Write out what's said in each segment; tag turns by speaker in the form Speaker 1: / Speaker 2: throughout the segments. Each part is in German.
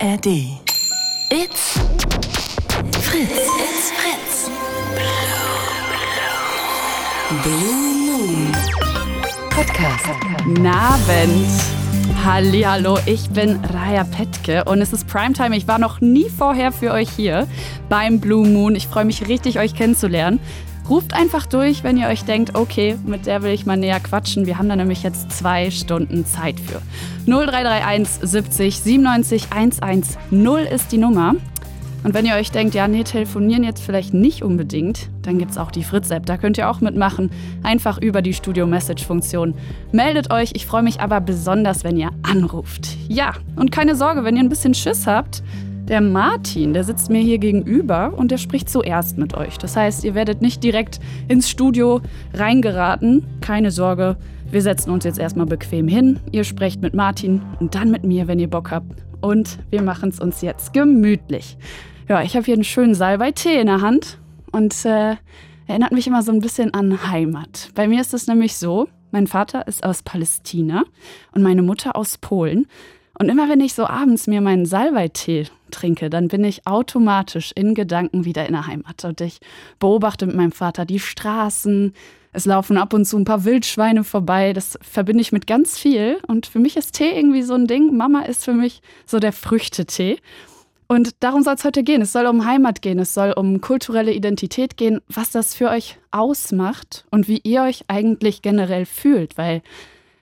Speaker 1: ARD. It's Fritz. It's Fritz. Blue Moon. Podcast.
Speaker 2: Nabend. Hallo, ich bin Raya Petke und es ist Primetime. Ich war noch nie vorher für euch hier beim Blue Moon. Ich freue mich richtig, euch kennenzulernen. Ruft einfach durch, wenn ihr euch denkt, okay, mit der will ich mal näher quatschen. Wir haben da nämlich jetzt zwei Stunden Zeit für. 0331 70 97 110 ist die Nummer. Und wenn ihr euch denkt, ja, nee, telefonieren jetzt vielleicht nicht unbedingt, dann gibt es auch die Fritz-App. Da könnt ihr auch mitmachen. Einfach über die Studio-Message-Funktion. Meldet euch. Ich freue mich aber besonders, wenn ihr anruft. Ja, und keine Sorge, wenn ihr ein bisschen Schiss habt, der Martin, der sitzt mir hier gegenüber und der spricht zuerst mit euch. Das heißt, ihr werdet nicht direkt ins Studio reingeraten. Keine Sorge, wir setzen uns jetzt erstmal bequem hin. Ihr sprecht mit Martin und dann mit mir, wenn ihr Bock habt. Und wir machen es uns jetzt gemütlich. Ja, ich habe hier einen schönen Salbei-Tee in der Hand und äh, erinnert mich immer so ein bisschen an Heimat. Bei mir ist es nämlich so, mein Vater ist aus Palästina und meine Mutter aus Polen. Und immer wenn ich so abends mir meinen Salbeitee trinke, dann bin ich automatisch in Gedanken wieder in der Heimat. Und ich beobachte mit meinem Vater die Straßen. Es laufen ab und zu ein paar Wildschweine vorbei. Das verbinde ich mit ganz viel. Und für mich ist Tee irgendwie so ein Ding. Mama ist für mich so der Früchtetee. Und darum soll es heute gehen. Es soll um Heimat gehen, es soll um kulturelle Identität gehen, was das für euch ausmacht und wie ihr euch eigentlich generell fühlt. Weil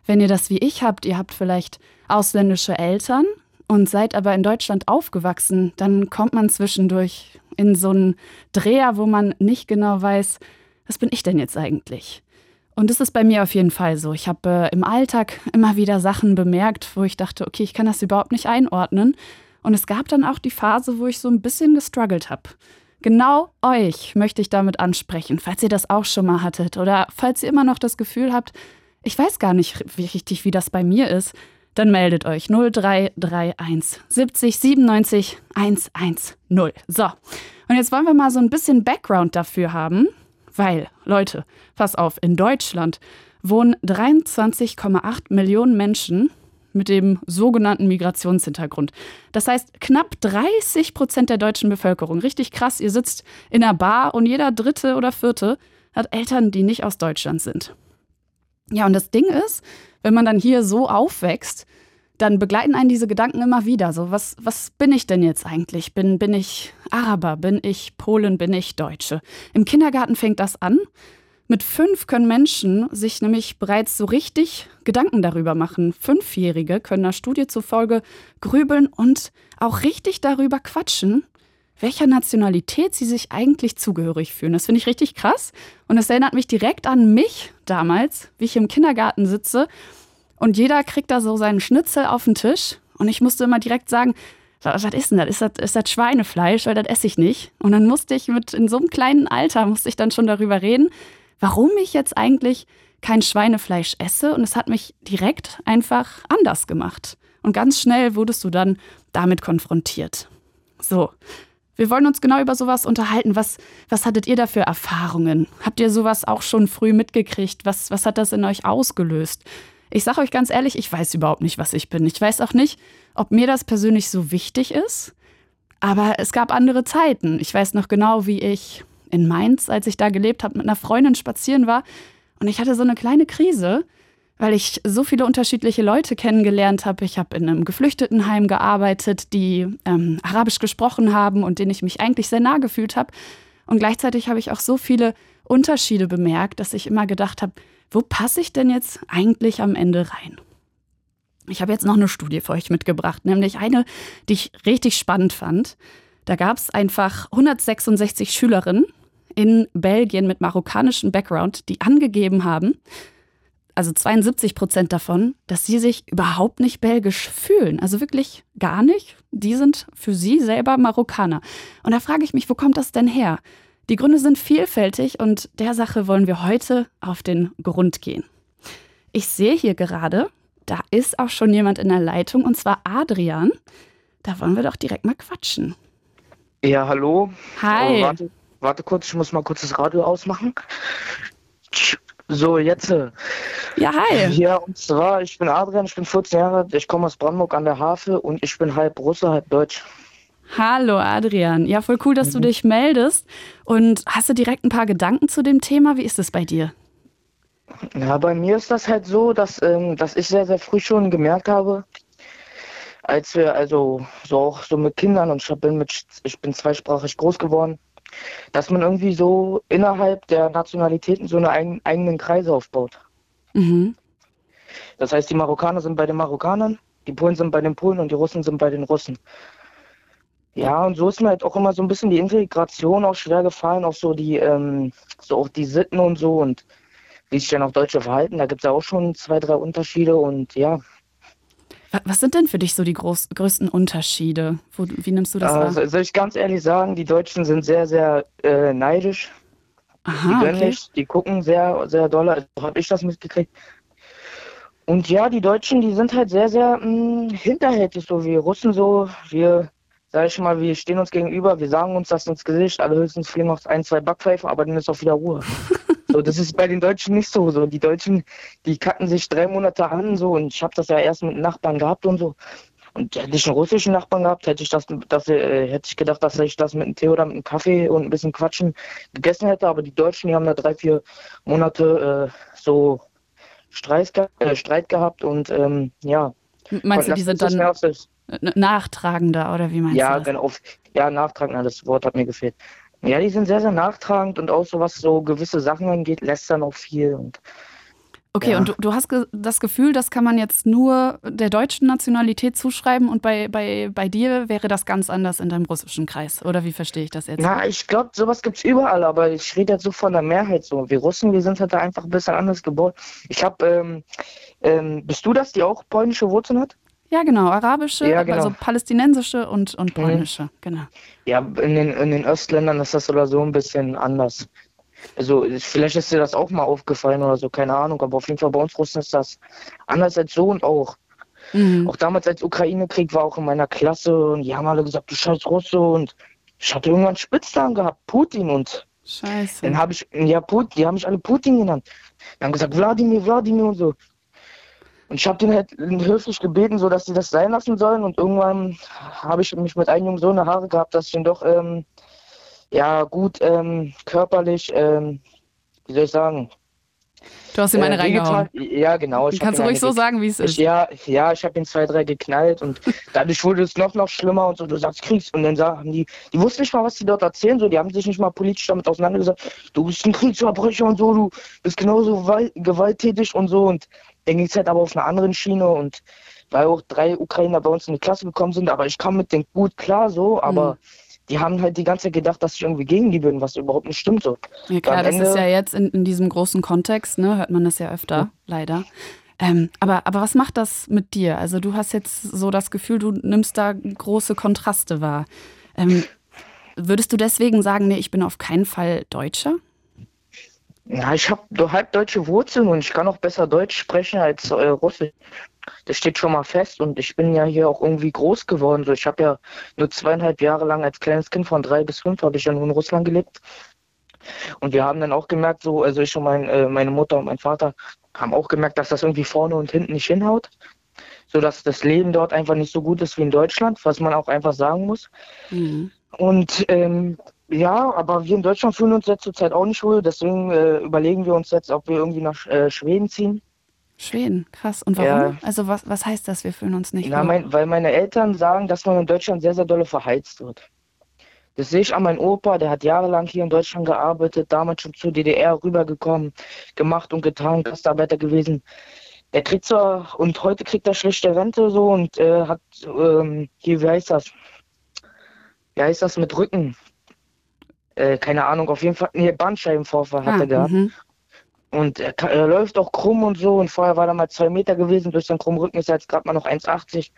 Speaker 2: wenn ihr das wie ich habt, ihr habt vielleicht ausländische Eltern und seid aber in Deutschland aufgewachsen, dann kommt man zwischendurch in so einen Dreher, wo man nicht genau weiß, was bin ich denn jetzt eigentlich? Und das ist bei mir auf jeden Fall so. Ich habe äh, im Alltag immer wieder Sachen bemerkt, wo ich dachte, okay, ich kann das überhaupt nicht einordnen. Und es gab dann auch die Phase, wo ich so ein bisschen gestruggelt habe. Genau euch möchte ich damit ansprechen, falls ihr das auch schon mal hattet oder falls ihr immer noch das Gefühl habt, ich weiß gar nicht richtig, wie das bei mir ist dann meldet euch 0331 70 97 110. So, und jetzt wollen wir mal so ein bisschen Background dafür haben, weil, Leute, pass auf, in Deutschland wohnen 23,8 Millionen Menschen mit dem sogenannten Migrationshintergrund. Das heißt, knapp 30 Prozent der deutschen Bevölkerung, richtig krass, ihr sitzt in einer Bar und jeder dritte oder vierte hat Eltern, die nicht aus Deutschland sind. Ja, und das Ding ist, wenn man dann hier so aufwächst, dann begleiten einen diese Gedanken immer wieder. So, was, was bin ich denn jetzt eigentlich? Bin, bin ich Araber? Bin ich Polen? Bin ich Deutsche? Im Kindergarten fängt das an. Mit fünf können Menschen sich nämlich bereits so richtig Gedanken darüber machen. Fünfjährige können einer Studie zufolge grübeln und auch richtig darüber quatschen, welcher Nationalität sie sich eigentlich zugehörig fühlen. Das finde ich richtig krass. Und es erinnert mich direkt an mich damals, wie ich im Kindergarten sitze und jeder kriegt da so seinen Schnitzel auf den Tisch. Und ich musste immer direkt sagen, was ist denn das? Ist das, ist das Schweinefleisch? Weil das esse ich nicht. Und dann musste ich mit, in so einem kleinen Alter, musste ich dann schon darüber reden, warum ich jetzt eigentlich kein Schweinefleisch esse. Und es hat mich direkt einfach anders gemacht. Und ganz schnell wurdest du dann damit konfrontiert. So, wir wollen uns genau über sowas unterhalten. Was, was hattet ihr da für Erfahrungen? Habt ihr sowas auch schon früh mitgekriegt? Was, was hat das in euch ausgelöst? Ich sage euch ganz ehrlich, ich weiß überhaupt nicht, was ich bin. Ich weiß auch nicht, ob mir das persönlich so wichtig ist. Aber es gab andere Zeiten. Ich weiß noch genau, wie ich in Mainz, als ich da gelebt habe, mit einer Freundin spazieren war. Und ich hatte so eine kleine Krise, weil ich so viele unterschiedliche Leute kennengelernt habe. Ich habe in einem Geflüchtetenheim gearbeitet, die ähm, Arabisch gesprochen haben und denen ich mich eigentlich sehr nah gefühlt habe. Und gleichzeitig habe ich auch so viele Unterschiede bemerkt, dass ich immer gedacht habe, wo passe ich denn jetzt eigentlich am Ende rein? Ich habe jetzt noch eine Studie für euch mitgebracht, nämlich eine, die ich richtig spannend fand. Da gab es einfach 166 Schülerinnen in Belgien mit marokkanischem Background, die angegeben haben, also 72 Prozent davon, dass sie sich überhaupt nicht belgisch fühlen. Also wirklich gar nicht. Die sind für sie selber Marokkaner. Und da frage ich mich, wo kommt das denn her? Die Gründe sind vielfältig und der Sache wollen wir heute auf den Grund gehen. Ich sehe hier gerade, da ist auch schon jemand in der Leitung und zwar Adrian. Da wollen wir doch direkt mal quatschen.
Speaker 3: Ja, hallo.
Speaker 2: Hi.
Speaker 3: Oh, warte, warte kurz, ich muss mal kurz das Radio ausmachen. So, jetzt. äh,
Speaker 2: Ja, hi.
Speaker 3: Ja, und zwar, ich bin Adrian, ich bin 14 Jahre alt, ich komme aus Brandenburg an der Havel und ich bin halb Russe, halb Deutsch.
Speaker 2: Hallo Adrian. Ja, voll cool, dass
Speaker 3: Mhm.
Speaker 2: du dich meldest. Und hast du direkt ein paar Gedanken zu dem Thema? Wie ist es bei dir?
Speaker 3: Ja, bei mir ist das halt so, dass, ähm, dass ich sehr, sehr früh schon gemerkt habe, als wir also so auch so mit Kindern und ich bin mit ich bin zweisprachig groß geworden, dass man irgendwie so innerhalb der Nationalitäten so eine eigen, eigenen Kreise aufbaut.
Speaker 2: Mhm.
Speaker 3: Das heißt, die Marokkaner sind bei den Marokkanern, die Polen sind bei den Polen und die Russen sind bei den Russen. Ja, und so ist mir halt auch immer so ein bisschen die Integration auch schwer gefallen, auch so die, ähm, so auch die Sitten und so und wie sich dann auch Deutsche verhalten. Da gibt es ja auch schon zwei, drei Unterschiede und ja,
Speaker 2: Was sind denn für dich so die groß, größten Unterschiede? Wo, wie nimmst du das
Speaker 3: äh,
Speaker 2: wahr?
Speaker 3: so- soll ich ganz ehrlich sagen, die Deutschen sind sehr, sehr äh, neidisch. Die
Speaker 2: Aha,
Speaker 3: gönnen
Speaker 2: okay.
Speaker 3: nicht, die gucken sehr, sehr doll, also habe ich das mitgekriegt. Und ja, die Deutschen, die sind halt sehr, sehr mh, hinterhältig, so wie Russen so. Wir, sag ich mal, wir stehen uns gegenüber, wir sagen uns das ins Gesicht, alle höchstens fliegen noch ein, zwei Backpfeifen, aber dann ist auch wieder Ruhe. so, das ist bei den Deutschen nicht so. so. Die Deutschen, die kacken sich drei Monate an so und ich habe das ja erst mit Nachbarn gehabt und so. Und hätte ich einen russischen Nachbarn gehabt, hätte ich das, das äh, hätte ich gedacht, dass ich das mit einem Tee oder mit einem Kaffee und ein bisschen Quatschen gegessen hätte. Aber die Deutschen, die haben da drei, vier Monate äh, so Streit, äh, Streit gehabt und ähm, ja.
Speaker 2: Meinst du, die sind dann nachtragender oder wie meinst
Speaker 3: Ja,
Speaker 2: du das?
Speaker 3: genau. Ja, nachtragend, das Wort hat mir gefehlt. Ja, die sind sehr, sehr nachtragend und auch so was so gewisse Sachen angeht, lästern auch viel. Und
Speaker 2: Okay,
Speaker 3: Ja.
Speaker 2: und du, du hast ge das Gefühl, das kann man jetzt nur der deutschen Nationalität zuschreiben und bei, bei, bei dir wäre das ganz anders in deinem russischen Kreis. Oder wie verstehe ich das jetzt?
Speaker 3: Na, ich glaube, sowas gibt's überall, aber ich rede jetzt so von der Mehrheit so. Wir Russen, wir sind halt da einfach ein bisschen anders geboren. Ich habe, ähm, ähm, bist du das, die auch polnische Wurzeln hat?
Speaker 2: Ja, genau. Arabische,
Speaker 3: Ja, genau.
Speaker 2: also palästinensische und, und
Speaker 3: Mhm.
Speaker 2: polnische. Genau.
Speaker 3: Ja, in den, in den Östländern ist das oder so ein bisschen anders. Also vielleicht ist dir das auch mal aufgefallen oder so, keine Ahnung, aber auf jeden Fall bei uns Russen ist das anders als so und auch.
Speaker 2: Mhm.
Speaker 3: Auch damals als Ukraine-Krieg war auch in meiner Klasse und die haben alle gesagt, du scheiß Russe und ich hatte irgendwann Spitznamen gehabt, Putin und
Speaker 2: Scheiße.
Speaker 3: Dann habe ich, ja, Put, die haben mich alle Putin genannt. Die haben gesagt, Wladimir, Wladimir und so. Und ich habe den halt höflich gebeten, so dass sie das sein lassen sollen. Und irgendwann habe ich mich mit einem Jungen so eine Haare gehabt, dass ich ihn doch, ähm, ja, gut ähm, körperlich, ähm, wie soll ich sagen?
Speaker 2: Du hast ihm eine
Speaker 3: äh,
Speaker 2: reingehauen.
Speaker 3: Ja, genau. Ich
Speaker 2: Kannst du ruhig so sagen, wie es
Speaker 3: ich,
Speaker 2: ist.
Speaker 3: ja, ja, ich habe ihn zwei, drei geknallt und dadurch wurde es noch, noch schlimmer und so, du sagst Kriegs. Und dann sagen die, die wussten nicht mal, was die dort erzählen, so, die haben sich nicht mal politisch damit auseinandergesetzt. Du bist ein Kriegsverbrecher und so, du bist genauso gewalttätig und so. Und dann ging es halt aber auf einer anderen Schiene und weil auch drei Ukrainer bei uns in die Klasse gekommen sind, aber ich kam mit denen gut klar so, aber
Speaker 2: Mhm.
Speaker 3: die haben halt die ganze Zeit gedacht, dass ich irgendwie gegen die bin, was überhaupt nicht stimmt so.
Speaker 2: Ja klar, das ist
Speaker 3: Ende-
Speaker 2: ja jetzt in, in diesem großen Kontext, ne, hört man das ja öfter, leider. Ähm, aber, aber was macht das mit dir? Also du hast jetzt so das Gefühl, du nimmst da große Kontraste wahr. Ähm, würdest du deswegen sagen, nee, ich bin auf keinen Fall Deutscher?
Speaker 3: Ja, ich habe halb deutsche Wurzeln und ich kann auch besser Deutsch sprechen als äh, Russisch. Das steht schon mal fest und ich bin ja hier auch irgendwie groß geworden. So, ich habe ja nur zweieinhalb Jahre lang als kleines Kind von drei bis fünf habe ich ja nur in Russland gelebt. Und wir haben dann auch gemerkt, so, also ich und mein, äh, meine Mutter und mein Vater haben auch gemerkt, dass das irgendwie vorne und hinten nicht hinhaut. So dass das Leben dort einfach nicht so gut ist wie in Deutschland, was man auch einfach sagen muss.
Speaker 2: Mhm.
Speaker 3: Und ähm, ja, aber wir in Deutschland fühlen uns jetzt zurzeit auch nicht wohl. Deswegen äh, überlegen wir uns jetzt, ob wir irgendwie nach äh, Schweden ziehen.
Speaker 2: Schweden, krass. Und warum?
Speaker 3: Ja.
Speaker 2: Also was, was heißt das, wir fühlen uns nicht wohl?
Speaker 3: mein, weil meine Eltern sagen, dass man in Deutschland sehr, sehr dolle verheizt wird. Das sehe ich an meinem Opa, der hat jahrelang hier in Deutschland gearbeitet, damals schon zur DDR rübergekommen, gemacht und getan, Gastarbeiter gewesen. Der kriegt zwar, und heute kriegt er schlechte Rente so und äh, hat, ähm, hier, wie heißt das? Wie heißt das mit Rücken? Äh, keine Ahnung, auf jeden Fall, nee, Bandscheibenvorfall hat
Speaker 2: ah,
Speaker 3: er gehabt.
Speaker 2: mhm.
Speaker 3: Und er, er läuft auch krumm und so. Und vorher war er mal zwei Meter gewesen. Durch seinen krummen Rücken ist er jetzt gerade mal noch 1,80.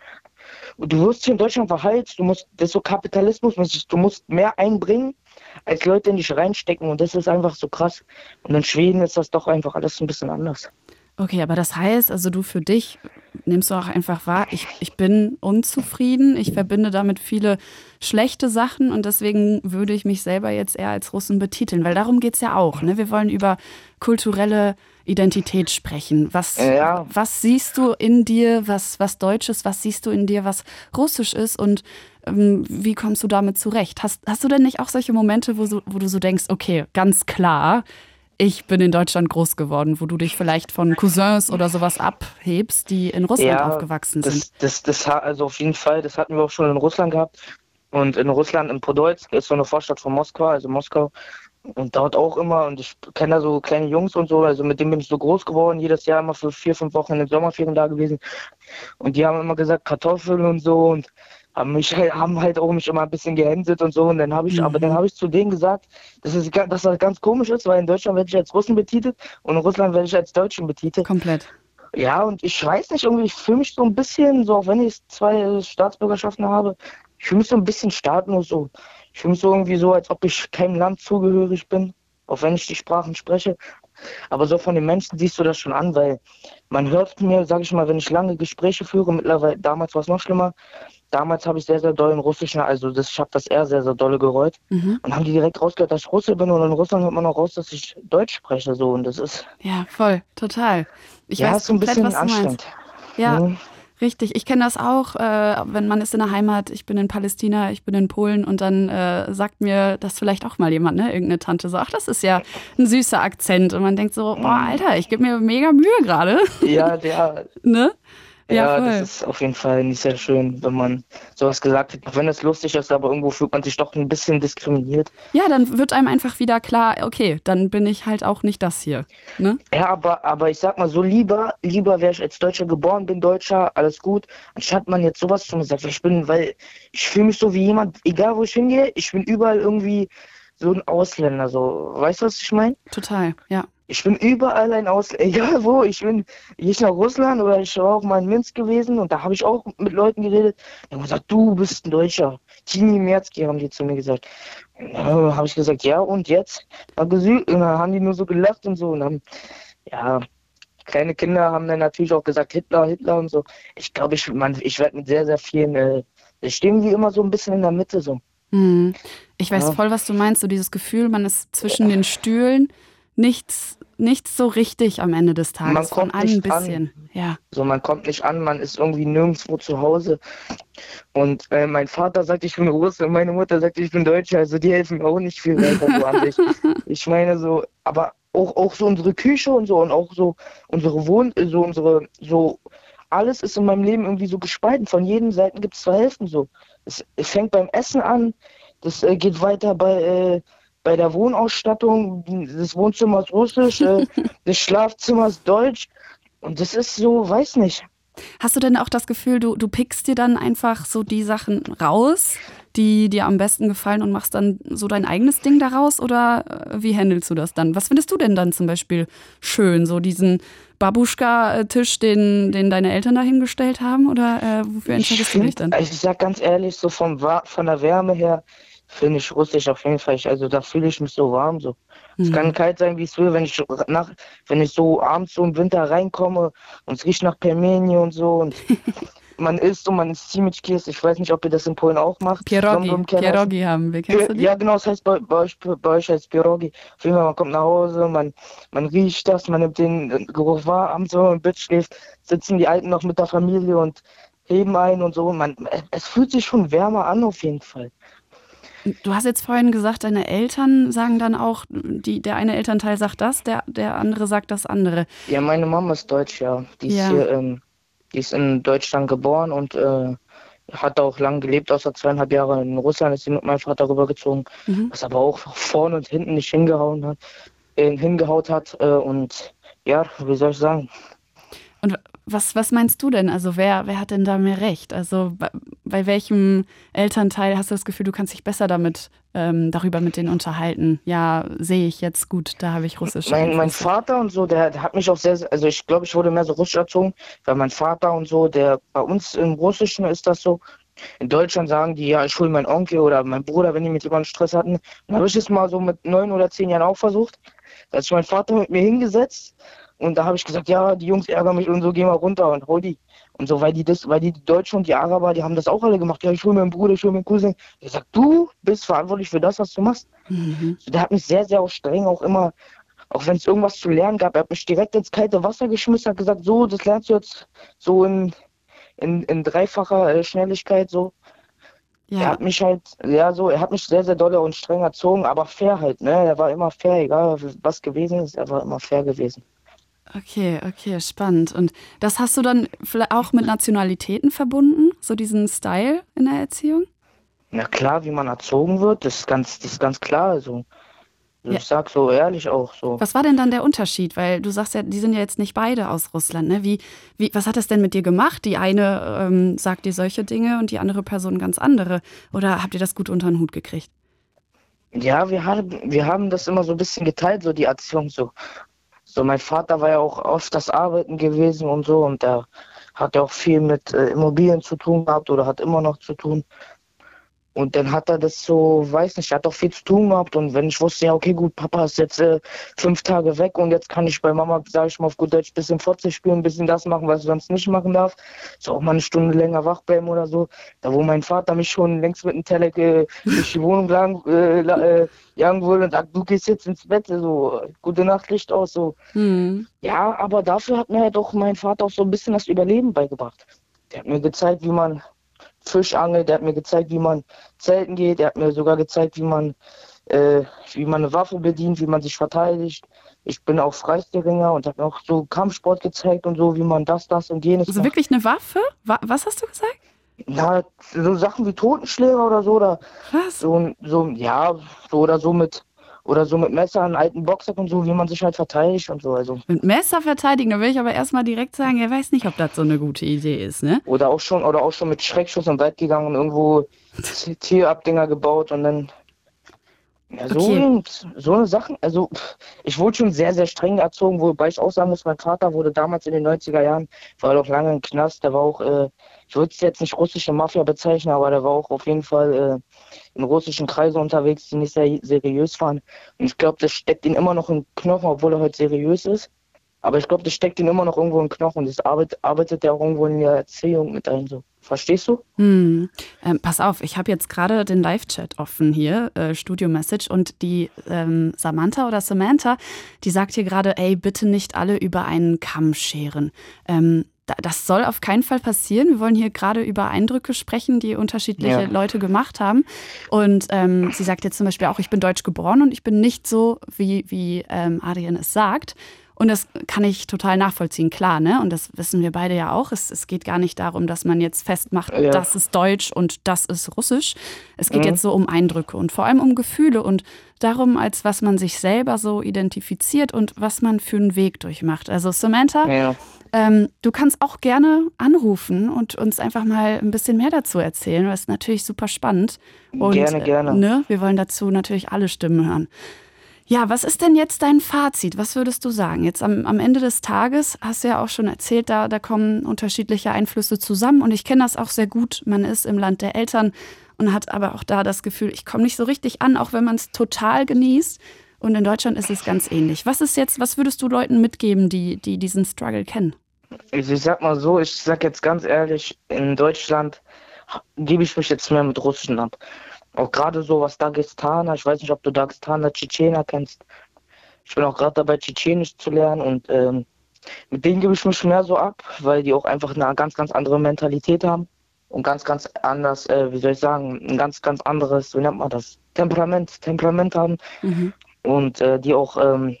Speaker 3: Und du wirst hier in Deutschland verheizt. Du musst, das ist so Kapitalismus. Du musst mehr einbringen, als Leute in dich reinstecken. Und das ist einfach so krass. Und in Schweden ist das doch einfach alles ein bisschen anders.
Speaker 2: Okay, aber das heißt, also du für dich nimmst du auch einfach wahr, ich, ich bin unzufrieden, ich verbinde damit viele schlechte Sachen und deswegen würde ich mich selber jetzt eher als Russen betiteln, weil darum geht es ja auch. Ne? Wir wollen über kulturelle Identität sprechen. Was,
Speaker 3: Ja.
Speaker 2: was siehst du in dir, was, was Deutsch ist, was siehst du in dir, was Russisch ist und ähm, wie kommst du damit zurecht? Hast, hast du denn nicht auch solche Momente, wo, so, wo du so denkst, okay, ganz klar, ich bin in Deutschland groß geworden, wo du dich vielleicht von Cousins oder sowas abhebst, die in Russland aufgewachsen sind?
Speaker 3: das, das, das, also auf jeden Fall, das hatten wir auch schon in Russland gehabt. Und in Russland, in Podolsk, ist so eine Vorstadt von Moskau, also Moskau. Und dort auch immer, und ich kenne da so kleine Jungs und so, also mit denen bin ich so groß geworden, jedes Jahr immer für vier, fünf Wochen in den Sommerferien da gewesen. Und die haben immer gesagt Kartoffeln und so und haben mich halt, haben halt auch mich immer ein bisschen gehänselt und so. Und dann habe ich, aber dann habe ich zu denen gesagt, dass, es, dass das ganz komisch ist, weil in Deutschland werde ich als Russen betitelt und in Russland werde ich als Deutschen betitelt.
Speaker 2: Komplett.
Speaker 3: Ja, und ich weiß nicht, irgendwie, ich fühle mich so ein bisschen, so auch wenn ich zwei Staatsbürgerschaften habe, ich fühle mich so ein bisschen staatenlos so. Ich fühle mich so irgendwie so, als ob ich keinem Land zugehörig bin, auch wenn ich die Sprachen spreche. Aber so von den Menschen siehst du das schon an, weil man hört mir, sage ich mal, wenn ich lange Gespräche führe, mittlerweile, damals war es noch schlimmer, damals habe ich sehr, sehr doll in Russischen, also das, ich habe das eher sehr, sehr dolle gereut.
Speaker 2: Mhm.
Speaker 3: Und haben die direkt rausgehört, dass ich Russe bin und in Russland hört man auch raus, dass ich Deutsch spreche, so. Und das ist,
Speaker 2: Ja, voll, total. Ich
Speaker 3: ja,
Speaker 2: weiß
Speaker 3: ist so ein
Speaker 2: komplett,
Speaker 3: bisschen
Speaker 2: was du meinst.
Speaker 3: anstrengend.
Speaker 2: Ja,
Speaker 3: Mhm.
Speaker 2: richtig. Ich kenne das auch, äh, wenn man ist in der Heimat, ich bin in Palästina, ich bin in Polen und dann äh, sagt mir das vielleicht auch mal jemand, ne? Irgendeine Tante so, ach, das ist ja ein süßer Akzent. Und man denkt so, boah,
Speaker 3: Mhm.
Speaker 2: Alter, ich gebe mir mega Mühe gerade.
Speaker 3: Ja, der,
Speaker 2: ne? Ja,
Speaker 3: ja, das ist auf jeden Fall nicht sehr schön, wenn man sowas gesagt hat. Auch wenn es lustig ist, aber irgendwo fühlt man sich doch ein bisschen diskriminiert.
Speaker 2: Ja, dann wird einem einfach wieder klar, okay, dann bin ich halt auch nicht das hier. Ne?
Speaker 3: Ja, aber, aber ich sag mal so, lieber, lieber wäre ich als Deutscher geboren, bin Deutscher, alles gut, anstatt man jetzt sowas zu mir sagt. Ich bin, weil ich fühle mich so wie jemand, egal wo ich hingehe, ich bin überall irgendwie so ein Ausländer, so. Weißt du, was ich meine?
Speaker 2: Total, ja.
Speaker 3: Ich bin überall ein Ausländer, egal wo. Ich bin ich nach Russland oder ich war auch mal in Minsk gewesen und da habe ich auch mit Leuten geredet. Die haben gesagt, du bist ein Deutscher. Tini Merzki haben die zu mir gesagt. Dann habe ich gesagt, ja und jetzt? Und dann haben die nur so gelacht und so. Und dann, ja, kleine Kinder haben dann natürlich auch gesagt, Hitler, Hitler und so. Ich glaube, ich, man, ich werde mit sehr, sehr vielen, äh, ich stehe wie immer so ein bisschen in der Mitte so.
Speaker 2: Hm. Ich weiß
Speaker 3: Ja.
Speaker 2: voll, was du meinst, so dieses Gefühl, man ist zwischen den Stühlen, nichts, nichts so richtig am Ende des Tages.
Speaker 3: Man
Speaker 2: Von
Speaker 3: kommt
Speaker 2: ein
Speaker 3: nicht an.
Speaker 2: bisschen. Ja.
Speaker 3: So, man kommt nicht an, man ist irgendwie nirgendwo zu Hause. Und äh, mein Vater sagt, ich bin Russe und meine Mutter sagt, ich bin Deutscher. Also die helfen mir auch nicht viel weiter so an. Ich meine so, aber auch, auch so unsere Küche und so und auch so unsere Wohn, so unsere, so alles ist in meinem Leben irgendwie so gespalten. Von jeden Seiten gibt es zwei Hälften so. Es, es fängt beim Essen an, das äh, geht weiter bei, äh, bei der Wohnausstattung. Das Wohnzimmer ist russisch, äh, das Schlafzimmer ist deutsch. Und das ist so, weiß nicht.
Speaker 2: Hast du denn auch das Gefühl, du, du pickst dir dann einfach so die Sachen raus, die dir am besten gefallen und machst dann so dein eigenes Ding daraus? Oder äh, wie handelst du das dann? Was findest du denn dann zum Beispiel schön? So diesen Babuschka-Tisch, den, den deine Eltern da hingestellt haben? Oder äh, wofür entscheidest du dich dann?
Speaker 3: Ich sag ganz ehrlich, so vom, von der Wärme her finde ich russisch auf jeden Fall. Ich, also da fühle ich mich so warm so. Es
Speaker 2: Mhm.
Speaker 3: kann kalt sein, wie es will, wenn ich nach, wenn ich so abends so im Winter reinkomme und es riecht nach Pelmeni und so und man isst und man isst Zimitschkies. Ich weiß nicht, ob ihr das in Polen auch macht.
Speaker 2: Pierogi. Pierogi haben wir. Kennst du die?
Speaker 3: Ja, genau, das heißt bei, bei, euch, bei euch heißt Pierogi. Auf jeden Fall, man kommt nach Hause, man, man riecht das, man nimmt den Geruch wahr, abends, wenn man im Bett schläft, sitzen die Alten noch mit der Familie und heben ein und so. Man, es fühlt sich schon wärmer an, auf jeden Fall.
Speaker 2: Du hast jetzt vorhin gesagt, deine Eltern sagen dann auch, die, der eine Elternteil sagt das, der, der andere sagt das andere.
Speaker 3: Ja, meine Mama ist deutsch, ja. Die ist
Speaker 2: Ja.
Speaker 3: hier, ähm, die ist in Deutschland geboren und äh, hat auch lang gelebt, außer zweieinhalb Jahre in Russland ist sie mit meinem Vater rübergezogen,
Speaker 2: Mhm.
Speaker 3: was aber auch vorne und hinten nicht hingehauen hat, äh, hingehaut hat. Äh, und ja, wie soll ich sagen?
Speaker 2: Und was, was meinst du denn? Also wer, wer hat denn da mehr Recht? Also bei, bei welchem Elternteil hast du das Gefühl, du kannst dich besser damit ähm, darüber mit denen unterhalten? Ja, sehe ich jetzt gut, da habe ich russische
Speaker 3: Mein, mein. Vater und so, der, hat mich auch sehr, sehr- also ich glaube, ich wurde mehr so russisch erzogen, weil mein Vater und so, der bei uns im Russischen ist das so. In Deutschland sagen die, ja, ich hole meinen Onkel oder meinen Bruder, wenn die mit jemandem Stress hatten. Dann habe ich es mal so mit neun oder zehn Jahren auch versucht. Da hat sich mein Vater mit mir hingesetzt und da habe ich gesagt, ja, die Jungs ärgern mich und so, geh mal runter und hol die. Und so, weil die das, weil die, die Deutschen und die Araber, die haben das auch alle gemacht. Ja, ich hole meinen Bruder, ich hole meinen Cousin. Ich sag, du bist verantwortlich für das, was du machst.
Speaker 2: Mhm.
Speaker 3: Der hat mich sehr, sehr auch streng auch immer auch wenn es irgendwas zu lernen gab, er hat mich direkt ins kalte Wasser geschmissen, hat gesagt, so, das lernst du jetzt so in, in, in dreifacher äh, Schnelligkeit so. Er
Speaker 2: Ja,
Speaker 3: hat mich halt, ja so, er hat mich sehr, sehr doll und streng erzogen, aber fair halt, ne? Er war immer fair, egal was gewesen ist, er war immer fair gewesen.
Speaker 2: Okay, okay, spannend. Und das hast du dann vielleicht auch mit Nationalitäten verbunden, so diesen Style in der Erziehung?
Speaker 3: Na klar, wie man erzogen wird, das ist ganz, das ist ganz klar. Also,
Speaker 2: Ja.
Speaker 3: ich sag so ehrlich auch so.
Speaker 2: Was war denn dann der Unterschied? Weil du sagst ja, die sind ja jetzt nicht beide aus Russland. Ne? Wie, wie, was hat das denn mit dir gemacht? Die eine ähm, sagt dir solche Dinge und die andere Person ganz andere. Oder habt ihr das gut unter den Hut gekriegt?
Speaker 3: Ja, wir haben, wir haben das immer so ein bisschen geteilt, so die Erziehung so. So, mein Vater war ja auch oft das Arbeiten gewesen und so und der hat ja auch viel mit äh, Immobilien zu tun gehabt oder hat immer noch zu tun. Und dann hat er das so, weiß nicht, er hat auch viel zu tun gehabt. Und wenn ich wusste, ja, okay, gut, Papa ist jetzt äh, fünf Tage weg und jetzt kann ich bei Mama, sage ich mal auf gut Deutsch, ein bisschen Fotze spielen, ein bisschen das machen, was ich sonst nicht machen darf. So auch mal eine Stunde länger wach bleiben oder so. Da wo mein Vater mich schon längst mit dem Teller äh, durch die Wohnung lang, äh, äh, jagen würde und sagt, du gehst jetzt ins Bett, so, gute Nacht, Licht aus, so.
Speaker 2: Hm.
Speaker 3: Ja, aber dafür hat mir halt auch mein Vater auch so ein bisschen das Überleben beigebracht. Der hat mir gezeigt, wie man Fisch angelt, der hat mir gezeigt, wie man zelten geht, der hat mir sogar gezeigt, wie man, äh, wie man eine Waffe bedient, wie man sich verteidigt. Ich bin auch Freistilringer und habe mir auch so Kampfsport gezeigt und so, wie man das, das und jenes
Speaker 2: Also
Speaker 3: macht.
Speaker 2: wirklich eine Waffe? Wa was hast du gesagt?
Speaker 3: Na, so Sachen wie Totenschläger oder so, oder
Speaker 2: Was?
Speaker 3: so, so, ja, so oder so mit, oder so mit Messer, einen alten Boxsack und so, wie man sich halt verteidigt und so, also.
Speaker 2: Mit Messer verteidigen, da will ich aber erstmal direkt sagen, er weiß nicht, ob das so eine gute Idee ist, ne?
Speaker 3: Oder auch schon, oder auch schon mit Schreckschuss im Wald gegangen und irgendwo Tierabdinger gebaut und dann. Ja, so,
Speaker 2: Okay.
Speaker 3: so eine Sachen. Also, ich wurde schon sehr, sehr streng erzogen, wobei ich auch sagen muss, mein Vater wurde damals in den 90er Jahren, war auch lange im Knast, der war auch, äh, ich würde es jetzt nicht russische Mafia bezeichnen, aber der war auch auf jeden Fall äh, in russischen Kreisen unterwegs, die nicht sehr seriös waren. Und ich glaube, das steckt ihn immer noch im Knochen, obwohl er heute seriös ist. Aber ich glaube, das steckt ihn immer noch irgendwo im Knochen. Das arbeitet, arbeitet er auch irgendwo in der Erziehung mit ein. So. Verstehst du?
Speaker 2: Hm. Ähm, pass auf, ich habe jetzt gerade den Live-Chat offen hier, äh, Studio-Message, und die ähm, Samantha oder Samantha, die sagt hier gerade, ey, bitte nicht alle über einen Kamm scheren. Ähm, das soll auf keinen Fall passieren. Wir wollen hier gerade über Eindrücke sprechen, die unterschiedliche
Speaker 3: Ja.
Speaker 2: Leute gemacht haben. Und ähm, sie sagt jetzt zum Beispiel auch, ich bin deutsch geboren und ich bin nicht so, wie, wie ähm, Adrian es sagt. Und das kann ich total nachvollziehen, klar, ne? Und das wissen wir beide ja auch. Es, es geht gar nicht darum, dass man jetzt festmacht,
Speaker 3: Ja.
Speaker 2: das ist Deutsch und das ist Russisch. Es geht
Speaker 3: Mhm.
Speaker 2: jetzt so um Eindrücke und vor allem um Gefühle und darum, als was man sich selber so identifiziert und was man für einen Weg durchmacht. Also Samantha,
Speaker 3: Ja.
Speaker 2: Ähm, du kannst auch gerne anrufen und uns einfach mal ein bisschen mehr dazu erzählen. Das ist natürlich super spannend. Und,
Speaker 3: Gerne, gerne.
Speaker 2: Äh, ne, wir wollen dazu natürlich alle Stimmen hören. Ja, was ist denn jetzt dein Fazit? Was würdest du sagen? Jetzt am, am Ende des Tages hast du ja auch schon erzählt, da, da kommen unterschiedliche Einflüsse zusammen und ich kenne das auch sehr gut. Man ist im Land der Eltern und hat aber auch da das Gefühl, ich komme nicht so richtig an, auch wenn man es total genießt. Und in Deutschland ist es ganz ähnlich. Was ist jetzt, was würdest du Leuten mitgeben, die, die diesen Struggle kennen?
Speaker 3: Also ich sag mal so, ich sag jetzt ganz ehrlich, in Deutschland gebe ich mich jetzt mehr mit Russischen ab. Auch gerade so was Dagestaner, ich weiß nicht, ob du Dagestaner, Tschetschener kennst. Ich bin auch gerade dabei, Tschetschenisch zu lernen und ähm, mit denen gebe ich mich mehr so ab, weil die auch einfach eine ganz, ganz andere Mentalität haben und ganz, ganz anders, äh, wie soll ich sagen, ein ganz, ganz anderes, wie nennt man das, Temperament, Temperament haben
Speaker 2: Mhm.
Speaker 3: Und äh, die auch, ähm,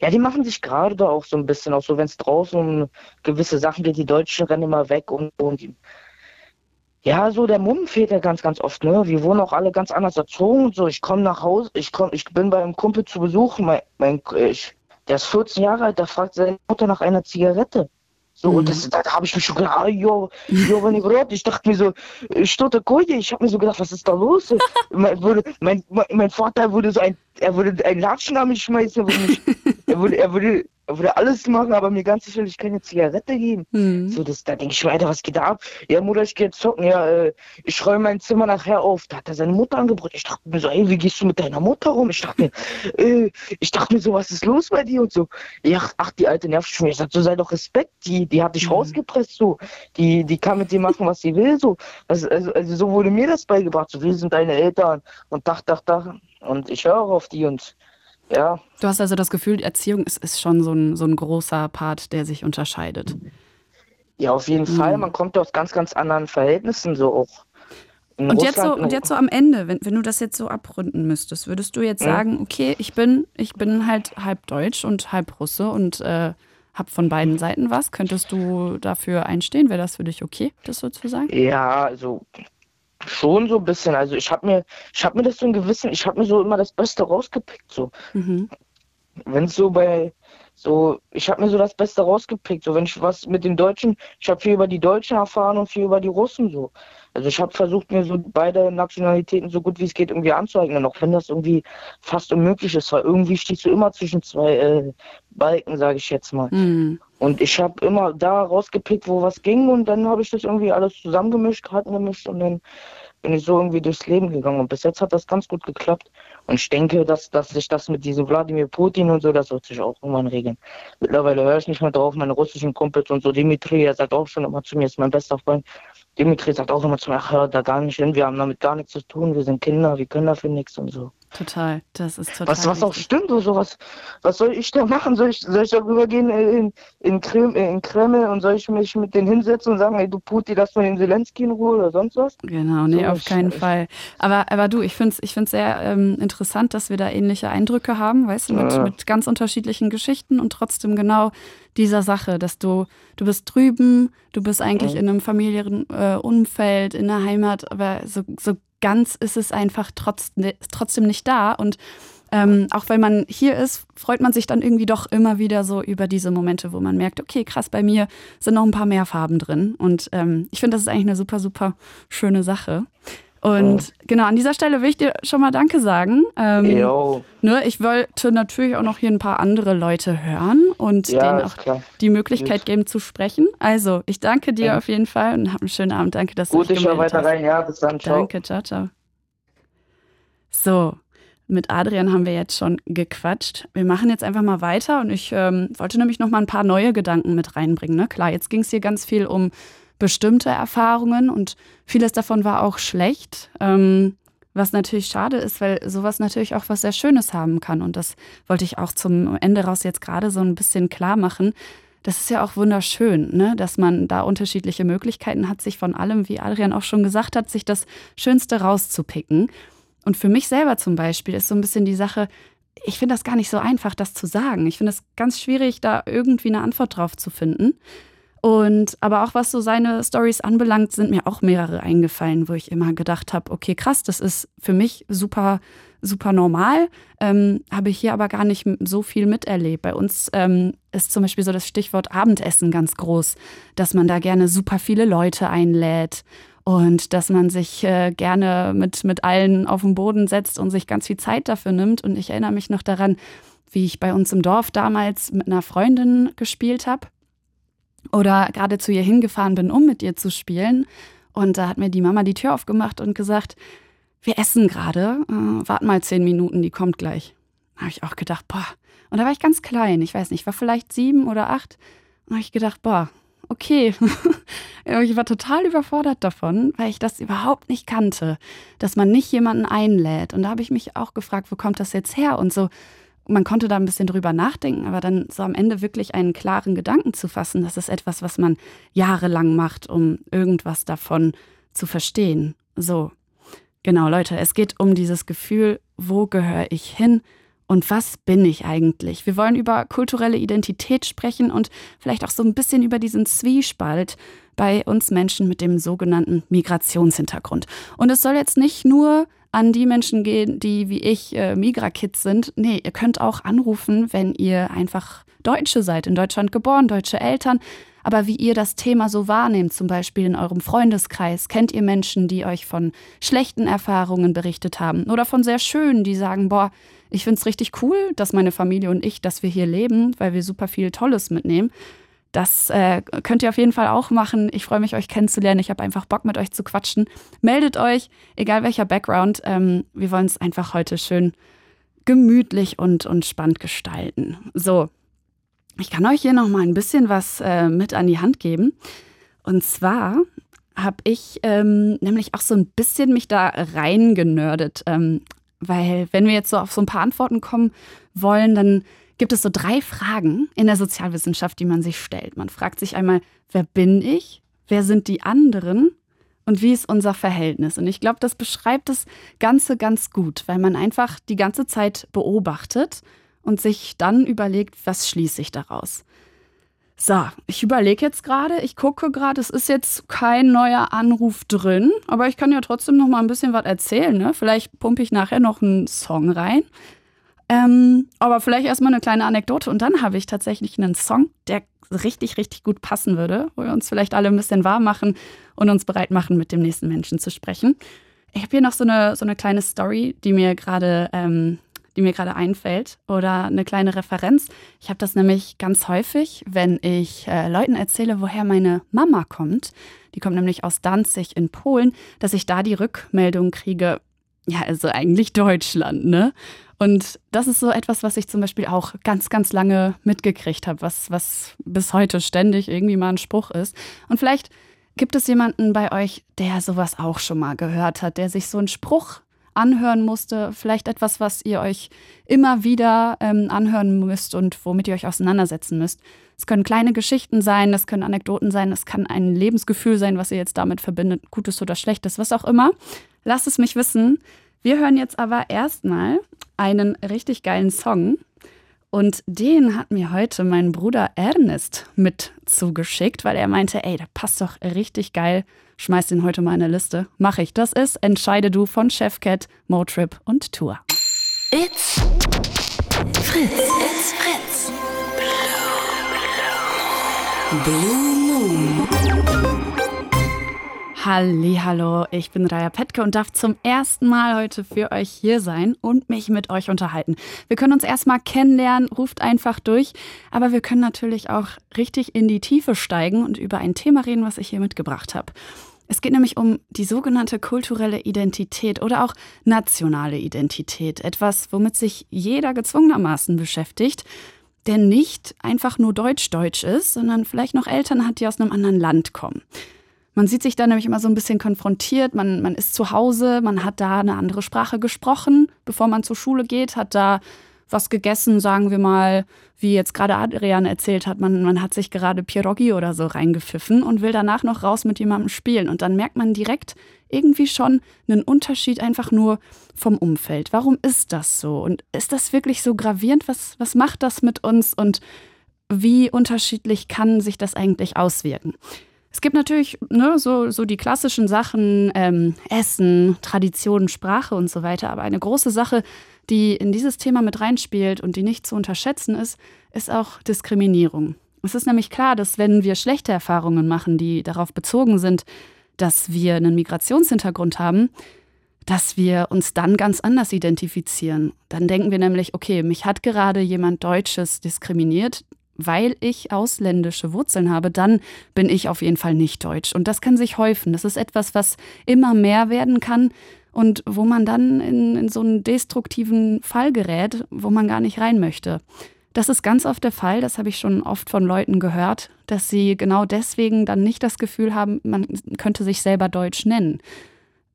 Speaker 3: ja, die machen sich gerade da auch so ein bisschen, auch so wenn es draußen um gewisse Sachen geht, die Deutschen rennen immer weg und, und ja, so der Mumm fehlt ja ganz, ganz oft, ne? Wir wurden auch alle ganz anders erzogen und so. Ich komme nach Hause, ich komm, ich bin bei einem Kumpel zu Besuch, mein, mein ich, der ist 14 Jahre alt, der fragt seine Mutter nach einer Zigarette. So,
Speaker 2: Mhm.
Speaker 3: und das, da, da habe ich mich schon gedacht, ah, jo, jo, wenn ich gehört, ich dachte mir so, Stotte Koje, ich habe mir so gedacht, was ist da los? mein, würde, mein, mein, Vater würde so ein, er würde ein Latschen an mich schmeißen, er würde, mich, er würde, er würde, würde alles machen, aber mir ganz sicherlich keine Zigarette geben.
Speaker 2: Mhm.
Speaker 3: So, das, da denke ich Alter, was geht da ab? Ja, Mutter, ich gehe jetzt zocken. Ja, äh, ich räume mein Zimmer nachher auf. Da hat er seine Mutter angebrüllt. Ich dachte mir so, ey, wie gehst du mit deiner Mutter rum? Ich dachte mir, äh, ich dachte mir so, was ist los bei dir und so. Ja, ach, die alte nervt schon. Ich sag, so sei doch Respekt. Die, die hat dich
Speaker 2: Mhm.
Speaker 3: rausgepresst, so. Die, die kann mit dir machen, was sie will, so. Also, also, also so wurde mir das beigebracht. So, wir sind deine Eltern und dach, dach, dach. Und ich höre auf die und Ja.
Speaker 2: Du hast also das Gefühl, Erziehung ist, ist schon so ein, so ein großer Part, der sich unterscheidet.
Speaker 3: Ja, auf jeden mhm. Fall. Man kommt aus ganz, ganz anderen Verhältnissen so auch.
Speaker 2: Und jetzt, so, und jetzt so am Ende, wenn, wenn du das jetzt so abrunden müsstest, würdest du jetzt sagen, okay, ich bin, ich bin halt halb Deutsch und halb Russe und äh, habe von beiden Seiten was. Könntest du dafür einstehen? Wäre das für dich okay, das so zu sagen?
Speaker 3: Ja, also schon so ein bisschen. Also ich habe mir, ich habe mir das so ein Gewissen, ich habe mir so immer das Beste rausgepickt. So. Mhm. Wenn es so bei, so, ich habe mir so das Beste rausgepickt. So, wenn ich was mit den Deutschen, ich habe viel über die Deutschen erfahren und viel über die Russen so. Also ich habe versucht, mir so beide Nationalitäten so gut wie es geht irgendwie anzueignen, auch wenn das irgendwie fast unmöglich ist, weil irgendwie stehst du immer zwischen zwei äh, Balken, sage ich jetzt mal. Mhm. Und ich habe immer da rausgepickt, wo was ging und dann habe ich das irgendwie alles zusammengemischt, Karten gemischt und dann bin ich so irgendwie durchs Leben gegangen. Und bis jetzt hat das ganz gut geklappt. Und ich denke, dass, dass sich das mit diesem Wladimir Putin und so, das wird sich auch irgendwann regeln. Mittlerweile höre ich nicht mehr drauf, meine russischen Kumpels und so. Dimitri, er sagt auch schon immer zu mir, ist mein bester Freund. Dimitri sagt auch immer zu mir, ach, hör da gar nicht hin, wir haben damit gar nichts zu tun, wir sind Kinder, wir können dafür nichts und so.
Speaker 2: Total, das ist total.
Speaker 3: Was, was auch stimmt, so was, was soll ich da machen? Soll ich, soll ich darüber gehen in, in, Krem, in Kreml und soll ich mich mit denen hinsetzen und sagen, ey, du Putin, lass mal den Zelensky in Ruhe oder sonst was?
Speaker 2: Genau, nee, so, auf keinen ich, Fall. Aber, aber du, ich finde es ich find's sehr ähm, interessant, dass wir da ähnliche Eindrücke haben, weißt du, mit, ja. mit ganz unterschiedlichen Geschichten und trotzdem genau dieser Sache, dass du, du bist drüben, du bist eigentlich ja. in einem familiären äh, Umfeld, in der Heimat, aber so, so ganz ist es einfach trotz, trotzdem nicht da. Und ähm, auch wenn man hier ist, freut man sich dann irgendwie doch immer wieder so über diese Momente, wo man merkt, okay, krass, bei mir sind noch ein paar mehr Farben drin. Und ähm, ich finde, das ist eigentlich eine super, super schöne Sache. Und oh. genau, an dieser Stelle will ich dir schon mal Danke sagen. Ähm, ne, ich wollte natürlich auch noch hier ein paar andere Leute hören und ja, denen auch klar. die Möglichkeit geben zu sprechen. Also, ich danke dir ja. auf jeden Fall und hab einen schönen Abend. Danke, dass
Speaker 3: Gut,
Speaker 2: du dich
Speaker 3: gemeldet weiter hast. rein. Ja, bis dann.
Speaker 2: Ciao. Danke, ciao, ciao. So, mit Adrian haben wir jetzt schon gequatscht. Wir machen jetzt einfach mal weiter und ich ähm, wollte nämlich noch mal ein paar neue Gedanken mit reinbringen. Ne? Klar, jetzt ging es hier ganz viel um bestimmte Erfahrungen und vieles davon war auch schlecht. Ähm, was natürlich schade ist, weil sowas natürlich auch was sehr Schönes haben kann. Und das wollte ich auch zum Ende raus jetzt gerade so ein bisschen klar machen. Das ist ja auch wunderschön, ne? dass man da unterschiedliche Möglichkeiten hat, sich von allem, wie Adrian auch schon gesagt hat, sich das Schönste rauszupicken. Und für mich selber zum Beispiel ist so ein bisschen die Sache, ich finde das gar nicht so einfach, das zu sagen. Ich finde es ganz schwierig, da irgendwie eine Antwort drauf zu finden. Und aber auch was so seine Stories anbelangt, sind mir auch mehrere eingefallen, wo ich immer gedacht habe, okay, krass, das ist für mich super, super normal. Ähm, habe ich hier aber gar nicht so viel miterlebt. Bei uns ähm, ist zum Beispiel so das Stichwort Abendessen ganz groß, dass man da gerne super viele Leute einlädt und dass man sich äh, gerne mit, mit allen auf den Boden setzt und sich ganz viel Zeit dafür nimmt. Und ich erinnere mich noch daran, wie ich bei uns im Dorf damals mit einer Freundin gespielt habe oder gerade zu ihr hingefahren bin, um mit ihr zu spielen. Und da hat mir die Mama die Tür aufgemacht und gesagt, wir essen gerade, äh, wart mal zehn Minuten, die kommt gleich. Da habe ich auch gedacht, boah. Und da war ich ganz klein, ich weiß nicht, war vielleicht sieben oder acht. Da habe ich gedacht, boah, okay. ich war total überfordert davon, weil ich das überhaupt nicht kannte, dass man nicht jemanden einlädt. Und da habe ich mich auch gefragt, wo kommt das jetzt her? Und so man konnte da ein bisschen drüber nachdenken, aber dann so am Ende wirklich einen klaren Gedanken zu fassen, das ist etwas, was man jahrelang macht, um irgendwas davon zu verstehen. So. Genau, Leute, es geht um dieses Gefühl, wo gehöre ich hin und was bin ich eigentlich? Wir wollen über kulturelle Identität sprechen und vielleicht auch so ein bisschen über diesen Zwiespalt bei uns Menschen mit dem sogenannten Migrationshintergrund. Und es soll jetzt nicht nur an die Menschen gehen, die wie ich äh, Migra-Kids sind. Nee, ihr könnt auch anrufen, wenn ihr einfach Deutsche seid, in Deutschland geboren, deutsche Eltern. Aber wie ihr das Thema so wahrnehmt, zum Beispiel in eurem Freundeskreis, kennt ihr Menschen, die euch von schlechten Erfahrungen berichtet haben oder von sehr schönen, die sagen, boah, ich finde es richtig cool, dass meine Familie und ich, dass wir hier leben, weil wir super viel Tolles mitnehmen. Das äh, könnt ihr auf jeden Fall auch machen. Ich freue mich, euch kennenzulernen. Ich habe einfach Bock, mit euch zu quatschen. Meldet euch, egal welcher Background. Ähm, wir wollen es einfach heute schön gemütlich und, und spannend gestalten. So, ich kann euch hier noch mal ein bisschen was äh, mit an die Hand geben. Und zwar habe ich ähm, nämlich auch so ein bisschen mich da reingenördet. Ähm, weil wenn wir jetzt so auf so ein paar Antworten kommen wollen, dann gibt es so drei Fragen in der Sozialwissenschaft, die man sich stellt. Man fragt sich einmal, wer bin ich? Wer sind die anderen? Und wie ist unser Verhältnis? Und ich glaube, das beschreibt das Ganze ganz gut, weil man einfach die ganze Zeit beobachtet und sich dann überlegt, was schließe ich daraus? So, ich überlege jetzt gerade, ich gucke gerade, es ist jetzt kein neuer Anruf drin, aber ich kann ja trotzdem noch mal ein bisschen was erzählen. Ne? Vielleicht pumpe ich nachher noch einen Song rein. Ähm, aber vielleicht erstmal eine kleine Anekdote und dann habe ich tatsächlich einen Song, der richtig, richtig gut passen würde, wo wir uns vielleicht alle ein bisschen warm machen und uns bereit machen, mit dem nächsten Menschen zu sprechen. Ich habe hier noch so eine, so eine kleine Story, die mir gerade ähm, die mir gerade einfällt oder eine kleine Referenz. Ich habe das nämlich ganz häufig, wenn ich äh, Leuten erzähle, woher meine Mama kommt. Die kommt nämlich aus Danzig in Polen, dass ich da die Rückmeldung kriege, ja, also eigentlich Deutschland, ne? Und das ist so etwas, was ich zum Beispiel auch ganz, ganz lange mitgekriegt habe, was, was bis heute ständig irgendwie mal ein Spruch ist. Und vielleicht gibt es jemanden bei euch, der sowas auch schon mal gehört hat, der sich so einen Spruch anhören musste, vielleicht etwas, was ihr euch immer wieder ähm, anhören müsst und womit ihr euch auseinandersetzen müsst. Es können kleine Geschichten sein, es können Anekdoten sein, es kann ein Lebensgefühl sein, was ihr jetzt damit verbindet, Gutes oder Schlechtes, was auch immer. Lasst es mich wissen. Wir hören jetzt aber erstmal einen richtig geilen Song. Und den hat mir heute mein Bruder Ernest mit zugeschickt, weil er meinte, ey, der passt doch richtig geil Schmeiß den heute mal in eine Liste. Mach ich. Das ist Entscheide du von Chefcat, Motrip und Tour.
Speaker 1: It's Fritz. It's Fritz. Blue Moon.
Speaker 2: Hallo, ich bin Raya Petke und darf zum ersten Mal heute für euch hier sein und mich mit euch unterhalten. Wir können uns erstmal kennenlernen, ruft einfach durch, aber wir können natürlich auch richtig in die Tiefe steigen und über ein Thema reden, was ich hier mitgebracht habe. Es geht nämlich um die sogenannte kulturelle Identität oder auch nationale Identität. Etwas, womit sich jeder gezwungenermaßen beschäftigt, der nicht einfach nur deutsch-deutsch ist, sondern vielleicht noch Eltern hat, die aus einem anderen Land kommen. Man sieht sich da nämlich immer so ein bisschen konfrontiert. Man, man ist zu Hause, man hat da eine andere Sprache gesprochen, bevor man zur Schule geht, hat da was gegessen, sagen wir mal, wie jetzt gerade Adrian erzählt hat, man, man hat sich gerade Pierogi oder so reingepfiffen und will danach noch raus mit jemandem spielen. Und dann merkt man direkt irgendwie schon einen Unterschied einfach nur vom Umfeld. Warum ist das so? Und ist das wirklich so gravierend? Was, was macht das mit uns und wie unterschiedlich kann sich das eigentlich auswirken? Es gibt natürlich ne, so, so die klassischen Sachen, ähm, Essen, Traditionen, Sprache und so weiter. Aber eine große Sache, die in dieses Thema mit reinspielt und die nicht zu unterschätzen ist, ist auch Diskriminierung. Es ist nämlich klar, dass wenn wir schlechte Erfahrungen machen, die darauf bezogen sind, dass wir einen Migrationshintergrund haben, dass wir uns dann ganz anders identifizieren. Dann denken wir nämlich, okay, mich hat gerade jemand Deutsches diskriminiert, weil ich ausländische Wurzeln habe, dann bin ich auf jeden Fall nicht deutsch. Und das kann sich häufen. Das ist etwas, was immer mehr werden kann und wo man dann in, in so einen destruktiven Fall gerät, wo man gar nicht rein möchte. Das ist ganz oft der Fall, das habe ich schon oft von Leuten gehört, dass sie genau deswegen dann nicht das Gefühl haben, man könnte sich selber Deutsch nennen.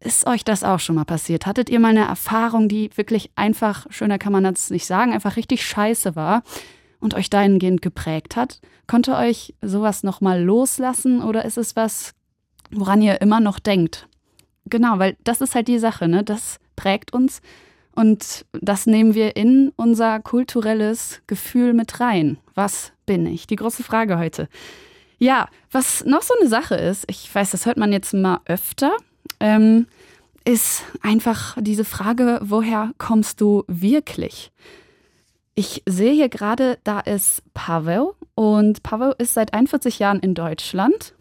Speaker 2: Ist euch das auch schon mal passiert? Hattet ihr mal eine Erfahrung, die wirklich einfach, schöner kann man das nicht sagen, einfach richtig scheiße war und euch dahingehend geprägt hat? Konnte euch sowas nochmal loslassen oder ist es was, woran ihr immer noch denkt? Genau, weil das ist halt die Sache, ne? Das prägt uns und das nehmen wir in unser kulturelles Gefühl mit rein. Was bin ich? Die große Frage heute. Ja, was noch so eine Sache ist, ich weiß, das hört man jetzt mal öfter, ähm, ist einfach diese Frage, woher kommst du wirklich? Ich sehe hier gerade, da ist Pavel und Pavel ist seit 41 Jahren in Deutschland,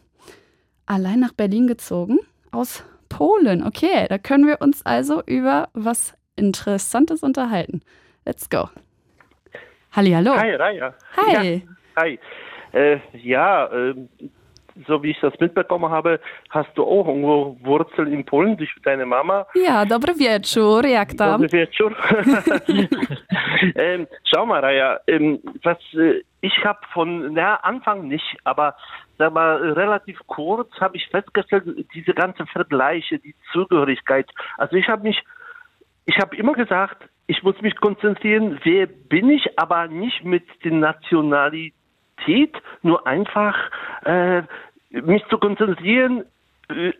Speaker 2: allein nach Berlin gezogen, aus Polen. Okay, da können wir uns also über was Interessantes unterhalten. Let's go. Hallo.
Speaker 4: Hi, Raya.
Speaker 2: Hi.
Speaker 4: Ja, hi. Äh, ja, äh, so wie ich das mitbekommen habe, hast du auch irgendwo Wurzeln in Polen durch deine Mama.
Speaker 2: Ja, dobry wieczór, jak tam?
Speaker 4: Dobry wieczór. ähm, schau mal, Raya, ähm, was äh, ich habe von na, Anfang nicht, aber sag mal, relativ kurz habe ich festgestellt, diese ganzen Vergleiche, die Zugehörigkeit. Also ich habe mich ich habe immer gesagt, ich muss mich konzentrieren, wer bin ich, aber nicht mit der Nationalität, nur einfach äh, mich zu konzentrieren, äh,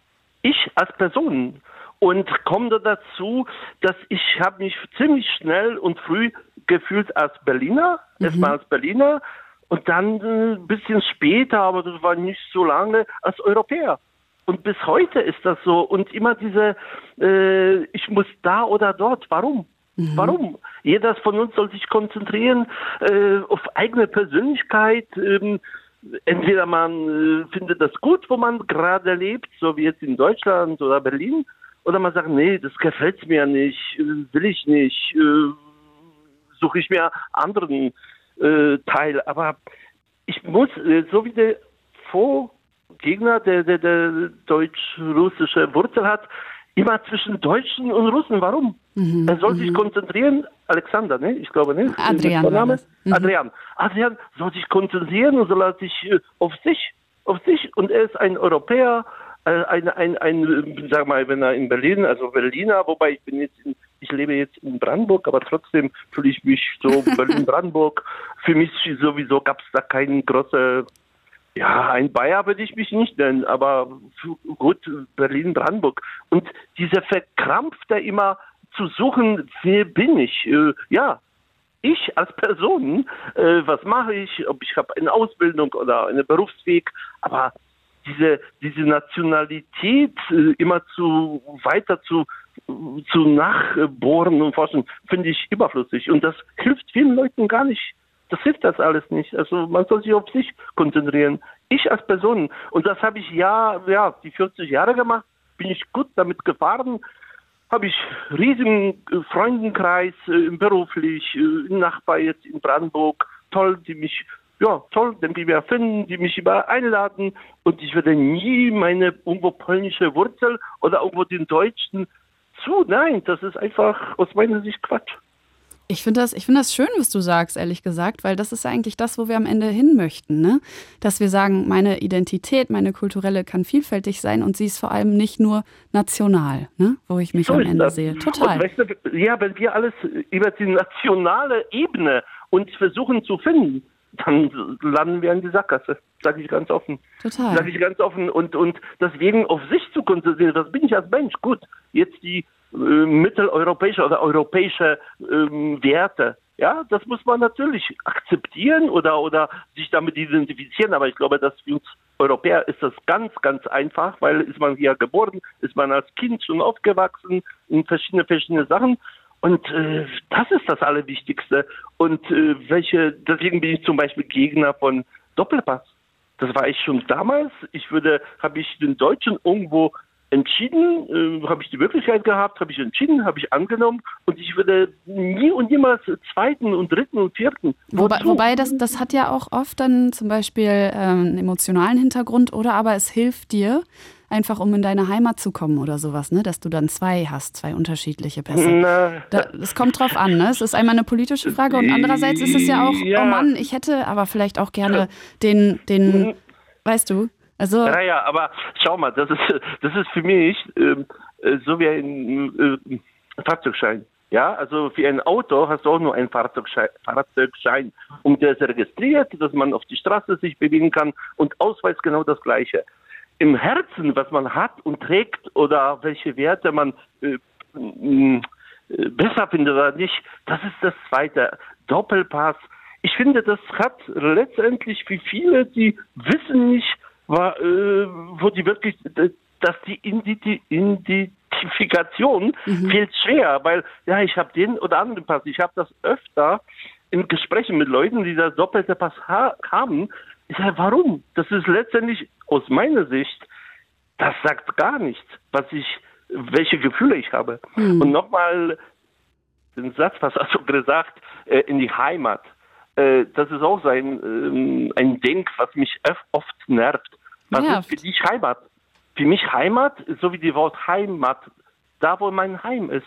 Speaker 4: ich als Person. Und komme da dazu, dass ich habe mich ziemlich schnell und früh gefühlt als Berliner, mhm. erstmal als Berliner und dann ein äh, bisschen später, aber das war nicht so lange, als Europäer. Und bis heute ist das so. Und immer diese, äh, ich muss da oder dort. Warum? Mhm. Warum? Jeder von uns soll sich konzentrieren äh, auf eigene Persönlichkeit. Ähm, entweder man äh, findet das gut, wo man gerade lebt, so wie jetzt in Deutschland oder Berlin, oder man sagt, nee, das gefällt mir nicht, äh, will ich nicht, äh, suche ich mir anderen äh, Teil. Aber ich muss, äh, so wie der Vorgegner, der, der, der deutsch-russische Wurzel hat, immer zwischen Deutschen und Russen. Warum? Mhm, er soll sich mhm. konzentrieren, Alexander, ne? Ich glaube, ne?
Speaker 2: Adrian.
Speaker 4: Mhm. Adrian. Adrian soll sich konzentrieren und soll sich äh, auf sich, auf sich und er ist ein Europäer, äh, ein, ein, ein, sag mal, wenn er in Berlin, also Berliner, wobei ich bin jetzt in, ich lebe jetzt in Brandenburg, aber trotzdem fühle ich mich so Berlin-Brandenburg. Für mich sowieso gab es da keinen großen ja, ein Bayer würde ich mich nicht nennen, aber gut, Berlin-Brandenburg. Und dieser verkrampfte immer zu suchen, wer bin ich? Äh, ja, ich als Person, äh, was mache ich, ob ich habe eine Ausbildung oder einen Berufsweg, aber diese, diese Nationalität äh, immer zu weiter zu, zu nachbohren und forschen, finde ich überflüssig. Und das hilft vielen Leuten gar nicht das hilft das alles nicht. Also man soll sich auf sich konzentrieren. Ich als Person. Und das habe ich ja, ja, die 40 Jahre gemacht, bin ich gut damit gefahren. Habe ich riesigen Freundenkreis, äh, beruflich, äh, Nachbar jetzt in Brandenburg, toll, die mich, ja, toll, den wir finden, die mich immer einladen. Und ich würde nie meine irgendwo polnische Wurzel oder irgendwo den Deutschen zu. Nein, das ist einfach aus meiner Sicht Quatsch.
Speaker 2: Ich finde das, find das schön, was du sagst, ehrlich gesagt, weil das ist eigentlich das, wo wir am Ende hin möchten. Ne? Dass wir sagen, meine Identität, meine kulturelle kann vielfältig sein und sie ist vor allem nicht nur national, ne? wo ich mich so am Ende das. sehe. Total.
Speaker 4: Weißt du, ja, wenn wir alles über die nationale Ebene uns versuchen zu finden, dann landen wir in die Sackgasse. Sage ich ganz offen.
Speaker 2: Total.
Speaker 4: Sage ich ganz offen. Und, und deswegen auf sich zu konzentrieren, das bin ich als Mensch. Gut, jetzt die mitteleuropäische oder europäische ähm, Werte. Ja, das muss man natürlich akzeptieren oder, oder sich damit identifizieren. Aber ich glaube, dass für uns Europäer ist das ganz, ganz einfach, weil ist man hier geboren, ist man als Kind schon aufgewachsen in verschiedene, verschiedene Sachen. Und äh, das ist das Allerwichtigste. Und äh, welche, deswegen bin ich zum Beispiel Gegner von Doppelpass. Das war ich schon damals. Ich würde, habe ich den Deutschen irgendwo entschieden, äh, habe ich die Möglichkeit gehabt, habe ich entschieden, habe ich angenommen und ich würde nie und niemals zweiten und dritten und vierten.
Speaker 2: Wobei, wobei, das, das hat ja auch oft dann zum Beispiel ähm, einen emotionalen Hintergrund oder aber es hilft dir, einfach um in deine Heimat zu kommen oder sowas, ne? Dass du dann zwei hast, zwei unterschiedliche Pässe. Es kommt drauf an, ne? Es ist einmal eine politische Frage und andererseits ist es ja auch, ja. oh Mann, ich hätte aber vielleicht auch gerne den, den, mhm. weißt du? Also
Speaker 4: ja, ja, aber schau mal, das ist, das ist für mich ähm, äh, so wie ein äh, Fahrzeugschein. Ja, also für ein Auto hast du auch nur einen Fahrzeugschein, Fahrzeugschein. Und der ist registriert, dass man auf die Straße sich bewegen kann und Ausweis genau das Gleiche. Im Herzen, was man hat und trägt oder welche Werte man äh, äh, besser findet oder nicht, das ist das Zweite. Doppelpass. Ich finde, das hat letztendlich für viele, die wissen nicht, war, äh, wo die wirklich, dass die Identifikation mhm. fehlt schwer, weil ja, ich habe den oder anderen Pass, ich habe das öfter in Gesprächen mit Leuten, die das doppelte Pass ha haben. Ich sage, warum? Das ist letztendlich aus meiner Sicht, das sagt gar nichts, was ich, welche Gefühle ich habe. Mhm. Und nochmal den Satz, was hast du gesagt, äh, in die Heimat. Äh, das ist auch so ein, ähm, ein Denk, was mich oft nervt. Was nervt. ist für dich Heimat? Für mich Heimat, so wie die Wort Heimat, da wo mein Heim ist.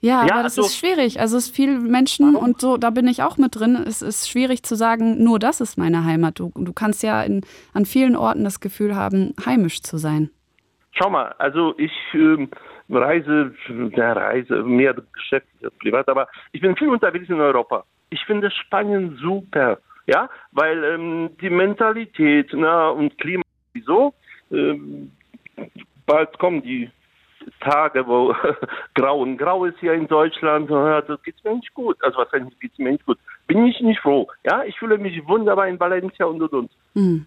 Speaker 2: Ja, ja aber das also, ist schwierig. Also es ist viel Menschen warum? und so, da bin ich auch mit drin. Es ist schwierig zu sagen, nur das ist meine Heimat. Du, du kannst ja in, an vielen Orten das Gefühl haben, heimisch zu sein.
Speaker 4: schau mal, also ich ähm, reise, der Reise, mehr geschäftlich als privat, aber ich bin viel unterwegs in Europa. Ich finde Spanien super, ja, weil ähm, die Mentalität na, und Klima sowieso, ähm, bald kommen die Tage, wo grau und grau ist hier in Deutschland, ja, das geht's mir nicht gut. Also was heißt, geht's mir nicht gut? Bin ich nicht froh. Ja, ich fühle mich wunderbar in Valencia und und und.
Speaker 2: Mhm.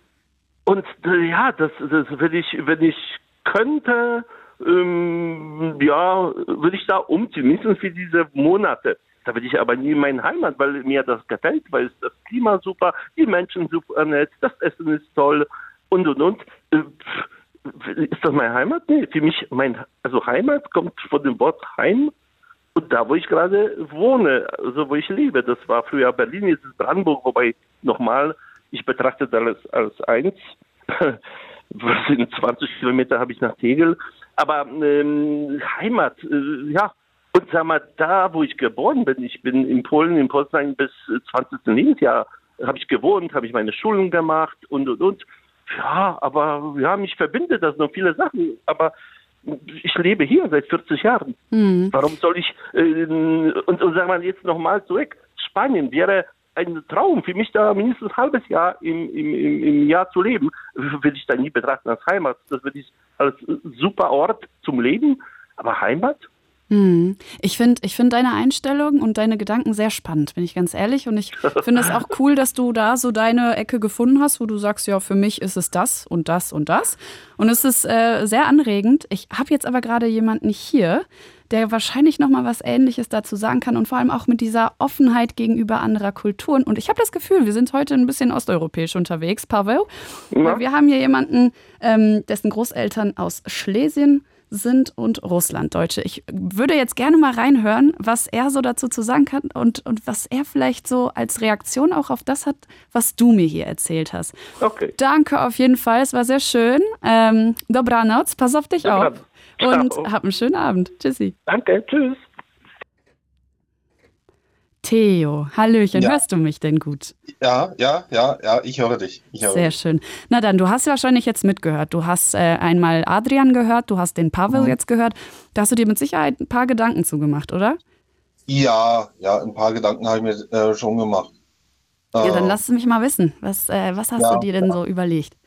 Speaker 4: Und äh, ja, das, das wenn ich, wenn ich könnte, ähm, ja, würde ich da umziehen, mindestens für diese Monate. Da würde ich aber nie in meine Heimat, weil mir das gefällt, weil das Klima super, die Menschen super nett, das Essen ist toll und und und. Äh, ist das meine Heimat? Nee, für mich, mein, also Heimat kommt von dem Wort Heim und da, wo ich gerade wohne, also wo ich lebe. Das war früher Berlin, jetzt ist Brandenburg, wobei nochmal, ich betrachte das als eins. Was sind 20 Kilometer habe ich nach Tegel. Aber ähm, Heimat, äh, ja, und sag mal, da, wo ich geboren bin, ich bin in Polen, in Poznań bis 20. Lebensjahr, habe ich gewohnt, habe ich meine Schulen gemacht und, und, und. Ja, aber ja, mich verbindet das noch viele Sachen. Aber ich lebe hier seit 40 Jahren.
Speaker 2: Mhm.
Speaker 4: Warum soll ich, äh, und, und sagen wir jetzt nochmal zurück, Spanien wäre ein Traum für mich da mindestens ein halbes Jahr im, im, im, im Jahr zu leben, würde ich da nie betrachten als Heimat. Das würde ich als super Ort zum Leben, aber Heimat?
Speaker 2: Hm. Ich finde ich find deine Einstellung und deine Gedanken sehr spannend, bin ich ganz ehrlich. Und ich finde es auch cool, dass du da so deine Ecke gefunden hast, wo du sagst, ja, für mich ist es das und das und das. Und es ist äh, sehr anregend. Ich habe jetzt aber gerade jemanden hier, der wahrscheinlich noch mal was Ähnliches dazu sagen kann und vor allem auch mit dieser Offenheit gegenüber anderer Kulturen. Und ich habe das Gefühl, wir sind heute ein bisschen osteuropäisch unterwegs, Pavel.
Speaker 4: Ja.
Speaker 2: Wir haben hier jemanden, ähm, dessen Großeltern aus Schlesien sind und Russlanddeutsche. Ich würde jetzt gerne mal reinhören, was er so dazu zu sagen kann und, und was er vielleicht so als Reaktion auch auf das hat, was du mir hier erzählt hast.
Speaker 4: Okay.
Speaker 2: Danke auf jeden Fall, es war sehr schön. Ähm, Dobranoc, pass auf dich
Speaker 4: Dobranoc.
Speaker 2: auf und hab einen schönen Abend. Tschüssi.
Speaker 4: Danke, tschüss.
Speaker 2: Theo, Hallöchen,
Speaker 5: Ja.
Speaker 2: hörst du mich denn gut?
Speaker 5: Ja, ja, ja, ja, ich höre dich. Ich höre
Speaker 2: Sehr
Speaker 5: dich.
Speaker 2: schön. Na dann, du hast wahrscheinlich jetzt mitgehört. Du hast äh, einmal Adrian gehört, du hast den Pavel
Speaker 5: Mhm.
Speaker 2: jetzt gehört. Da hast du dir mit Sicherheit ein paar Gedanken zugemacht, oder?
Speaker 5: Ja, ja, ein paar Gedanken habe ich mir äh, schon gemacht.
Speaker 2: Ja, dann
Speaker 5: Äh,
Speaker 2: lass es mich mal wissen. Was, äh, was hast
Speaker 5: Ja.
Speaker 2: du dir denn so überlegt?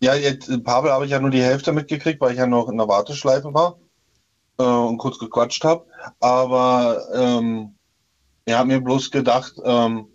Speaker 5: Ja, jetzt, äh, Pavel habe ich ja nur die Hälfte mitgekriegt, weil ich ja noch in der Warteschleife war äh, und kurz gequatscht habe. Aber ähm, ich habe mir bloß gedacht, ähm,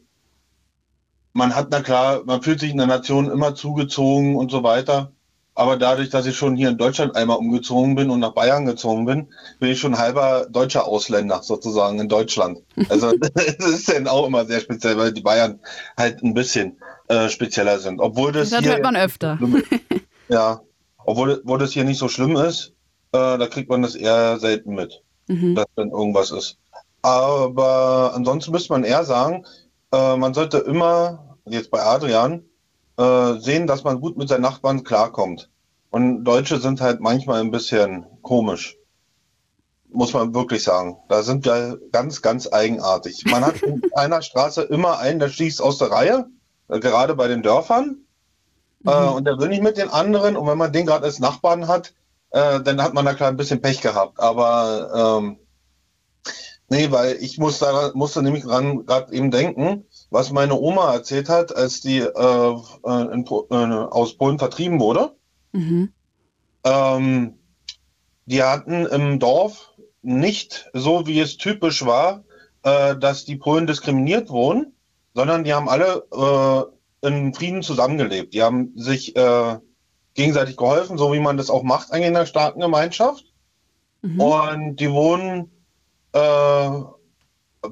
Speaker 5: man hat, na klar, man fühlt sich in der Nation immer zugezogen und so weiter. Aber dadurch, dass ich schon hier in Deutschland einmal umgezogen bin und nach Bayern gezogen bin, bin ich schon halber deutscher Ausländer sozusagen in Deutschland. Also das ist dann auch immer sehr speziell, weil die Bayern halt ein bisschen äh, spezieller sind. Obwohl das,
Speaker 2: Das
Speaker 5: hier
Speaker 2: hört man öfter.
Speaker 5: ja, obwohl, obwohl das hier nicht so schlimm ist, äh, da kriegt man das eher selten mit,
Speaker 2: Mhm.
Speaker 5: dass wenn irgendwas ist. Aber ansonsten müsste man eher sagen, äh, man sollte immer, jetzt bei Adrian, äh, sehen, dass man gut mit seinen Nachbarn klarkommt. Und Deutsche sind halt manchmal ein bisschen komisch. Muss man wirklich sagen. Da sind wir ganz, ganz eigenartig. Man hat in einer Straße immer einen, der schießt aus der Reihe, äh, gerade bei den Dörfern. Äh, und der will nicht mit den anderen. Und wenn man den gerade als Nachbarn hat, äh, dann hat man da klar ein bisschen Pech gehabt. Aber ähm, nee, weil ich muss da, musste nämlich gerade eben denken, was meine Oma erzählt hat, als die äh, in, äh, aus Polen vertrieben wurde.
Speaker 2: Mhm.
Speaker 5: Ähm, die hatten im Dorf nicht so, wie es typisch war, äh, dass die Polen diskriminiert wurden, sondern die haben alle äh, in Frieden zusammengelebt. Die haben sich äh, gegenseitig geholfen, so wie man das auch macht eigentlich in einer starken Gemeinschaft.
Speaker 2: Mhm.
Speaker 5: Und die wurden äh,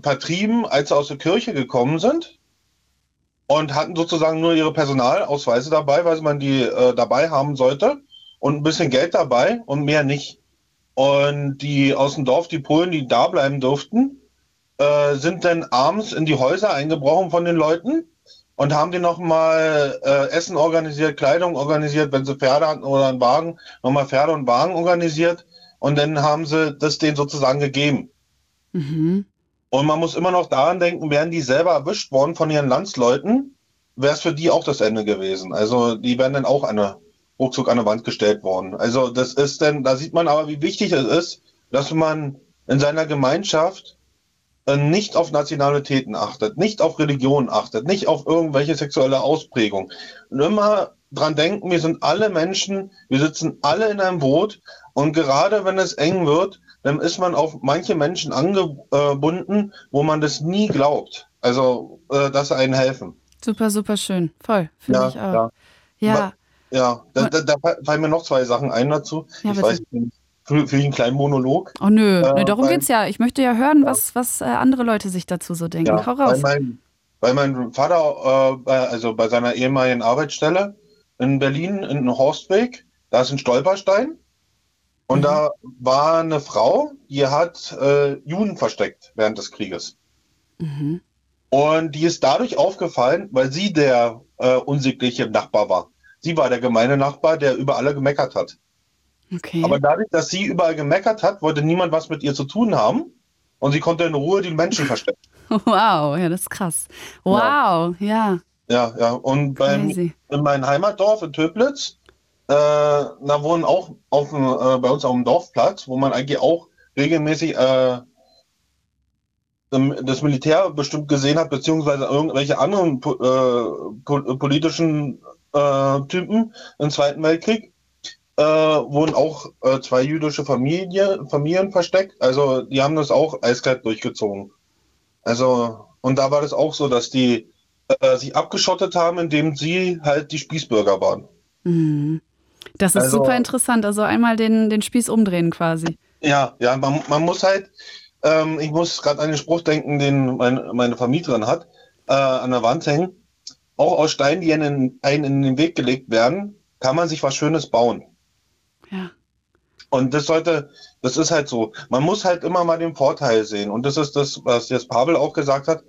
Speaker 5: vertrieben, als sie aus der Kirche gekommen sind und hatten sozusagen nur ihre Personalausweise dabei, weil man die äh, dabei haben sollte und ein bisschen Geld dabei und mehr nicht. Und die aus dem Dorf, die Polen, die da bleiben durften, äh, sind dann abends in die Häuser eingebrochen von den Leuten und haben die nochmal äh, Essen organisiert, Kleidung organisiert, wenn sie Pferde hatten oder einen Wagen, nochmal Pferde und Wagen organisiert und dann haben sie das denen sozusagen gegeben.
Speaker 2: Mhm.
Speaker 5: Und man muss immer noch daran denken, wären die selber erwischt worden von ihren Landsleuten, wäre es für die auch das Ende gewesen. Also die wären dann auch eine ruckzuck an der Wand gestellt worden. Also das ist denn, da sieht man aber, wie wichtig es ist, dass man in seiner Gemeinschaft äh, nicht auf Nationalitäten achtet, nicht auf Religion achtet, nicht auf irgendwelche sexuelle Ausprägung. Und immer dran denken, wir sind alle Menschen, wir sitzen alle in einem Boot und gerade wenn es eng wird, dann ist man auf manche Menschen angebunden, wo man das nie glaubt. Also, äh, dass sie einen helfen.
Speaker 2: Super, super schön. Voll, finde
Speaker 5: Ja,
Speaker 2: ich auch.
Speaker 5: ja.
Speaker 2: Ja,
Speaker 5: Ja, da, da, da fallen mir noch zwei Sachen ein dazu.
Speaker 2: Ja,
Speaker 5: ich weiß nicht, für, für einen kleinen Monolog.
Speaker 2: oh nö,
Speaker 5: Äh,
Speaker 2: nee, darum
Speaker 5: weil-
Speaker 2: geht's ja. Ich möchte ja hören, was, was äh, andere Leute sich dazu so denken. Hau
Speaker 5: weil
Speaker 2: raus.
Speaker 5: mein, weil mein Vater, äh, also bei seiner ehemaligen Arbeitsstelle in Berlin, in Horstweg, da ist ein Stolperstein. Und
Speaker 2: Mhm.
Speaker 5: da war eine Frau, die hat äh, Juden versteckt während des Krieges.
Speaker 2: Mhm.
Speaker 5: Und die ist dadurch aufgefallen, weil sie der äh, unsittliche Nachbar war. Sie war der gemeine Nachbar, der über alle gemeckert hat.
Speaker 2: Okay.
Speaker 5: Aber dadurch, dass sie überall gemeckert hat, wollte niemand was mit ihr zu tun haben. Und sie konnte in Ruhe die Menschen verstecken.
Speaker 2: Wow, ja, das ist krass. Wow, ja,
Speaker 5: Ja, ja. Und beim, in meinem Heimatdorf in Töplitz, da wohnen auch auf äh, bei uns auf dem Dorfplatz, wo man eigentlich auch regelmäßig äh, ähm, das Militär bestimmt gesehen hat, beziehungsweise irgendwelche anderen äh, po politischen äh, Typen im Zweiten Weltkrieg, äh, wurden auch äh, zwei jüdische Familie, Familien versteckt. Also die haben das auch eiskalt durchgezogen. Also, und da war das auch so, dass die äh, sich abgeschottet haben, indem sie halt die Spießbürger waren.
Speaker 2: Mhm. Das ist
Speaker 5: Also-
Speaker 2: super interessant. Also einmal den, den Spieß umdrehen quasi.
Speaker 5: Ja, ja, man, man muss halt, ähm, ich muss gerade an den Spruch denken, den mein, meine Vermieterin hat, äh, an der Wand hängen. Auch aus Steinen, die einen, einen in den Weg gelegt werden, kann man sich was Schönes bauen.
Speaker 2: Ja.
Speaker 5: Und das sollte, das ist halt so. Man muss halt immer mal den Vorteil sehen. Und das ist das, was jetzt Pavel auch gesagt hat.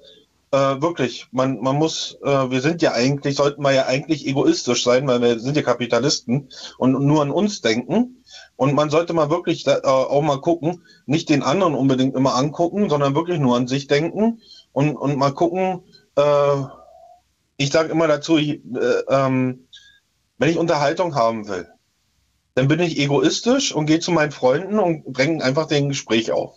Speaker 5: Äh, wirklich, man, man muss, äh, wir sind ja eigentlich, sollten wir ja eigentlich egoistisch sein, weil wir sind ja Kapitalisten und nur an uns denken. Und man sollte mal wirklich äh, auch mal gucken, nicht den anderen unbedingt immer angucken, sondern wirklich nur an sich denken und, und mal gucken, äh, ich sage immer dazu, ich, äh, ähm, wenn ich Unterhaltung haben will, dann bin ich egoistisch und gehe zu meinen Freunden und bringe einfach den Gespräch auf.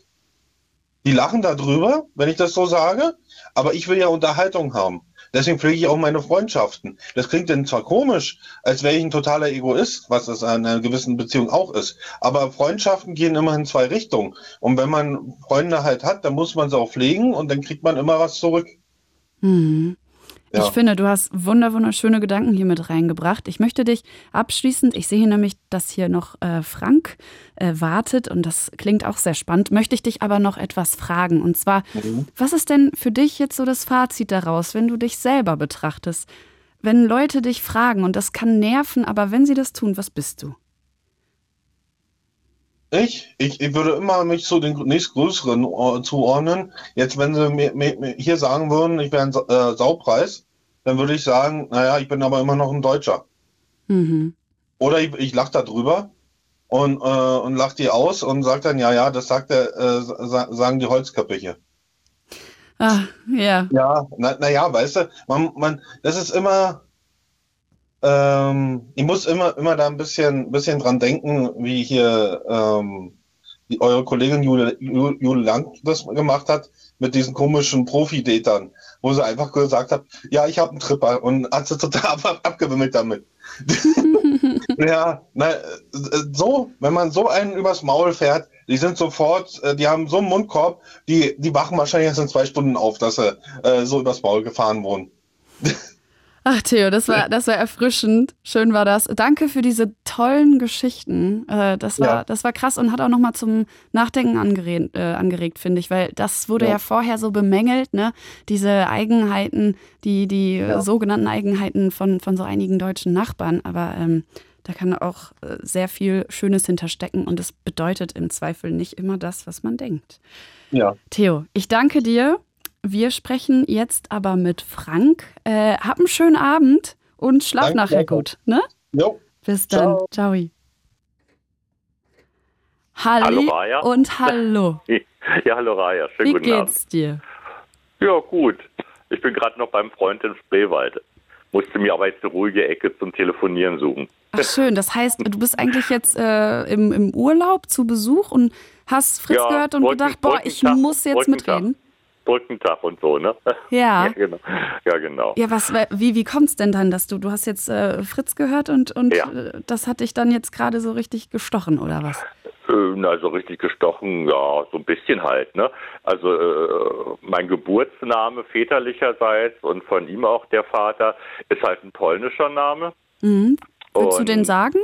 Speaker 5: Die lachen darüber, wenn ich das so sage, aber ich will ja Unterhaltung haben. Deswegen pflege ich auch meine Freundschaften. Das klingt dann zwar komisch, als wäre ich ein totaler Egoist, was es in einer gewissen Beziehung auch ist. Aber Freundschaften gehen immer in zwei Richtungen. Und wenn man Freunde halt hat, dann muss man sie auch pflegen und dann kriegt man immer was zurück.
Speaker 2: Mhm.
Speaker 5: Ja.
Speaker 2: Ich finde, du hast wunder wunderschöne Gedanken hier mit reingebracht. Ich möchte dich abschließend, ich sehe hier nämlich, dass hier noch äh, Frank äh, wartet und das klingt auch sehr spannend, möchte ich dich aber noch etwas fragen. Und zwar, was ist denn für dich jetzt so das Fazit daraus, wenn du dich selber betrachtest? Wenn Leute dich fragen, und das kann nerven, aber wenn sie das tun, was bist du?
Speaker 5: Ich? Ich, ich würde immer mich zu den nächstgrößeren äh, zuordnen. Jetzt, wenn sie mir, mir, mir hier sagen würden, ich wäre ein Sa- äh, Saupreis, dann würde ich sagen, naja, ich bin aber immer noch ein Deutscher.
Speaker 2: Mhm.
Speaker 5: Oder ich, ich lache da drüber und, äh, und lache die aus und sage dann, ja, ja, das sagt der, äh, sa sagen die Holzköpfe hier.
Speaker 2: Ah, ja.
Speaker 5: Ja, na, na ja, weißt du, man, man, das ist immer, ähm, ich muss immer, immer da ein bisschen, bisschen dran denken, wie hier ähm, die, eure Kollegin Jule, Jule, Jule Lang das gemacht hat mit diesen komischen Profi-Datern, wo sie einfach gesagt hat, ja, ich habe einen Tripper und hat sie total ab, abgewimmelt damit. ja, na, so, wenn man so einen übers Maul fährt, die sind sofort, äh, die haben so einen Mundkorb, die, die wachen wahrscheinlich erst in zwei Stunden auf, dass sie äh, so übers Maul gefahren wurden.
Speaker 2: Ach, Theo, das war, das war erfrischend. Schön war das. Danke für diese tollen Geschichten. Äh, das, war,
Speaker 5: Ja.
Speaker 2: das war krass und hat auch nochmal zum Nachdenken angeregt, äh, angeregt finde ich, weil das wurde ja.
Speaker 5: Ja.
Speaker 2: vorher so bemängelt, ne? Diese Eigenheiten, die, die äh,
Speaker 5: Ja.
Speaker 2: sogenannten Eigenheiten von, von so einigen deutschen Nachbarn. Aber ähm, da kann auch äh, sehr viel Schönes hinterstecken und es bedeutet im Zweifel nicht immer das, was man denkt.
Speaker 5: Ja.
Speaker 2: Theo, ich danke dir. Wir sprechen jetzt aber mit Frank. Äh, hab einen schönen Abend und schlaf
Speaker 5: Danke,
Speaker 2: nachher gut. Ne?
Speaker 5: Jo.
Speaker 2: Bis dann. Ciao. Halli
Speaker 6: Hallo, Raya.
Speaker 2: und hallo.
Speaker 6: Ja, hallo Raya, schönen
Speaker 2: Wie
Speaker 6: guten Abend.
Speaker 2: geht's dir?
Speaker 6: Ja, gut. Ich bin gerade noch beim Freund in Spreewald. Musste mir aber jetzt eine ruhige Ecke zum Telefonieren suchen.
Speaker 2: Ach schön, das heißt, du bist eigentlich jetzt äh, im, im Urlaub zu Besuch und hast Fritz
Speaker 6: Ja,
Speaker 2: gehört und gedacht, boah, ich muss jetzt mitreden.
Speaker 6: Brückentag und so, ne?
Speaker 2: Ja.
Speaker 6: ja genau. Ja, genau.
Speaker 2: Ja, was, wie, wie kommt's denn dann, dass du, du hast jetzt äh, Fritz gehört und, und
Speaker 6: Ja.
Speaker 2: äh, das hat dich dann jetzt gerade so richtig gestochen, oder was?
Speaker 6: Äh, Na, so richtig gestochen, ja, so ein bisschen halt, ne? Also äh, mein Geburtsname väterlicherseits und von ihm auch der Vater ist halt ein polnischer Name.
Speaker 2: Mhm. Willst du
Speaker 6: Und-
Speaker 2: den sagen?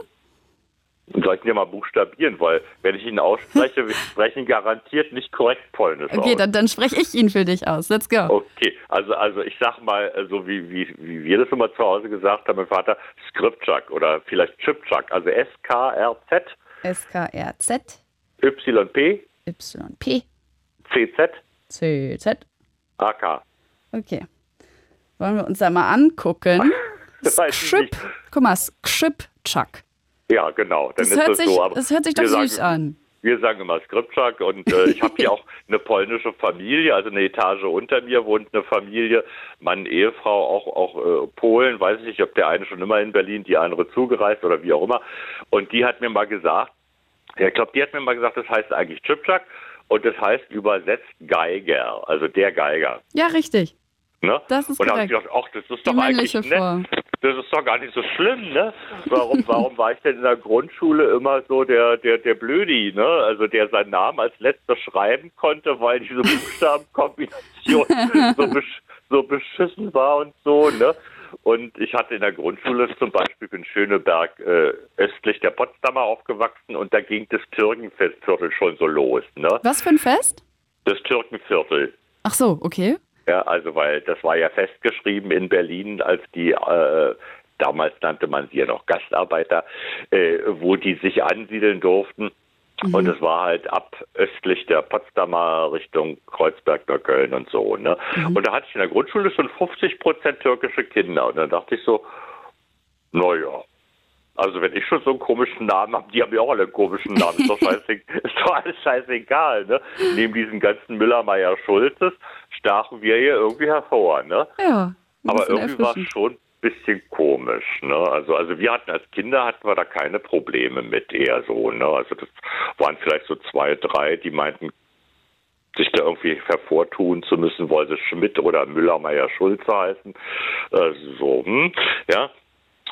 Speaker 6: Soll ich ja mal buchstabieren, weil wenn ich ihn ausspreche, wir sprechen garantiert nicht korrekt Polnisch
Speaker 2: Okay,
Speaker 6: aus.
Speaker 2: dann, dann spreche ich ihn für dich aus. Let's go.
Speaker 6: Okay, also also ich sag mal, äh, so wie, wie, wie wir das immer zu Hause gesagt haben, mein Vater, Skripczak oder vielleicht Chipchak, also S-K-R-Z,
Speaker 2: S-K-R-Z,
Speaker 6: Y-P,
Speaker 2: Y-P,
Speaker 6: C-Z,
Speaker 2: C-Z.
Speaker 6: A-K.
Speaker 2: Okay. Wollen wir uns da mal angucken?
Speaker 6: Nicht.
Speaker 2: Guck mal, Skschip-Chuck.
Speaker 6: Ja, genau. Dann
Speaker 2: Das
Speaker 6: ist
Speaker 2: hört
Speaker 6: das
Speaker 2: sich,
Speaker 6: so. Aber
Speaker 2: das hört sich doch süß
Speaker 6: sagen,
Speaker 2: an.
Speaker 6: Wir sagen immer Skripczak und äh, ich habe hier auch eine polnische Familie, also eine Etage unter mir wohnt eine Familie, Mann, Ehefrau, auch auch äh, Polen, weiß ich nicht, ob der eine schon immer in Berlin, die andere zugereist oder wie auch immer. Und die hat mir mal gesagt, ja, ich glaube, die hat mir mal gesagt, das heißt eigentlich Chipchak und das heißt übersetzt Geiger, also der Geiger.
Speaker 2: Ja, richtig.
Speaker 6: Ne?
Speaker 2: Das ist
Speaker 6: und da habe ich gedacht, ach, das ist doch
Speaker 2: Die
Speaker 6: eigentlich nett. Das ist doch gar nicht so schlimm, ne? Warum, warum war ich denn in der Grundschule immer so der, der, der Blödi, ne? Also der seinen Namen als letzter schreiben konnte, weil diese Buchstabenkombination so, besch so beschissen war und so, ne? Und ich hatte in der Grundschule zum Beispiel in Schöneberg äh, östlich der Potsdamer aufgewachsen und da ging das Türkenviertel schon so los, ne?
Speaker 2: Was für ein Fest?
Speaker 6: Das Türkenviertel.
Speaker 2: Ach so, okay.
Speaker 6: Ja, also weil das war ja festgeschrieben in Berlin, als die äh, damals nannte man sie ja noch Gastarbeiter, äh, wo die sich ansiedeln durften. Und es war halt ab östlich der Potsdamer Richtung Kreuzberg, Neukölln und so. Ne? Und da hatte ich in der Grundschule schon 50 Prozent türkische Kinder. Und dann dachte ich so, naja, also wenn ich schon so einen komischen Namen habe, die haben ja auch alle einen komischen Namen. Ist doch, scheiße, ist doch alles scheißegal, ne? Neben diesen ganzen Müller-Meyer-Schulzes stachen wir hier irgendwie hervor, ne?
Speaker 2: Ja.
Speaker 6: Aber irgendwie war es schon ein bisschen komisch, ne? Also, also wir hatten als Kinder hatten wir da keine Probleme mit eher so, ne? Also das waren vielleicht so zwei, drei, die meinten, sich da irgendwie hervortun zu müssen, weil sie Schmidt oder Müller-Meyer-Schulze heißen. Äh, so, hm, ja.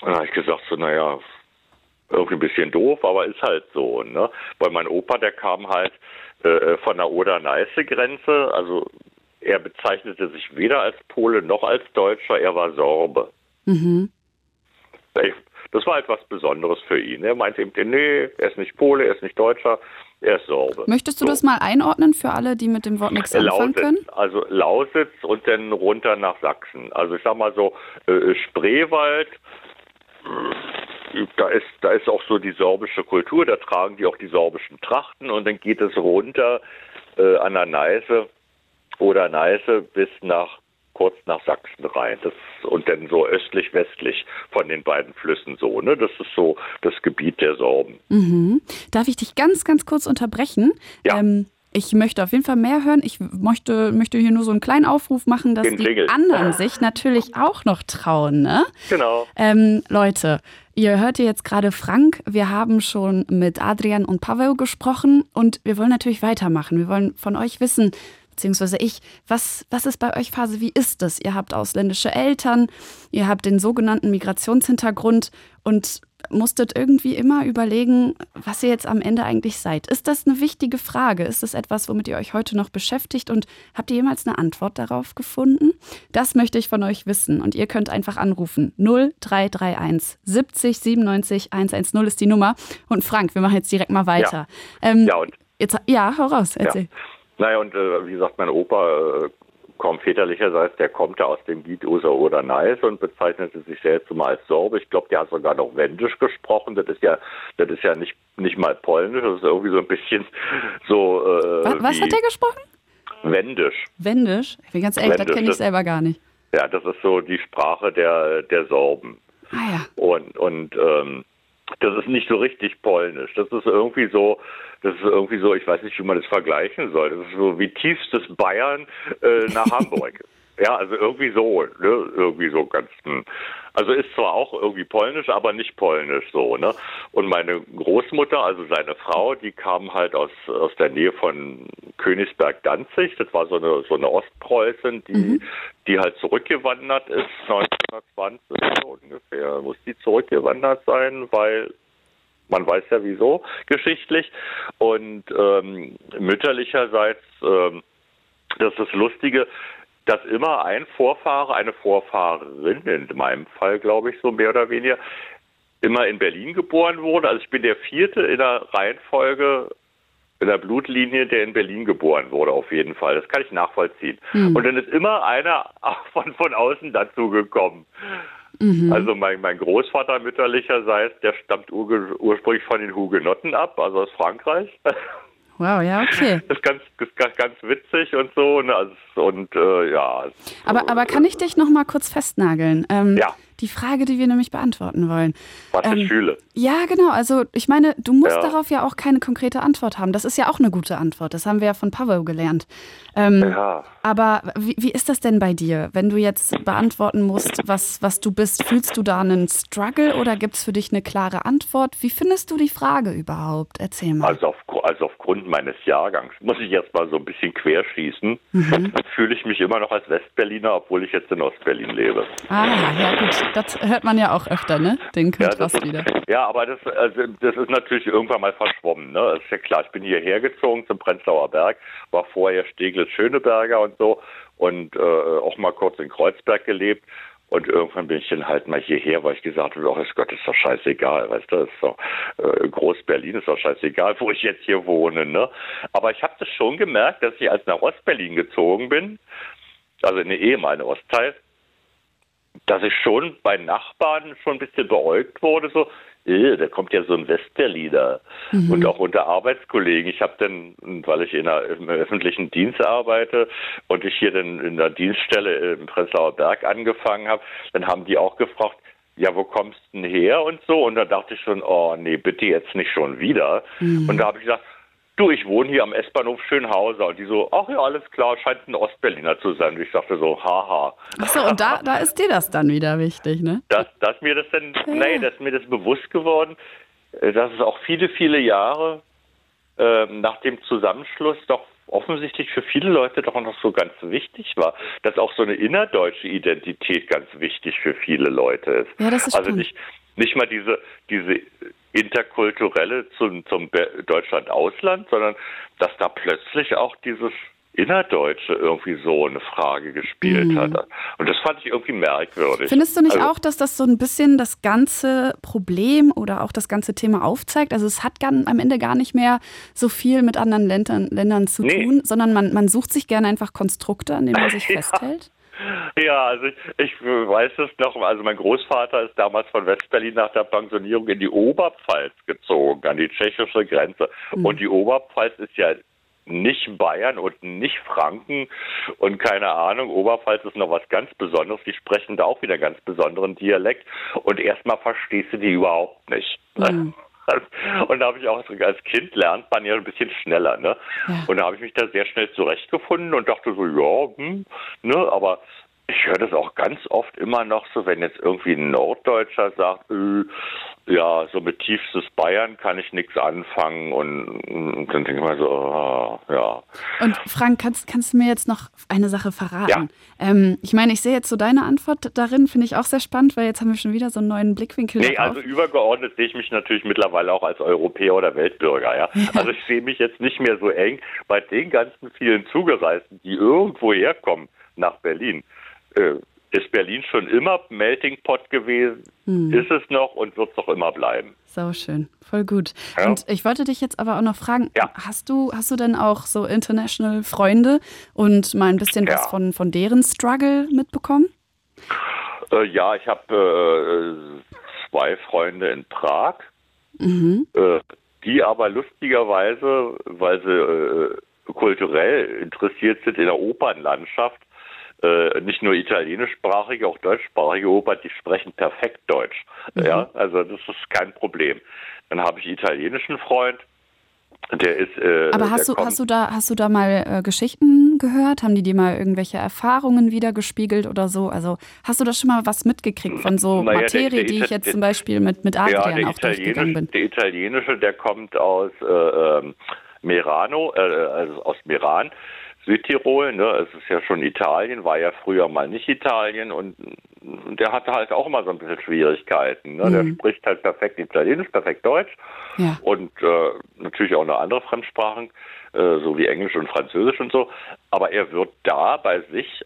Speaker 6: Dann habe ich gesagt, so, naja, irgendwie ein bisschen doof, aber ist halt so, ne? Weil mein Opa, der kam halt äh, von der Oder-Neiße-Grenze, also er bezeichnete sich weder als Pole noch als Deutscher, er war Sorbe.
Speaker 2: Mhm.
Speaker 6: Das war etwas Besonderes für ihn. Er meinte eben, nee, er ist nicht Pole, er ist nicht Deutscher, er ist Sorbe.
Speaker 2: Möchtest du
Speaker 6: So.
Speaker 2: das mal einordnen für alle, die mit dem Wort nichts anfangen können?
Speaker 6: Lausitz, also Lausitz und dann runter nach Sachsen. Also ich sag mal so, äh, Spreewald, da ist, da ist auch so die sorbische Kultur, da tragen die auch die sorbischen Trachten und dann geht es runter äh, an der Neiße oder Neiße bis nach kurz nach Sachsen rein. Das, und dann so östlich-westlich von den beiden Flüssen so. Ne? Das ist so das Gebiet der Sorben.
Speaker 2: Mhm. Darf ich dich ganz, ganz kurz unterbrechen?
Speaker 6: Ja.
Speaker 2: Ähm, ich möchte auf jeden Fall mehr hören. Ich möchte, möchte hier nur so einen kleinen Aufruf machen, dass
Speaker 6: Den
Speaker 2: die
Speaker 6: Jingle.
Speaker 2: anderen sich natürlich auch noch trauen. Ne?
Speaker 6: Genau.
Speaker 2: Ähm, Leute, ihr hört hier jetzt gerade Frank. Wir haben schon mit Adrian und Pavel gesprochen und wir wollen natürlich weitermachen. Wir wollen von euch wissen, beziehungsweise ich, was, was ist bei euch Phase? Wie ist das? Ihr habt ausländische Eltern, ihr habt den sogenannten Migrationshintergrund und musstet irgendwie immer überlegen, was ihr jetzt am Ende eigentlich seid. Ist das eine wichtige Frage? Ist das etwas, womit ihr euch heute noch beschäftigt? Und habt ihr jemals eine Antwort darauf gefunden? Das möchte ich von euch wissen. Und ihr könnt einfach anrufen. 0331 70 97 110 ist die Nummer. Und Frank, wir machen jetzt direkt mal weiter. Ähm,
Speaker 6: Ja, und
Speaker 2: jetzt, ja, hau raus, erzähl.
Speaker 6: Naja, und äh, wie gesagt, mein Opa äh, kommt väterlicherseits, der kommt ja aus dem Gebiet User oder Neiße und bezeichnete sich selbst immer als Sorbe. Ich glaube, der hat sogar noch Wendisch gesprochen. Das ist ja, das ist ja nicht, nicht mal Polnisch, das ist irgendwie so ein bisschen so. Äh,
Speaker 2: Was, was hat er gesprochen?
Speaker 6: Wendisch.
Speaker 2: Wendisch? Ich bin ganz ehrlich, das
Speaker 6: Wendisch,
Speaker 2: kenne ich
Speaker 6: das-
Speaker 2: selber gar nicht.
Speaker 6: Ja, das ist so die Sprache der, der Sorben.
Speaker 2: Ah ja.
Speaker 6: Und, und ähm, das ist nicht so richtig polnisch. Das ist irgendwie so, das ist irgendwie so, ich weiß nicht, wie man das vergleichen soll. Das ist so wie tiefstes Bayern äh, nach Hamburg. Ja, also irgendwie so, ne? irgendwie so ganz. Hm. Also ist zwar auch irgendwie polnisch, aber nicht polnisch so, ne? Und meine Großmutter, also seine Frau, die kam halt aus, aus der Nähe von Königsberg-Danzig. Das war so eine, so eine Ostpreußin, die, mhm. die halt zurückgewandert ist, 1920 so ungefähr, muss die zurückgewandert sein, weil man weiß ja wieso geschichtlich. Und ähm, mütterlicherseits, ähm, das ist das Lustige, dass immer ein Vorfahre, eine Vorfahrerin, in meinem Fall glaube ich so mehr oder weniger, immer in Berlin geboren wurde. Also ich bin der vierte in der Reihenfolge in der Blutlinie, der in Berlin geboren wurde, auf jeden Fall. Das kann ich nachvollziehen. Mhm. Und dann ist immer einer von, von außen dazugekommen. Mhm. Also mein, mein Großvater mütterlicherseits, der stammt ur, ursprünglich von den Hugenotten ab, also aus Frankreich.
Speaker 2: Wow, ja, okay.
Speaker 6: Das ist ganz, ganz, ganz witzig und so. Ne? Also, und äh, ja.
Speaker 2: Aber, aber kann ich dich noch mal kurz festnageln?
Speaker 6: Ähm, ja
Speaker 2: die Frage, die wir nämlich beantworten wollen.
Speaker 6: Was ähm, Schüle?
Speaker 2: Ja, genau. Also ich meine, du musst ja. darauf ja auch keine konkrete Antwort haben. Das ist ja auch eine gute Antwort. Das haben wir ja von Pavel gelernt. Ähm, ja. Aber wie, wie ist das denn bei dir, wenn du jetzt beantworten musst, was, was du bist? Fühlst du da einen Struggle oder gibt es für dich eine klare Antwort? Wie findest du die Frage überhaupt? Erzähl mal.
Speaker 6: Also, auf, also aufgrund meines Jahrgangs muss ich jetzt mal so ein bisschen querschießen. Mhm. Fühle ich mich immer noch als Westberliner, obwohl ich jetzt in Ostberlin lebe.
Speaker 2: Ah, ja gut. Das hört man ja auch öfter, ne? Den Kontrast
Speaker 6: ja,
Speaker 2: wieder.
Speaker 6: Ja, aber das, also, das ist natürlich irgendwann mal verschwommen. Ne? Das ist ja klar, ich bin hierher gezogen zum Prenzlauer Berg, war vorher Steglitz-Schöneberger und so und äh, auch mal kurz in Kreuzberg gelebt. Und irgendwann bin ich dann halt mal hierher, weil ich gesagt habe, oh Gott, ist doch scheißegal, weißt du, ist doch äh, Groß-Berlin, ist doch scheißegal, wo ich jetzt hier wohne, ne? Aber ich habe das schon gemerkt, dass ich als nach Ostberlin gezogen bin, also in der ehemalige Ostteil, dass ich schon bei Nachbarn schon ein bisschen beäugt wurde, so, äh, da kommt ja so ein Westberliner mhm. und auch unter Arbeitskollegen. Ich habe dann, weil ich in einer, im öffentlichen Dienst arbeite und ich hier dann in der Dienststelle im Prenzlauer Berg angefangen habe, dann haben die auch gefragt, ja, wo kommst du denn her und so? Und da dachte ich schon, oh nee, bitte jetzt nicht schon wieder. Mhm. Und da habe ich gesagt, du, ich wohne hier am S-Bahnhof Schönhauser. Und die so, ach ja, alles klar, scheint ein Ostberliner zu sein. Und ich dachte so, haha.
Speaker 2: Achso, und da, da ist dir das dann wieder wichtig, ne?
Speaker 6: Dass, dass mir das dann, ja. nee, dass mir das bewusst geworden, äh, dass es auch viele, viele Jahre äh, nach dem Zusammenschluss doch offensichtlich für viele Leute doch noch so ganz wichtig war, dass auch so eine innerdeutsche Identität ganz wichtig für viele Leute ist.
Speaker 2: Ja, das ist
Speaker 6: also nicht, nicht mal diese, diese interkulturelle zum, zum Deutschland-Ausland, sondern dass da plötzlich auch dieses Innerdeutsche irgendwie so eine Frage gespielt mhm. hat. Und das fand ich irgendwie merkwürdig.
Speaker 2: Findest du nicht also, auch, dass das so ein bisschen das ganze Problem oder auch das ganze Thema aufzeigt? Also es hat gar, am Ende gar nicht mehr so viel mit anderen Ländern, Ländern zu nee. tun, sondern man, man sucht sich gerne einfach Konstrukte, an denen man sich ja. festhält?
Speaker 6: Ja, also ich, ich weiß es noch, also mein Großvater ist damals von Westberlin nach der Pensionierung in die Oberpfalz gezogen, an die tschechische Grenze. Mhm. Und die Oberpfalz ist ja nicht Bayern und nicht Franken und keine Ahnung, Oberpfalz ist noch was ganz Besonderes. Die sprechen da auch wieder ganz besonderen Dialekt und erstmal verstehst du die überhaupt nicht. Mhm. Und da habe ich auch als Kind lernt man ja ein bisschen schneller, ne? Ja. Und da habe ich mich da sehr schnell zurechtgefunden und dachte so, ja, hm, ne, aber ich höre das auch ganz oft immer noch so, wenn jetzt irgendwie ein Norddeutscher sagt, äh, ja, so mit tiefstes Bayern kann ich nichts anfangen und, und, dann denke ich mal so, oh, ja.
Speaker 2: Und Frank, kannst, kannst du mir jetzt noch eine Sache verraten? Ja. Ähm, ich meine, ich sehe jetzt so deine Antwort darin, finde ich auch sehr spannend, weil jetzt haben wir schon wieder so einen neuen Blickwinkel.
Speaker 6: Nee, darauf. also übergeordnet sehe ich mich natürlich mittlerweile auch als Europäer oder Weltbürger, ja. ja. Also ich sehe mich jetzt nicht mehr so eng bei den ganzen vielen Zugereisten, die irgendwo herkommen nach Berlin äh, ist Berlin schon immer Melting Pot gewesen, hm. ist es noch und wird es noch immer bleiben.
Speaker 2: Sau schön, voll gut. Ja. Und ich wollte dich jetzt aber auch noch fragen, ja. hast du hast du denn auch so international Freunde und mal ein bisschen ja. was von, von deren Struggle mitbekommen?
Speaker 6: Äh, ja, ich habe äh, zwei Freunde in Prag, mhm. äh, die aber lustigerweise, weil sie äh, kulturell interessiert sind in der Opernlandschaft, äh, nicht nur italienischsprachige, auch deutschsprachige Oper, die sprechen perfekt Deutsch. Mhm. Ja, also das ist kein Problem. Dann habe ich italienischen Freund, Der ist. Äh,
Speaker 2: Aber hast du, hast du da, hast du da mal äh, Geschichten gehört? Haben die dir mal irgendwelche Erfahrungen wieder gespiegelt oder so? Also hast du da schon mal was mitgekriegt von so
Speaker 6: Naja,
Speaker 2: Materie,
Speaker 6: der- der
Speaker 2: die ich jetzt
Speaker 6: der-
Speaker 2: zum Beispiel mit, mit Adrian
Speaker 6: der
Speaker 2: auch durchgegangen bin?
Speaker 6: der italienische, der kommt aus äh, ähm, Merano, äh, also aus Meran, Südtirol. Ne? Es ist ja schon Italien, war ja früher mal nicht Italien und, und der hatte halt auch immer so ein bisschen Schwierigkeiten. Ne? Der
Speaker 2: Mhm.
Speaker 6: spricht halt perfekt Italienisch, perfekt Deutsch
Speaker 2: Ja.
Speaker 6: und äh, natürlich auch noch andere Fremdsprachen, äh, so wie Englisch und Französisch und so. Aber er wird da bei sich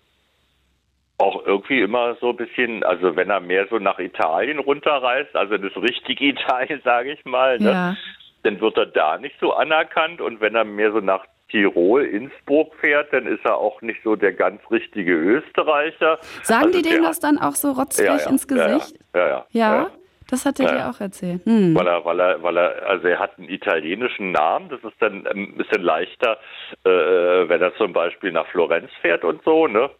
Speaker 6: auch irgendwie immer so ein bisschen, also wenn er mehr so nach Italien runterreist, also das richtige Italien, sage ich mal, ne,
Speaker 2: Ja.
Speaker 6: dann wird er da nicht so anerkannt und wenn er mehr so nach Tirol, Innsbruck fährt, dann ist er auch nicht so der ganz richtige Österreicher.
Speaker 2: Sagen
Speaker 6: Also
Speaker 2: die denen
Speaker 6: der-
Speaker 2: das dann auch so rotzfrech
Speaker 6: ja, ja,
Speaker 2: ins Gesicht?
Speaker 6: Ja, ja.
Speaker 2: das hat er
Speaker 6: Ja,
Speaker 2: dir auch erzählt. Hm.
Speaker 6: Weil er, weil er, weil er, also er hat einen italienischen Namen, das ist dann ein bisschen leichter, äh, wenn er zum Beispiel nach Florenz fährt und so, ne?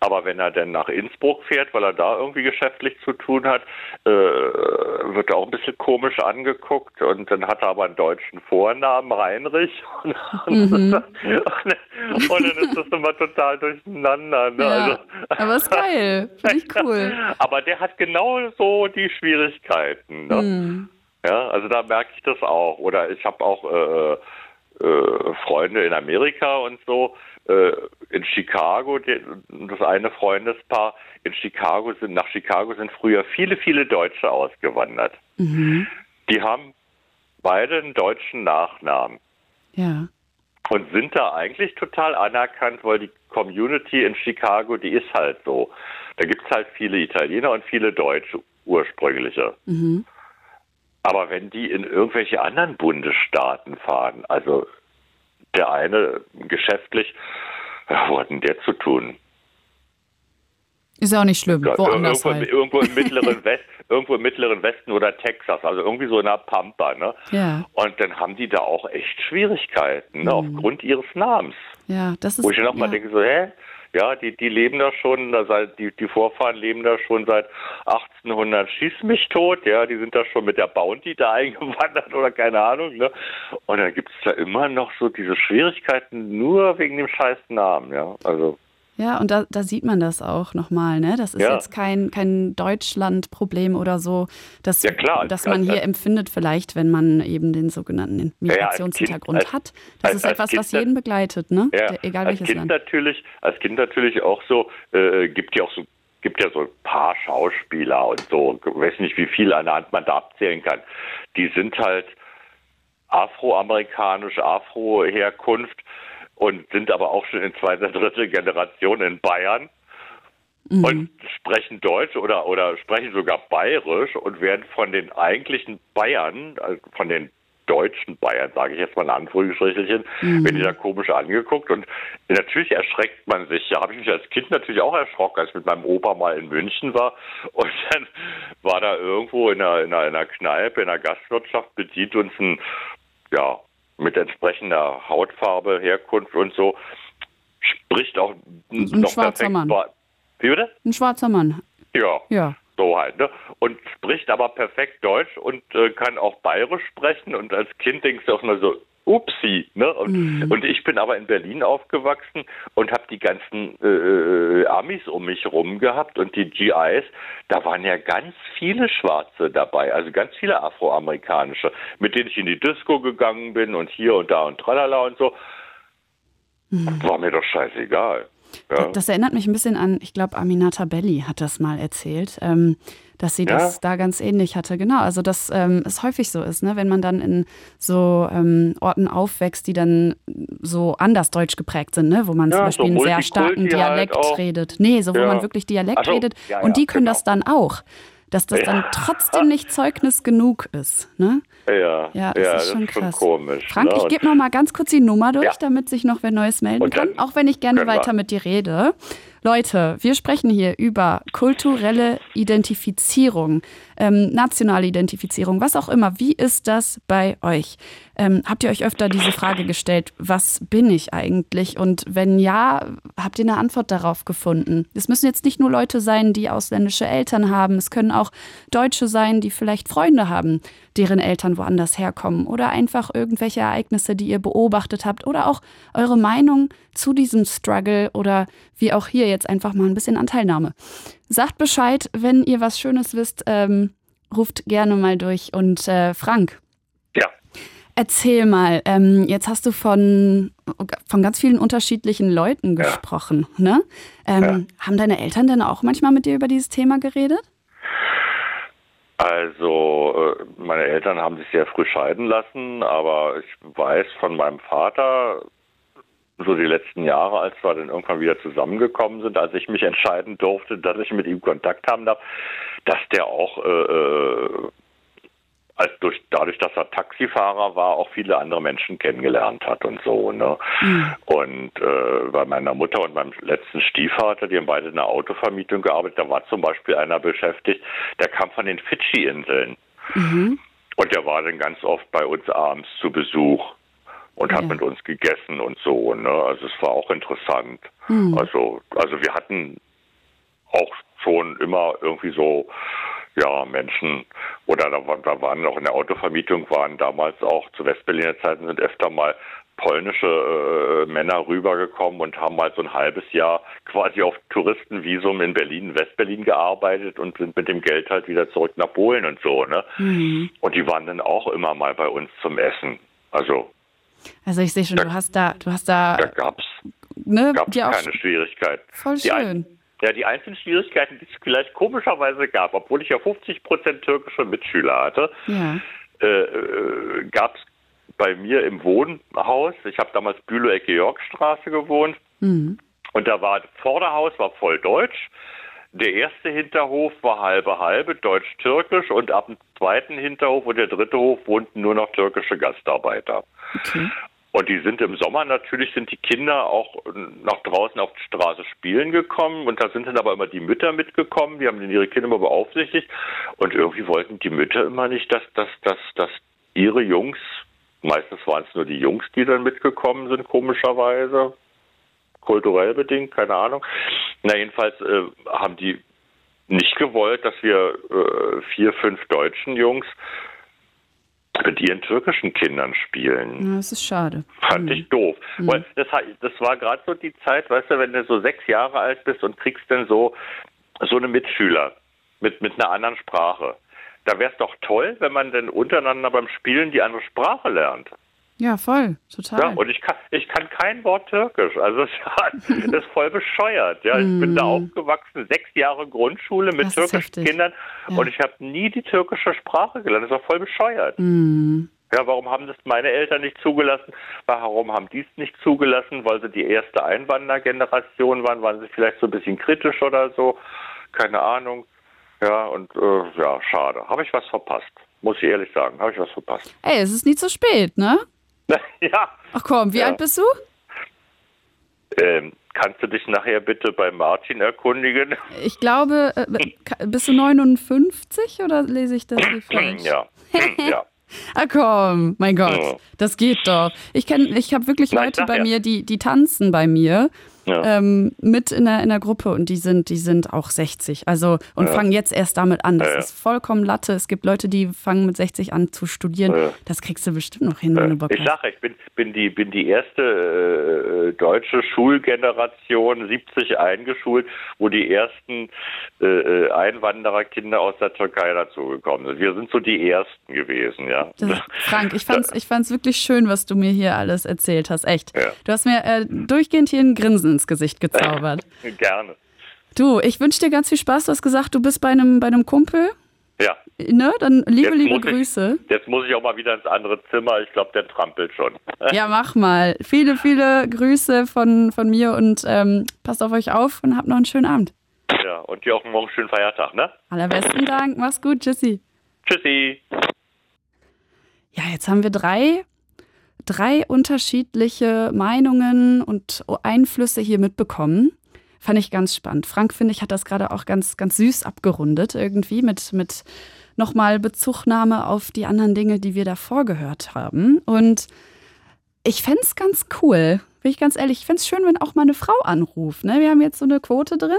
Speaker 6: Aber wenn er dann nach Innsbruck fährt, weil er da irgendwie geschäftlich zu tun hat, äh, wird er auch ein bisschen komisch angeguckt und dann hat er aber einen deutschen Vornamen, Heinrich. Und, und,
Speaker 2: Mhm.
Speaker 6: und dann ist das immer total durcheinander. Ne?
Speaker 2: Ja,
Speaker 6: Also,
Speaker 2: aber ist geil. Finde ich cool.
Speaker 6: aber der hat genau so die Schwierigkeiten. Ne?
Speaker 2: Hm.
Speaker 6: Ja, also da merke ich das auch. Oder ich habe auch äh, äh, Freunde in Amerika und so. Äh, in Chicago, das eine Freundespaar in Chicago sind, nach Chicago sind früher viele, viele Deutsche ausgewandert.
Speaker 2: Mhm.
Speaker 6: Die haben beide einen deutschen Nachnamen
Speaker 2: Ja.
Speaker 6: und sind da eigentlich total anerkannt, weil die Community in Chicago, die ist halt so. Da gibt es halt viele Italiener und viele Deutsche ursprüngliche.
Speaker 2: Mhm.
Speaker 6: Aber wenn die in irgendwelche anderen Bundesstaaten fahren, also der eine geschäftlich, ja, wo hat denn der zu tun?
Speaker 2: Ist auch nicht schlimm.
Speaker 6: Ja,
Speaker 2: Woanders
Speaker 6: irgendwo,
Speaker 2: halt.
Speaker 6: irgendwo im mittleren West, irgendwo im mittleren Westen oder Texas, also irgendwie so in der Pampa, ne?
Speaker 2: Ja,
Speaker 6: Und dann haben die da auch echt Schwierigkeiten, ne,
Speaker 2: Mhm.
Speaker 6: aufgrund ihres Namens.
Speaker 2: ja, das ist.
Speaker 6: Wo ich dann auch mal
Speaker 2: ja.
Speaker 6: denke, so, hä? Ja, die, die leben da schon, die, die Vorfahren leben da schon seit 1800, schieß mich tot, ja, die sind da schon mit der Bounty da eingewandert oder keine Ahnung, ne? Und dann gibt es da immer noch so diese Schwierigkeiten nur wegen dem scheiß Namen, ja, also.
Speaker 2: Ja, und da, da sieht man das auch nochmal, ne? Das ist
Speaker 6: Ja.
Speaker 2: jetzt kein, kein Deutschland-Problem oder so, das,
Speaker 6: Ja, klar.
Speaker 2: das man hier
Speaker 6: Als-
Speaker 2: empfindet, vielleicht, wenn man eben den sogenannten Migrationshintergrund
Speaker 6: als-
Speaker 2: hat. Das
Speaker 6: als-
Speaker 2: ist
Speaker 6: als
Speaker 2: etwas,
Speaker 6: Kind
Speaker 2: was
Speaker 6: dann-
Speaker 2: jeden begleitet, ne?
Speaker 6: Ja,
Speaker 2: Der, egal
Speaker 6: als
Speaker 2: welches
Speaker 6: Kind
Speaker 2: Land.
Speaker 6: natürlich, als Kind natürlich auch so, äh, gibt ja auch so, gibt ja so ein paar Schauspieler und so, ich weiß nicht, wie viel an der Hand man da abzählen kann. Die sind halt afroamerikanisch, Afro-Herkunft und sind aber auch schon in zweiter, dritter Generation in Bayern
Speaker 2: Mhm.
Speaker 6: und sprechen Deutsch oder, oder sprechen sogar Bayerisch und werden von den eigentlichen Bayern, also von den deutschen Bayern, sage ich jetzt mal in Anführungsstrichelchen,
Speaker 2: Mhm.
Speaker 6: werden die da komisch angeguckt und natürlich erschreckt man sich. Da habe ich mich als Kind natürlich auch erschrocken, als ich mit meinem Opa mal in München war und dann war da irgendwo in einer, in einer, in einer Kneipe, in einer Gastwirtschaft bedient uns ein, ja, mit entsprechender Hautfarbe, Herkunft und so, spricht auch
Speaker 2: ein
Speaker 6: noch
Speaker 2: schwarzer
Speaker 6: perfekt
Speaker 2: Mann.
Speaker 6: Wie bitte?
Speaker 2: Ein schwarzer Mann.
Speaker 6: Ja,
Speaker 2: Ja.
Speaker 6: so halt, ne? Und spricht aber perfekt Deutsch und äh, kann auch bayerisch sprechen. Und als Kind denkst du auch mal so, upsi, ne? Und,
Speaker 2: Mhm.
Speaker 6: und ich bin aber in Berlin aufgewachsen und habe die ganzen äh, Amis um mich rum gehabt und die GIs, da waren ja ganz viele Schwarze dabei, also ganz viele Afroamerikanische, mit denen ich in die Disco gegangen bin und hier und da und tralala und so. War mir doch scheißegal. Ja.
Speaker 2: Das erinnert mich ein bisschen an, ich glaube, Aminata Belli hat das mal erzählt, ähm, dass sie
Speaker 6: Ja?
Speaker 2: das da ganz ähnlich hatte. Genau, also dass ähm, es häufig so ist, ne? wenn man dann in so ähm, Orten aufwächst, die dann so anders deutsch geprägt sind, ne? wo man zum
Speaker 6: Ja,
Speaker 2: Beispiel
Speaker 6: so
Speaker 2: einen sehr starken
Speaker 6: halt
Speaker 2: Dialekt
Speaker 6: auch.
Speaker 2: redet. Nee, so wo
Speaker 6: Ja.
Speaker 2: man wirklich Dialekt
Speaker 6: so,
Speaker 2: redet
Speaker 6: ja,
Speaker 2: und
Speaker 6: ja,
Speaker 2: die können
Speaker 6: genau.
Speaker 2: das dann auch. Dass das dann trotzdem nicht Zeugnis genug ist. Ne?
Speaker 6: Ja,
Speaker 2: Ja, das ist schon krass.
Speaker 6: komisch.
Speaker 2: Frank,
Speaker 6: ne?
Speaker 2: ich gebe noch mal ganz kurz die Nummer durch,
Speaker 6: Ja.
Speaker 2: damit sich noch wer Neues melden kann. Auch wenn ich gerne
Speaker 6: können wir-
Speaker 2: weiter mit dir rede. Leute, wir sprechen hier über kulturelle Identifizierung, ähm, nationale Identifizierung, was auch immer. Wie ist das bei euch? Ähm, habt ihr euch öfter diese Frage gestellt, was bin ich eigentlich? Und wenn ja, habt ihr eine Antwort darauf gefunden? Es müssen jetzt nicht nur Leute sein, die ausländische Eltern haben, es können auch Deutsche sein, die vielleicht Freunde haben, deren Eltern woanders herkommen oder einfach irgendwelche Ereignisse, die ihr beobachtet habt oder auch eure Meinung zu diesem Struggle oder wie auch hier jetzt einfach mal ein bisschen Anteilnahme. Sagt Bescheid, wenn ihr was Schönes wisst, ähm, ruft gerne mal durch. Und äh, Frank.
Speaker 6: Ja.
Speaker 2: Erzähl mal, ähm, jetzt hast du von, von ganz vielen unterschiedlichen Leuten
Speaker 6: Ja.
Speaker 2: gesprochen. Ne? Ähm,
Speaker 6: Ja.
Speaker 2: Haben deine Eltern denn auch manchmal mit dir über dieses Thema geredet?
Speaker 6: Also, äh, meine Eltern haben sich sehr früh scheiden lassen, aber ich weiß von meinem Vater, so die letzten Jahre, als wir dann irgendwann wieder zusammengekommen sind, als ich mich entscheiden durfte, dass ich mit ihm Kontakt haben darf, dass der auch, äh, äh, als durch, dadurch, dass er Taxifahrer war, auch viele andere Menschen kennengelernt hat und so. Ne? Und äh, bei meiner Mutter und meinem letzten Stiefvater, die haben beide in der Autovermietung gearbeitet, da war zum Beispiel einer beschäftigt, der kam von den Fidschi-Inseln. Und der war dann ganz oft bei uns abends zu Besuch und hat
Speaker 2: Ja.
Speaker 6: mit uns gegessen und so. Ne? Also es war auch interessant. Also, also wir hatten auch schon immer irgendwie so ja Menschen oder da, da waren auch in der Autovermietung waren damals auch zu Westberliner Zeiten sind öfter mal polnische äh, Männer rübergekommen und haben mal so ein halbes Jahr quasi auf Touristenvisum in Berlin, Westberlin gearbeitet und sind mit dem Geld halt wieder zurück nach Polen und so, ne? Und die waren dann auch immer mal bei uns zum Essen. Also
Speaker 2: Also ich sehe schon, du hast da, du hast da,
Speaker 6: da gab's
Speaker 2: ne,
Speaker 6: gab's keine Schwierigkeit.
Speaker 2: voll
Speaker 6: Die ein-
Speaker 2: schön.
Speaker 6: Ja, die einzigen Schwierigkeiten, die es vielleicht komischerweise gab, obwohl ich ja 50 Prozent türkische Mitschüler hatte,
Speaker 2: Ja.
Speaker 6: äh, äh, gab es bei mir im Wohnhaus, ich habe damals Bülow-Ecke Yorkstraße gewohnt,
Speaker 2: Mhm.
Speaker 6: und da war Vorderhaus war voll deutsch. Der erste Hinterhof war halbe halbe, deutsch-türkisch, und ab dem zweiten Hinterhof und der dritte Hof wohnten nur noch türkische Gastarbeiter.
Speaker 2: Okay.
Speaker 6: Und die sind im Sommer natürlich, sind die Kinder auch nach draußen auf die Straße spielen gekommen und da sind dann aber immer die Mütter mitgekommen, die haben dann ihre Kinder immer beaufsichtigt und irgendwie wollten die Mütter immer nicht, dass, dass, dass, dass ihre Jungs, meistens waren es nur die Jungs, die dann mitgekommen sind, komischerweise, kulturell bedingt, keine Ahnung. Na jedenfalls äh, haben die nicht gewollt, dass wir äh, vier, fünf deutschen Jungs mit ihren türkischen Kindern spielen.
Speaker 2: Das ist schade.
Speaker 6: Fand
Speaker 2: Mhm.
Speaker 6: ich doof. Weil das, das war gerade so die Zeit, weißt du, wenn du so sechs Jahre alt bist und kriegst dann so, so eine Mitschüler mit, mit einer anderen Sprache. Da wäre es doch toll, wenn man dann untereinander beim Spielen die andere Sprache lernt.
Speaker 2: Ja, voll,
Speaker 6: Ja,
Speaker 2: total.
Speaker 6: und ich kann, ich kann kein Wort Türkisch. Also das ist voll bescheuert. Ja, ich bin da aufgewachsen, sechs Jahre Grundschule mit
Speaker 2: Das
Speaker 6: türkischen. Kindern
Speaker 2: Ja.
Speaker 6: und ich habe nie die türkische Sprache gelernt. Das war voll bescheuert.
Speaker 2: Mhm.
Speaker 6: Ja, warum haben das meine Eltern nicht zugelassen? Warum haben die es nicht zugelassen? Weil sie die erste Einwandergeneration waren? Waren sie vielleicht so ein bisschen kritisch oder so? Keine Ahnung. Ja, und äh, ja, schade. Habe ich was verpasst? Muss ich ehrlich sagen, habe ich was verpasst.
Speaker 2: Ey, es ist nie zu spät, ne?
Speaker 6: ja.
Speaker 2: Ach komm, wie
Speaker 6: Ja.
Speaker 2: alt bist du?
Speaker 6: Ähm, kannst du dich nachher bitte bei Martin erkundigen?
Speaker 2: Ich glaube, äh, bist du 59 oder lese ich das hier falsch?
Speaker 6: ja. Hm, ja.
Speaker 2: Ah komm, mein Gott, das geht doch. Ich kenn, ich habe wirklich Leute bei mir, die, die tanzen bei mir
Speaker 6: Ja.
Speaker 2: ähm, mit in der, in der Gruppe und die sind, die sind auch 60. Also und fangen jetzt erst damit an. Das
Speaker 6: Ja, ja.
Speaker 2: ist vollkommen Latte. Es gibt Leute, die fangen mit 60 an zu studieren.
Speaker 6: Ja.
Speaker 2: Das kriegst du bestimmt noch hin, wenn du Bock
Speaker 6: Ich sage, ich bin, bin, die, bin die erste äh, deutsche Schulgeneration 70 eingeschult, wo die ersten äh, äh, Einwandererkinder aus der Türkei dazugekommen sind. Wir sind so die ersten gewesen, ja.
Speaker 2: Das, Frank, ich fand's, ich fand's wirklich schön, was du mir hier alles erzählt hast. Echt.
Speaker 6: Ja.
Speaker 2: Du hast mir äh, durchgehend hier ein Grinsen ins Gesicht gezaubert.
Speaker 6: Gerne.
Speaker 2: Du, ich wünsche dir ganz viel Spaß. Du hast gesagt, du bist bei einem, bei einem Kumpel.
Speaker 6: Ja.
Speaker 2: Ne? Dann liebe,
Speaker 6: Jetzt
Speaker 2: liebe
Speaker 6: muss ich-
Speaker 2: Grüße.
Speaker 6: Jetzt muss ich auch mal wieder ins andere Zimmer. Ich glaube, der trampelt schon.
Speaker 2: Ja, mach mal. Viele, viele Grüße von, von mir und ähm, passt auf euch auf und habt noch einen schönen Abend.
Speaker 6: Ja, und dir auch morgen schönen Feiertag, ne?
Speaker 2: Allerbesten Dank. Mach's gut. Tschüssi.
Speaker 6: Tschüssi.
Speaker 2: Ja, jetzt haben wir drei, drei unterschiedliche Meinungen und Einflüsse hier mitbekommen. Fand ich ganz spannend. Frank, finde ich, hat das gerade auch ganz, ganz süß abgerundet, irgendwie mit, mit nochmal Bezugnahme auf die anderen Dinge, die wir davor gehört haben. Und ich fände es ganz cool, bin ich ganz ehrlich, ich fände es schön, wenn auch mal eine Frau anruft. Ne? Wir haben jetzt so eine Quote drin.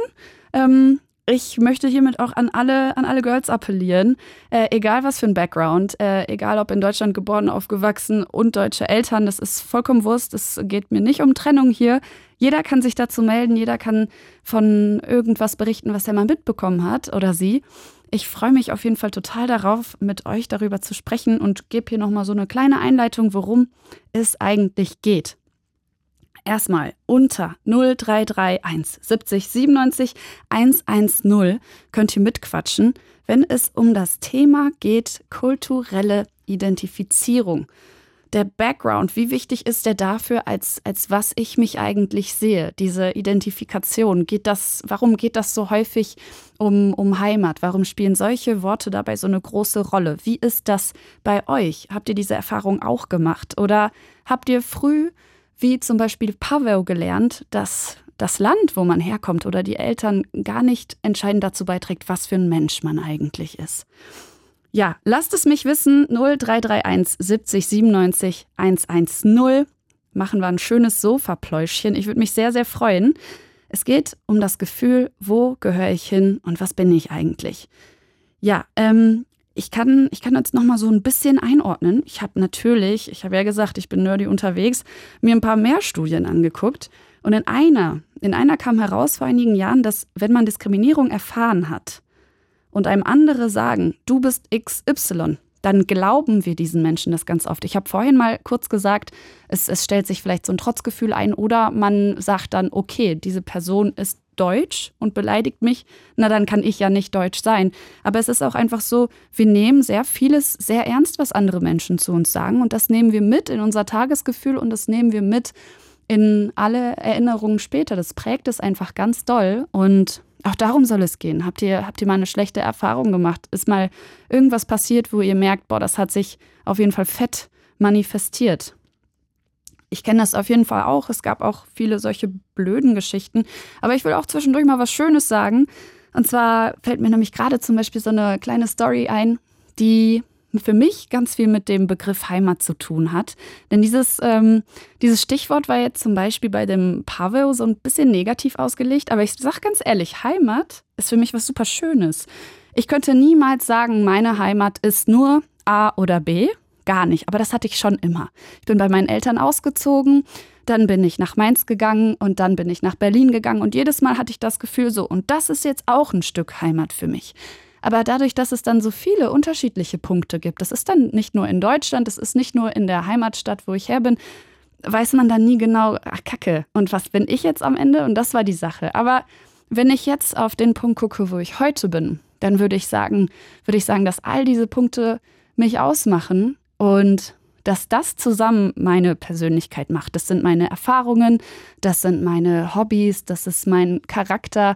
Speaker 2: Ähm, ich möchte hiermit auch an alle, an alle Girls appellieren, äh, egal was für ein Background, äh, egal ob in Deutschland geboren, aufgewachsen und deutsche Eltern, das ist vollkommen Wurst, es geht mir nicht um Trennung hier. Jeder kann sich dazu melden, jeder kann von irgendwas berichten, was er mal mitbekommen hat oder sie. Ich freue mich auf jeden Fall total darauf, mit euch darüber zu sprechen und gebe hier nochmal so eine kleine Einleitung, worum es eigentlich geht. Erstmal unter 0331 70 97 110 könnt ihr mitquatschen, wenn es um das Thema geht kulturelle Identifizierung. Der Background, wie wichtig ist der dafür, als, als was ich mich eigentlich sehe? Diese Identifikation, geht das, warum geht das so häufig um, um Heimat? Warum spielen solche Worte dabei so eine große Rolle? Wie ist das bei euch? Habt ihr diese Erfahrung auch gemacht? Oder habt ihr früh wie zum Beispiel Pavel gelernt, dass das Land, wo man herkommt oder die Eltern gar nicht entscheidend dazu beiträgt, was für ein Mensch man eigentlich ist. Ja, lasst es mich wissen. 0331 70 97 110. Machen wir ein schönes Sofapläuschchen. Ich würde mich sehr, sehr freuen. Es geht um das Gefühl, wo gehöre ich hin und was bin ich eigentlich? Ja, ähm, ich kann, ich kann jetzt noch mal so ein bisschen einordnen. Ich habe natürlich, ich habe ja gesagt, ich bin nerdy unterwegs, mir ein paar mehr Studien angeguckt. Und in einer, in einer kam heraus vor einigen Jahren, dass wenn man Diskriminierung erfahren hat und einem andere sagen, du bist XY, dann glauben wir diesen Menschen das ganz oft. Ich habe vorhin mal kurz gesagt, es, es stellt sich vielleicht so ein Trotzgefühl ein oder man sagt dann, okay, diese Person ist Deutsch und beleidigt mich, na dann kann ich ja nicht Deutsch sein. Aber es ist auch einfach so, wir nehmen sehr vieles sehr ernst, was andere Menschen zu uns sagen. Und das nehmen wir mit in unser Tagesgefühl und das nehmen wir mit in alle Erinnerungen später. Das prägt es einfach ganz doll. Und auch darum soll es gehen. Habt ihr, habt ihr mal eine schlechte Erfahrung gemacht? Ist mal irgendwas passiert, wo ihr merkt, boah, das hat sich auf jeden Fall fett manifestiert? Ich kenne das auf jeden Fall auch. Es gab auch viele solche blöden Geschichten. Aber ich will auch zwischendurch mal was Schönes sagen. Und zwar fällt mir nämlich gerade zum Beispiel so eine kleine Story ein, die für mich ganz viel mit dem Begriff Heimat zu tun hat. Denn dieses, ähm, dieses Stichwort war jetzt zum Beispiel bei dem Pavel so ein bisschen negativ ausgelegt. Aber ich sage ganz ehrlich, Heimat ist für mich was super Schönes. Ich könnte niemals sagen, meine Heimat ist nur A oder B, gar nicht. Aber das hatte ich schon immer. Ich bin bei meinen Eltern ausgezogen, dann bin ich nach Mainz gegangen und dann bin ich nach Berlin gegangen und jedes Mal hatte ich das Gefühl so, und das ist jetzt auch ein Stück Heimat für mich. Aber dadurch, dass es dann so viele unterschiedliche Punkte gibt, das ist dann nicht nur in Deutschland, das ist nicht nur in der Heimatstadt, wo ich her bin, weiß man dann nie genau, ach Kacke, und was bin ich jetzt am Ende? Und das war die Sache. Aber wenn ich jetzt auf den Punkt gucke, wo ich heute bin, dann würde ich sagen, würde ich sagen, dass all diese Punkte mich ausmachen und dass das zusammen meine Persönlichkeit macht. Das sind meine Erfahrungen, das sind meine Hobbys, das ist mein Charakter.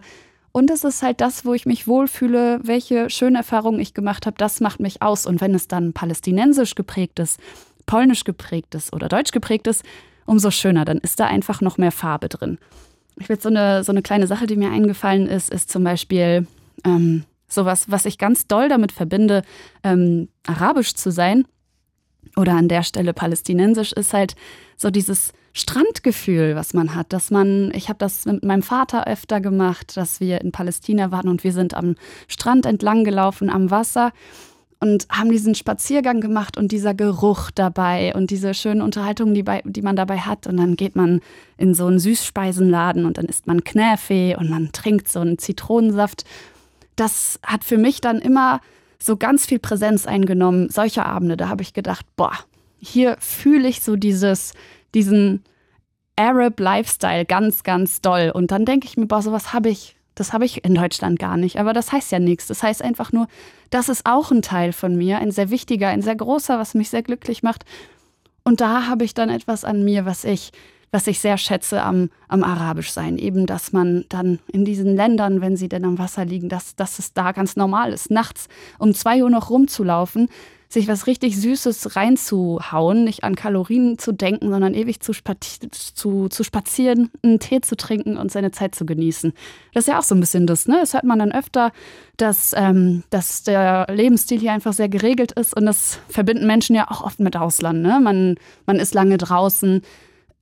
Speaker 2: Und es ist halt das, wo ich mich wohlfühle, welche schönen Erfahrungen ich gemacht habe, das macht mich aus. Und wenn es dann palästinensisch geprägt ist, polnisch geprägt ist oder deutsch geprägt ist, umso schöner. Dann ist da einfach noch mehr Farbe drin. Ich will so eine, so eine kleine Sache, die mir eingefallen ist, ist zum Beispiel ähm, sowas, was ich ganz doll damit verbinde, ähm, arabisch zu sein oder an der Stelle palästinensisch ist halt so dieses Strandgefühl, was man hat, dass man, ich habe das mit meinem Vater öfter gemacht, dass wir in Palästina waren und wir sind am Strand entlang gelaufen, am Wasser und haben diesen Spaziergang gemacht und dieser Geruch dabei und diese schönen Unterhaltungen, die, bei, die man dabei hat. Und dann geht man in so einen Süßspeisenladen und dann isst man Knäfee und man trinkt so einen Zitronensaft. Das hat für mich dann immer so ganz viel Präsenz eingenommen. Solche Abende, da habe ich gedacht, boah, hier fühle ich so dieses, diesen Arab Lifestyle ganz, ganz doll. Und dann denke ich mir, boah, sowas habe ich, das habe ich in Deutschland gar nicht. Aber das heißt ja nichts. Das heißt einfach nur, das ist auch ein Teil von mir, ein sehr wichtiger, ein sehr großer, was mich sehr glücklich macht. Und da habe ich dann etwas an mir, was ich was ich sehr schätze am, am Arabischsein. Eben, dass man dann in diesen Ländern, wenn sie denn am Wasser liegen, dass, dass es da ganz normal ist, nachts um zwei Uhr noch rumzulaufen. sich was richtig Süßes reinzuhauen, nicht an Kalorien zu denken, sondern ewig zu, zu, zu spazieren, einen Tee zu trinken und seine Zeit zu genießen. Das ist ja auch so ein bisschen das, ne? Das hört man dann öfter, dass, ähm, dass der Lebensstil hier einfach sehr geregelt ist und das verbinden Menschen ja auch oft mit Ausland, ne? Man, man ist lange draußen.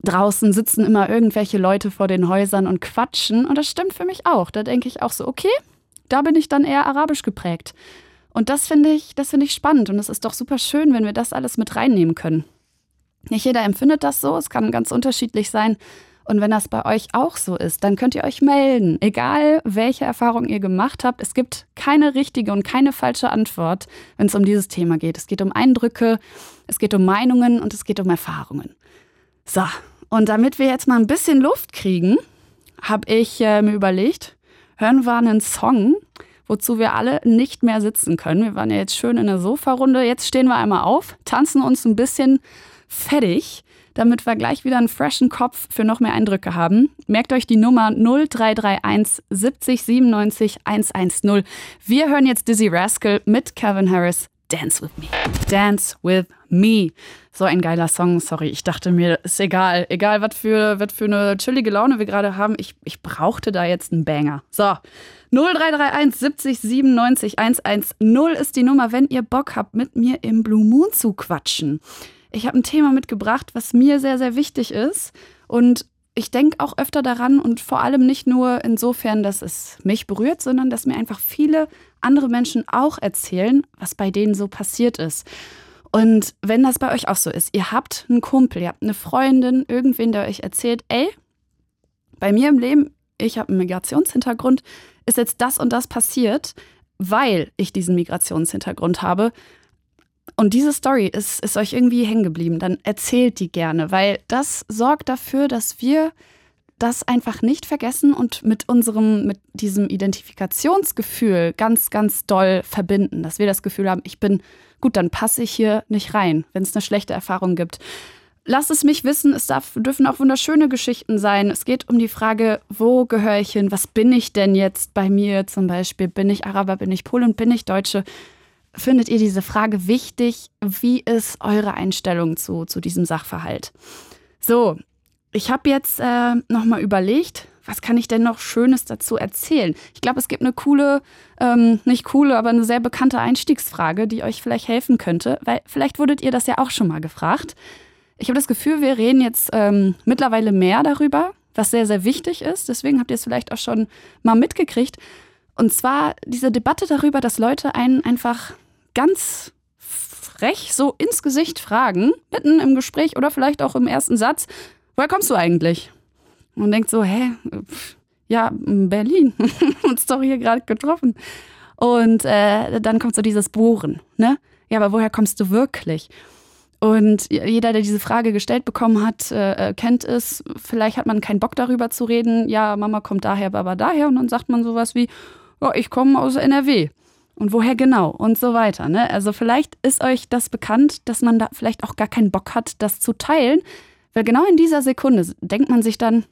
Speaker 2: Draußen sitzen immer irgendwelche Leute vor den Häusern und quatschen. Und das stimmt für mich auch. Da denke ich auch so, okay, da bin ich dann eher arabisch geprägt. Und das finde ich, das finde ich spannend und es ist doch super schön, wenn wir das alles mit reinnehmen können. Nicht jeder empfindet das so, es kann ganz unterschiedlich sein. Und wenn das bei euch auch so ist, dann könnt ihr euch melden. Egal, welche Erfahrung ihr gemacht habt, es gibt keine richtige und keine falsche Antwort, wenn es um dieses Thema geht. Es geht um Eindrücke, es geht um Meinungen und es geht um Erfahrungen. So, und damit wir jetzt mal ein bisschen Luft kriegen, habe ich äh, mir überlegt, hören wir einen Song, wozu wir alle nicht mehr sitzen können. Wir waren ja jetzt schön in der Sofa-Runde. Jetzt stehen wir einmal auf, tanzen uns ein bisschen fertig, damit wir gleich wieder einen freshen Kopf für noch mehr Eindrücke haben. Merkt euch die Nummer 0331 70 97 110. Wir hören jetzt Dizzy Rascal mit Calvin Harris. Dance with me. Dance with me. So ein geiler Song. Sorry, ich dachte mir, ist egal. Egal, was für, was für eine chillige Laune wir gerade haben. Ich, ich brauchte da jetzt einen Banger. So. 0331 70 97 110 ist die Nummer, wenn ihr Bock habt, mit mir im Blue Moon zu quatschen. Ich habe ein Thema mitgebracht, was mir sehr, sehr wichtig ist. Und ich denke auch öfter daran und vor allem nicht nur insofern, dass es mich berührt, sondern dass mir einfach viele andere Menschen auch erzählen, was bei denen so passiert ist. Und wenn das bei euch auch so ist, ihr habt einen Kumpel, ihr habt eine Freundin, irgendwen, der euch erzählt, ey, bei mir im Leben, ich habe einen Migrationshintergrund, ist jetzt das und das passiert, weil ich diesen Migrationshintergrund habe. Und diese Story ist, ist euch irgendwie hängen geblieben, dann erzählt die gerne, weil das sorgt dafür, dass wir das einfach nicht vergessen und mit unserem, mit diesem Identifikationsgefühl ganz, ganz doll verbinden, dass wir das Gefühl haben, ich bin gut, dann passe ich hier nicht rein, wenn es eine schlechte Erfahrung gibt. Lasst es mich wissen, es darf, dürfen auch wunderschöne Geschichten sein. Es geht um die Frage, wo gehöre ich hin? Was bin ich denn jetzt bei mir zum Beispiel? Bin ich Araber, bin ich Pole bin ich Deutsche? Findet ihr diese Frage wichtig? Wie ist eure Einstellung zu, zu diesem Sachverhalt? So, ich habe jetzt äh, nochmal überlegt, was kann ich denn noch Schönes dazu erzählen? Ich glaube, es gibt eine coole, ähm, nicht coole, aber eine sehr bekannte Einstiegsfrage, die euch vielleicht helfen könnte, weil vielleicht wurdet ihr das ja auch schon mal gefragt. Ich habe das Gefühl, wir reden jetzt ähm, mittlerweile mehr darüber, was sehr, sehr wichtig ist. Deswegen habt ihr es vielleicht auch schon mal mitgekriegt. Und zwar diese Debatte darüber, dass Leute einen einfach ganz frech so ins Gesicht fragen, mitten im Gespräch oder vielleicht auch im ersten Satz, woher kommst du eigentlich? Und denkt so, hä, ja, Berlin, uns doch hier gerade getroffen. Und äh, dann kommt so dieses Bohren, ne? Ja, aber woher kommst du wirklich? Und jeder, der diese Frage gestellt bekommen hat, äh, kennt es. Vielleicht hat man keinen Bock darüber zu reden. Ja, Mama kommt daher, Baba daher. Und dann sagt man sowas wie, oh, ich komme aus NRW. Und woher genau? Und so weiter. Ne? Also vielleicht ist euch das bekannt, dass man da vielleicht auch gar keinen Bock hat, das zu teilen. Weil genau in dieser Sekunde denkt man sich dann,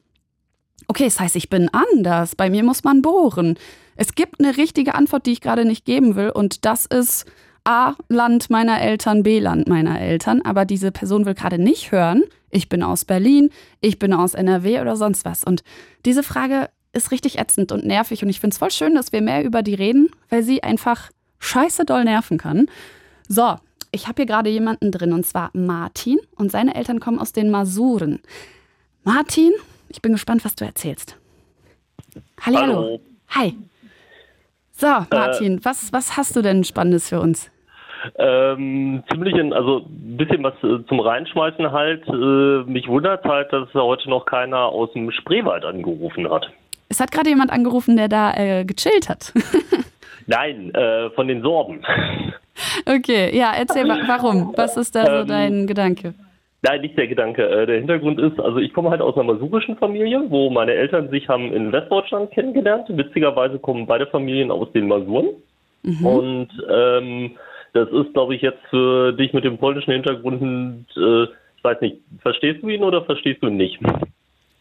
Speaker 2: okay, das heißt, ich bin anders. Bei mir muss man bohren. Es gibt eine richtige Antwort, die ich gerade nicht geben will. Und das ist A, Land meiner Eltern, B, Land meiner Eltern. Aber diese Person will gerade nicht hören, ich bin aus Berlin, ich bin aus NRW oder sonst was. Und diese Frage ist richtig ätzend und nervig. Und ich finde es voll schön, dass wir mehr über die reden, weil sie einfach scheiße doll nerven kann. So, ich habe hier gerade jemanden drin und zwar Martin und seine Eltern kommen aus den Masuren. Martin, ich bin gespannt, was du erzählst. Hallihallo. Hallo. Hi. So, äh, Martin, äh, was, was hast du denn Spannendes für uns?
Speaker 7: Ähm, ziemlich, in, also ein bisschen was äh, zum Reinschmeißen halt. Äh, mich wundert halt, dass heute noch keiner aus dem Spreewald angerufen hat.
Speaker 2: Es hat gerade jemand angerufen, der da äh, gechillt hat.
Speaker 7: Nein, von den Sorben.
Speaker 2: Okay, ja, erzähl, warum? Was ist da so ähm, dein Gedanke?
Speaker 7: Nein, nicht der Gedanke. Äh, der Hintergrund ist, also ich komme halt aus einer masurischen Familie, wo meine Eltern sich haben in Westdeutschland kennengelernt. Witzigerweise kommen beide Familien aus den Masuren. Mhm. Und ähm, das ist, glaube ich, jetzt für dich mit dem polnischen Hintergrund, äh, ich weiß nicht, verstehst du ihn oder verstehst du ihn nicht?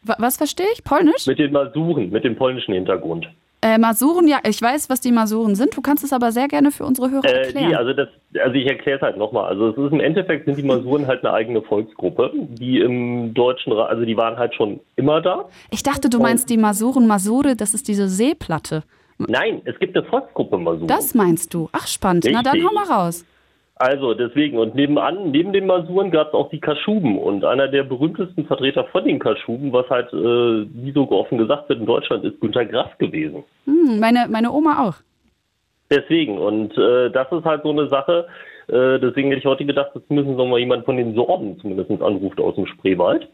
Speaker 2: Was verstehe ich? Polnisch?
Speaker 7: Mit den Masuren, mit dem polnischen Hintergrund.
Speaker 2: Äh, Masuren, ja, ich weiß, was die Masuren sind. Du kannst es aber sehr gerne für unsere Hörer
Speaker 7: Äh,
Speaker 2: erklären.
Speaker 7: die, also, das, also ich erkläre es halt nochmal. Also es ist im Endeffekt sind die Masuren halt eine eigene Volksgruppe, die im deutschen, also die waren halt schon immer da.
Speaker 2: ich dachte, du meinst die Masuren. Masure, das ist diese Seeplatte.
Speaker 7: Nein, es gibt eine Volksgruppe Masuren.
Speaker 2: Das meinst du? Ach, spannend. Na dann
Speaker 7: Richtig.
Speaker 2: hau mal raus.
Speaker 7: Also deswegen, und nebenan, neben den Masuren gab es auch die Kaschuben. Und einer der berühmtesten Vertreter von den Kaschuben, was halt, äh, wie so offen gesagt wird, in Deutschland ist Günter Grass gewesen.
Speaker 2: Hm, meine, meine Oma auch.
Speaker 7: Deswegen, und äh, das ist halt so eine Sache, äh, deswegen hätte ich heute gedacht, jetzt müssen wir mal jemand von den Sorben zumindest anruft aus dem Spreewald.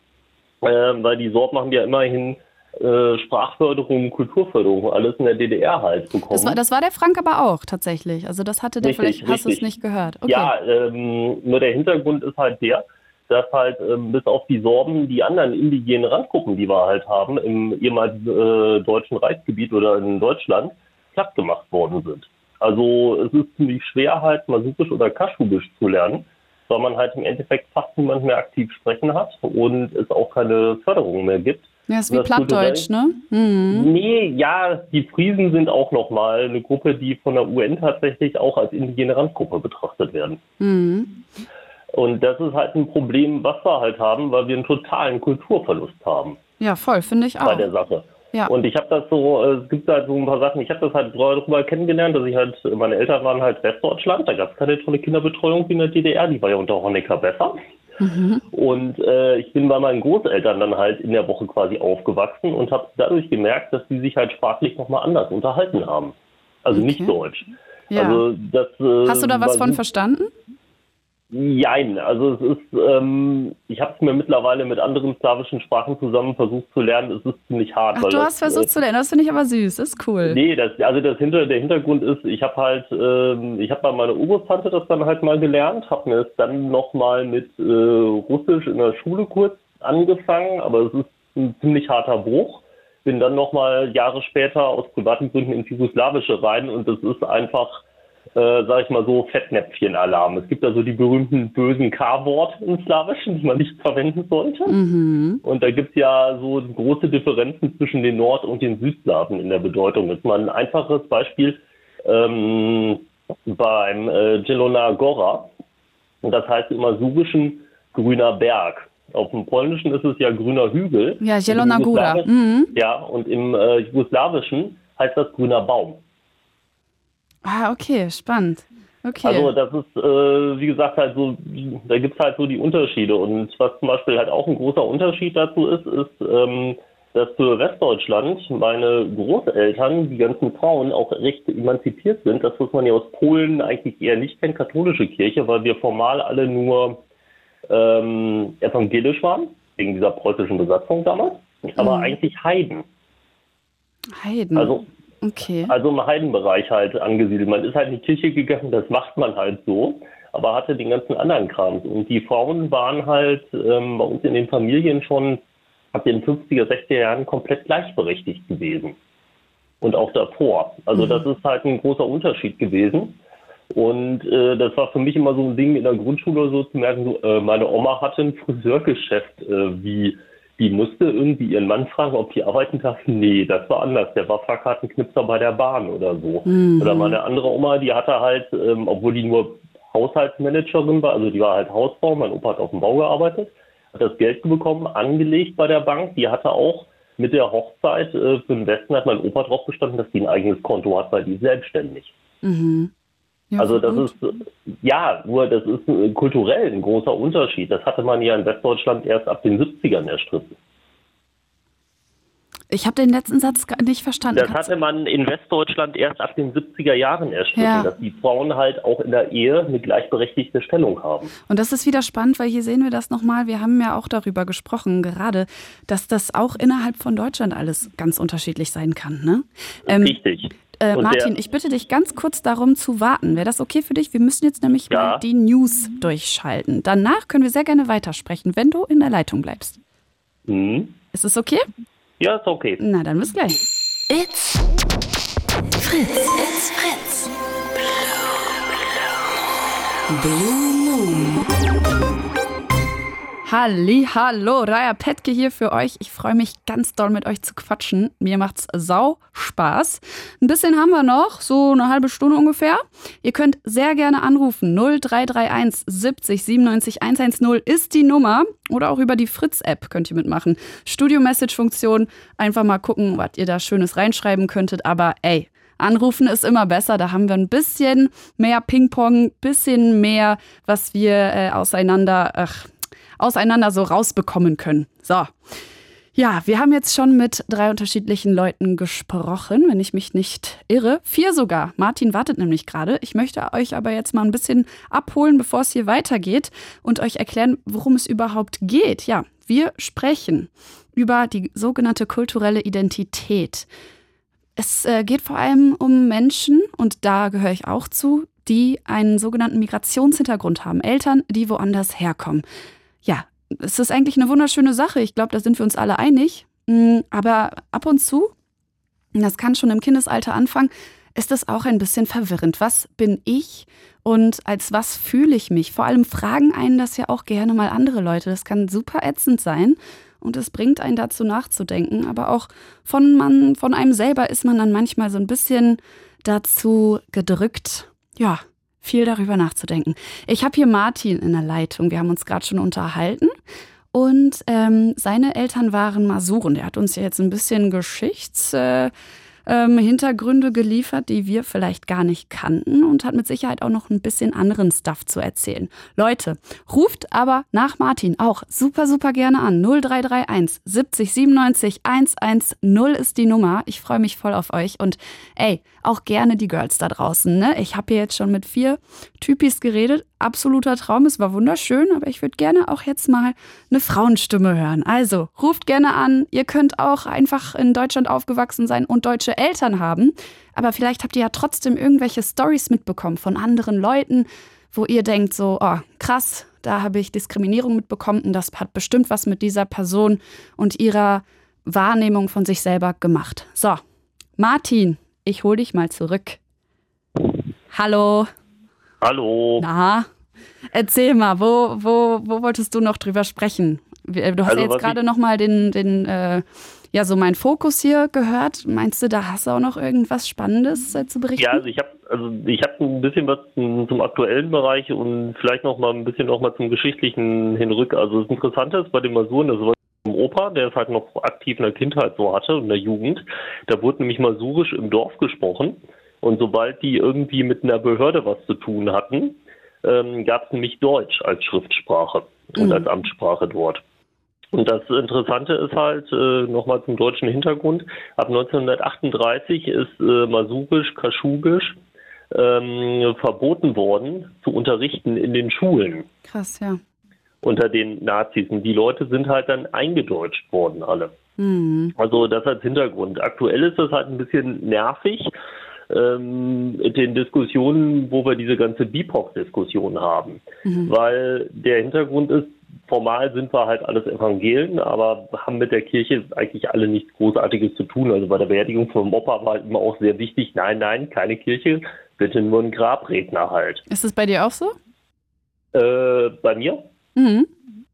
Speaker 7: Ähm, weil die Sorben haben ja immerhin äh, Sprachförderung, Kulturförderung, alles in der DDR halt bekommen.
Speaker 2: Das war, das war der Frank aber auch tatsächlich. Also das hatte der,
Speaker 7: Richtig,
Speaker 2: vielleicht hast du es nicht gehört. Okay.
Speaker 7: Ja, ähm, nur der Hintergrund ist halt der, dass halt ähm, bis auf die Sorben die anderen indigenen Randgruppen, die wir halt haben, im ehemaligen äh, deutschen Reichsgebiet oder in Deutschland, platt gemacht worden sind. Also es ist ziemlich schwer halt Masukisch oder Kaschubisch zu lernen, weil man halt im Endeffekt fast niemand mehr aktiv sprechen hat und es auch keine Förderung mehr gibt.
Speaker 2: Ja, ist wie Plattdeutsch, ne? Mhm.
Speaker 7: Nee, ja, die Friesen sind auch nochmal eine Gruppe, die von der UN tatsächlich auch als indigene Randgruppe betrachtet werden.
Speaker 2: Mhm.
Speaker 7: Und das ist halt ein Problem, was wir halt haben, weil wir einen totalen Kulturverlust haben
Speaker 2: Ja, voll, finde ich
Speaker 7: bei
Speaker 2: auch.
Speaker 7: der Sache.
Speaker 2: Ja.
Speaker 7: Und ich habe das so, äh, es gibt halt so ein paar Sachen, ich habe das halt darüber kennengelernt, dass ich halt, meine Eltern waren halt Westdeutschland, da gab es keine tolle Kinderbetreuung wie in der DDR, die war ja unter Honecker besser. Und äh, ich bin bei meinen Großeltern dann halt in der Woche quasi aufgewachsen und habe dadurch gemerkt, dass die sich halt sprachlich nochmal anders unterhalten haben. Also nicht
Speaker 2: Okay.
Speaker 7: Deutsch.
Speaker 2: Ja.
Speaker 7: Also das, äh,
Speaker 2: Hast du da was von verstanden?
Speaker 7: Jein, also es ist, ähm, ich habe es mir mittlerweile mit anderen slawischen Sprachen zusammen versucht zu lernen. Es ist ziemlich hart.
Speaker 2: Ach, du
Speaker 7: das,
Speaker 2: hast versucht
Speaker 7: äh,
Speaker 2: zu lernen. Das finde ich aber süß. Das ist cool.
Speaker 7: Nee, das, also das hinter, der Hintergrund ist, ich habe halt, ähm, ich habe bei meiner Urgroßtante das dann halt mal gelernt, habe mir es dann nochmal mit äh, Russisch in der Schule kurz angefangen, aber es ist ein ziemlich harter Bruch. Bin dann nochmal Jahre später aus privaten Gründen ins Jugoslawische rein und das ist einfach, äh, sag ich mal so, Fettnäpfchen-Alarm. Es gibt also die berühmten bösen K-Worte im Slawischen, die man nicht verwenden sollte.
Speaker 2: Mhm.
Speaker 7: Und da gibt es ja so große Differenzen zwischen den Nord- und den Südslawen in der Bedeutung. Jetzt mal ein einfaches Beispiel ähm, beim äh, Zielona Gora. Und das heißt im Asurischen grüner Berg. Auf dem Polnischen ist es ja grüner Hügel.
Speaker 2: Ja, Zielona Góra.
Speaker 7: Jugoslawisch-
Speaker 2: Mhm.
Speaker 7: Ja, und im äh, Jugoslawischen heißt das grüner Baum.
Speaker 2: Ah, okay, spannend. Okay.
Speaker 7: Also das ist, äh, wie gesagt, halt so, da gibt es halt so die Unterschiede. Und was zum Beispiel halt auch ein großer Unterschied dazu ist, ist, ähm, dass für Westdeutschland meine Großeltern, die ganzen Frauen, auch recht emanzipiert sind. Das, was man ja aus Polen eigentlich eher nicht kennt, katholische Kirche, weil wir formal alle nur ähm, evangelisch waren, wegen dieser preußischen Besatzung damals, aber
Speaker 2: Mhm.
Speaker 7: eigentlich Heiden.
Speaker 2: Heiden.
Speaker 7: Also
Speaker 2: okay.
Speaker 7: also im Heidenbereich halt angesiedelt. Man ist halt in die Kirche gegangen, das macht man halt so, aber hatte den ganzen anderen Kram. Und die Frauen waren halt ähm, bei uns in den Familien schon ab den 50er, 60er Jahren komplett gleichberechtigt gewesen. Und auch davor. Also das ist halt ein großer Unterschied gewesen. Und äh, das war für mich immer so ein Ding in der Grundschule so zu merken, so, äh, meine Oma hatte ein Friseurgeschäft, äh, wie die musste irgendwie ihren Mann fragen, ob die arbeiten darf. Nee, das war anders. Der war Fahrkartenknipser bei der Bahn oder so.
Speaker 2: Mhm.
Speaker 7: Oder meine andere Oma, die hatte halt, ähm, obwohl die nur Haushaltsmanagerin war, also die war halt Hausfrau, mein Opa hat auf dem Bau gearbeitet, hat das Geld bekommen, angelegt bei der Bank. Die hatte auch mit der Hochzeit äh, für den Westen hat mein Opa drauf bestanden, dass die ein eigenes Konto hat, weil die selbstständig.
Speaker 2: Mhm. Ja,
Speaker 7: Also das
Speaker 2: gut.
Speaker 7: ist, ja, nur das ist äh, kulturell ein großer Unterschied. Das hatte man ja in Westdeutschland erst ab den 70ern erstritten.
Speaker 2: Ich habe den letzten Satz gar nicht verstanden.
Speaker 7: Das hatte man in Westdeutschland erst ab den 70er Jahren erstritten,
Speaker 2: Ja.
Speaker 7: dass die Frauen halt auch in der Ehe eine gleichberechtigte Stellung haben.
Speaker 2: Und das ist wieder spannend, weil hier sehen wir das nochmal. Wir haben ja auch darüber gesprochen, gerade, dass das auch innerhalb von Deutschland alles ganz unterschiedlich sein kann. Ne? Ähm,
Speaker 7: Richtig.
Speaker 2: Äh, Martin,
Speaker 7: der-
Speaker 2: ich bitte dich ganz kurz darum zu warten. Wäre das okay für dich? Wir müssen jetzt nämlich
Speaker 7: Ja.
Speaker 2: mal die News durchschalten. Danach können wir sehr gerne weitersprechen, wenn du in der Leitung bleibst.
Speaker 7: Hm?
Speaker 2: Ist es okay?
Speaker 7: Ja, ist okay.
Speaker 2: Na, dann bis gleich.
Speaker 1: It's Fritz. It's Fritz. Blue Moon.
Speaker 2: Halli, hallo, Raya Petke hier für euch. Ich freue mich ganz doll mit euch zu quatschen. Mir macht's sau Spaß. Ein bisschen haben wir noch, so eine halbe Stunde ungefähr. Ihr könnt sehr gerne anrufen. 0331 70 97 110 ist die Nummer. Oder auch über die Fritz-App könnt ihr mitmachen. Studio-Message-Funktion. Einfach mal gucken, was ihr da Schönes reinschreiben könntet. Aber ey, Anrufen ist immer besser. Da haben wir ein bisschen mehr Ping-Pong, bisschen mehr, was wir äh, auseinander, ach, auseinander so rausbekommen können. So. Ja, wir haben jetzt schon mit drei unterschiedlichen Leuten gesprochen, wenn ich mich nicht irre. Vier sogar. Martin wartet nämlich gerade. Ich möchte euch aber jetzt mal ein bisschen abholen, bevor es hier weitergeht und euch erklären, worum es überhaupt geht. Ja, wir sprechen über die sogenannte kulturelle Identität. Es äh, geht vor allem um Menschen, und da gehöre ich auch zu, die einen sogenannten Migrationshintergrund haben. Eltern, die woanders herkommen. Ja, es ist eigentlich eine wunderschöne Sache. Ich glaube, da sind wir uns alle einig. Mm, aber ab und zu, das kann schon im Kindesalter anfangen, ist es auch ein bisschen verwirrend. Was bin ich und als was fühle ich mich? Vor allem fragen einen das ja auch gerne mal andere Leute. Das kann super ätzend sein und es bringt einen dazu nachzudenken. Aber auch von, man, von einem selber ist man dann manchmal so ein bisschen dazu gedrückt, ja, viel darüber nachzudenken. Ich habe hier Martin in der Leitung. Wir haben uns gerade schon unterhalten. Und ähm, seine Eltern waren Masuren. Der hat uns ja jetzt ein bisschen Geschichts. Äh, ähm, geliefert, die wir vielleicht gar nicht kannten und hat mit Sicherheit auch noch ein bisschen anderen Stuff zu erzählen. Leute, ruft aber nach Martin auch super, super gerne an. 0331 70 97 110 ist die Nummer. Ich freue mich voll auf euch und ey, auch gerne die Girls da draußen. Ne? Ich habe hier jetzt schon mit vier Typis geredet. Absoluter Traum, es war wunderschön, aber ich würde gerne auch jetzt mal eine Frauenstimme hören. Also ruft gerne an. Ihr könnt auch einfach in Deutschland aufgewachsen sein und deutsche Eltern haben. Aber vielleicht habt ihr ja trotzdem irgendwelche Stories mitbekommen von anderen Leuten, wo ihr denkt so, oh, krass, da habe ich Diskriminierung mitbekommen und das hat bestimmt was mit dieser Person und ihrer Wahrnehmung von sich selber gemacht. So, Martin, ich hole dich mal zurück. Hallo.
Speaker 7: Hallo.
Speaker 2: Na, erzähl mal, wo, wo, wo wolltest du noch drüber sprechen? Du hast
Speaker 7: Also,
Speaker 2: ja jetzt gerade noch mal den, den äh, ja, so mein Fokus hier gehört. Meinst du, da hast du auch noch irgendwas Spannendes äh, zu berichten?
Speaker 7: Ja, also ich habe also ich habe ein bisschen was zum, zum aktuellen Bereich und vielleicht noch mal ein bisschen noch mal zum geschichtlichen hinrück. Also das Interessante ist bei den Masuren, das war Opa, der es halt noch aktiv in der Kindheit so hatte und in der Jugend. Da wurde nämlich Masurisch im Dorf gesprochen und sobald die irgendwie mit einer Behörde was zu tun hatten, ähm, gab es nämlich Deutsch als Schriftsprache und
Speaker 2: Mhm.
Speaker 7: als Amtssprache dort. Und das Interessante ist halt, äh, nochmal zum deutschen Hintergrund, ab 1938 ist äh, Masurisch, Kaschubisch ähm, verboten worden zu unterrichten in den Schulen
Speaker 2: Krass, ja.
Speaker 7: Unter den Nazis. Und die Leute sind halt dann eingedeutscht worden, alle.
Speaker 2: Hm.
Speaker 7: Also das als Hintergrund. Aktuell ist das halt ein bisschen nervig ähm, mit den Diskussionen, wo wir diese ganze BIPOC-Diskussion haben. Weil der Hintergrund ist, formal sind wir halt alles Evangelen, aber haben mit der Kirche eigentlich alle nichts Großartiges zu tun. Also bei der Beerdigung vom Opa war halt immer auch sehr wichtig, nein, nein, keine Kirche, bitte nur ein Grabredner halt.
Speaker 2: Ist es bei dir auch so?
Speaker 7: Äh, bei mir?
Speaker 2: Mhm.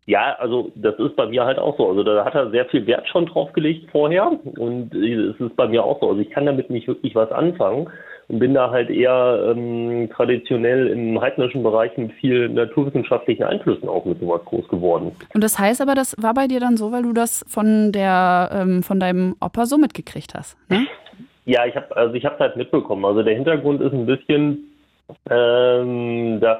Speaker 7: Ja, also das ist bei mir halt auch so. Also da hat er sehr viel Wert schon drauf gelegt vorher und es ist bei mir auch so. Also ich kann damit nicht wirklich was anfangen und bin da halt eher ähm, traditionell im heidnischen Bereich mit viel naturwissenschaftlichen Einflüssen auch mit sowas groß geworden.
Speaker 2: Und das heißt aber, das war bei dir dann so, weil du das von der ähm, von deinem Opa so mitgekriegt hast. Ne?
Speaker 7: Ja, ich habe also ich habe halt mitbekommen. Also der Hintergrund ist ein bisschen, ähm, dass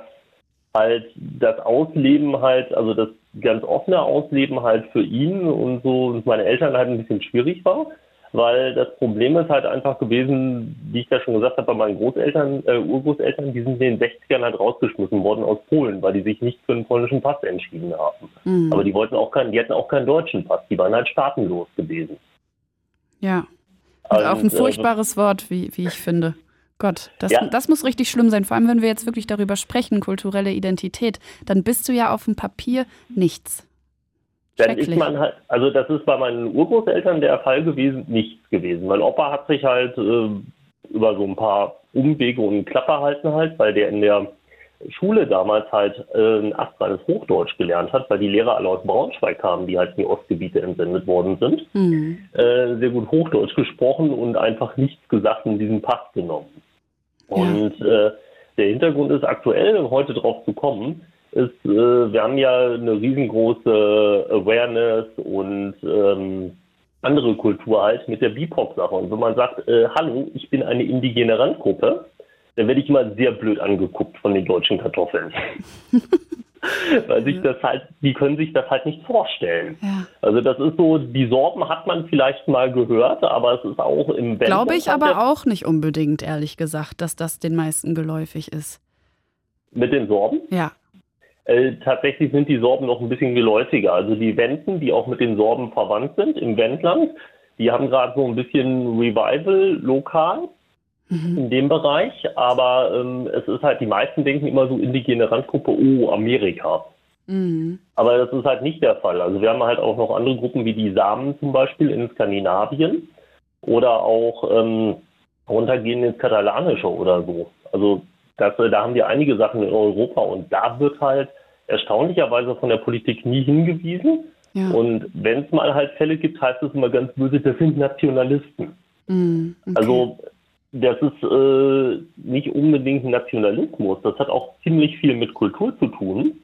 Speaker 7: halt das Ausleben halt, also das ganz offene Ausleben halt für ihn und so und meine Eltern halt ein bisschen schwierig war, weil das Problem ist halt einfach gewesen, wie ich ja schon gesagt habe, bei meinen Großeltern, äh, Urgroßeltern, die sind in den 60ern halt rausgeschmissen worden aus Polen, weil die sich nicht für einen polnischen Pass entschieden haben.
Speaker 2: Mhm.
Speaker 7: Aber die wollten auch keinen, die hatten auch keinen deutschen Pass, die waren halt staatenlos gewesen.
Speaker 2: Ja. Und auch ein
Speaker 7: äh,
Speaker 2: furchtbares Wort, wie, wie ich finde. Gott, das,
Speaker 7: Ja.
Speaker 2: das muss richtig schlimm sein. Vor allem, wenn wir jetzt wirklich darüber sprechen, kulturelle Identität, dann bist du ja auf dem Papier nichts.
Speaker 7: Dann ist man halt, also das ist bei meinen Urgroßeltern der Fall gewesen, nichts gewesen. Mein Opa hat sich halt äh, über so ein paar Umwege und Klappe halten halt, weil der in der Schule damals halt äh, ein astreines Hochdeutsch gelernt hat, weil die Lehrer alle aus Braunschweig kamen, die halt in die Ostgebiete entsendet worden sind,
Speaker 2: Mhm.
Speaker 7: äh, sehr gut Hochdeutsch gesprochen und einfach nichts gesagt und diesen Pass genommen. Und äh, der Hintergrund ist aktuell, um heute drauf zu kommen, ist, äh, wir haben ja eine riesengroße Awareness und ähm, andere Kultur halt mit der BIPOC-Sache. Und wenn man sagt, äh, hallo, ich bin eine indigene Randgruppe, dann werde ich immer sehr blöd angeguckt von den deutschen Kartoffeln. Weil sich das halt, die können sich das halt nicht vorstellen.
Speaker 2: Ja.
Speaker 7: Also das ist so, die Sorben hat man vielleicht mal gehört, aber es ist auch im Wendland
Speaker 2: Glaube ich aber auch nicht unbedingt, ehrlich gesagt, dass das den meisten geläufig ist.
Speaker 7: Mit den Sorben?
Speaker 2: Ja.
Speaker 7: Äh, tatsächlich sind die Sorben noch ein bisschen geläufiger. Also die Wenden, die auch mit den Sorben verwandt sind im Wendland, die haben gerade so ein bisschen Revival lokal
Speaker 2: Mhm.
Speaker 7: in dem Bereich. Aber ähm, es ist halt, die meisten denken immer so indigene Randgruppe, oh, Amerika.
Speaker 2: Mhm.
Speaker 7: Aber das ist halt nicht der Fall. Also wir haben halt auch noch andere Gruppen wie die Samen zum Beispiel in Skandinavien oder auch ähm, runtergehen ins Katalanische oder so. Also das, da haben wir einige Sachen in Europa und da wird halt erstaunlicherweise von der Politik nie hingewiesen.
Speaker 2: Ja.
Speaker 7: Und wenn es mal halt Fälle gibt, heißt es immer ganz böse, das sind Nationalisten.
Speaker 2: Mhm. Okay.
Speaker 7: Also das ist äh, nicht unbedingt Nationalismus. Das hat auch ziemlich viel mit Kultur zu tun.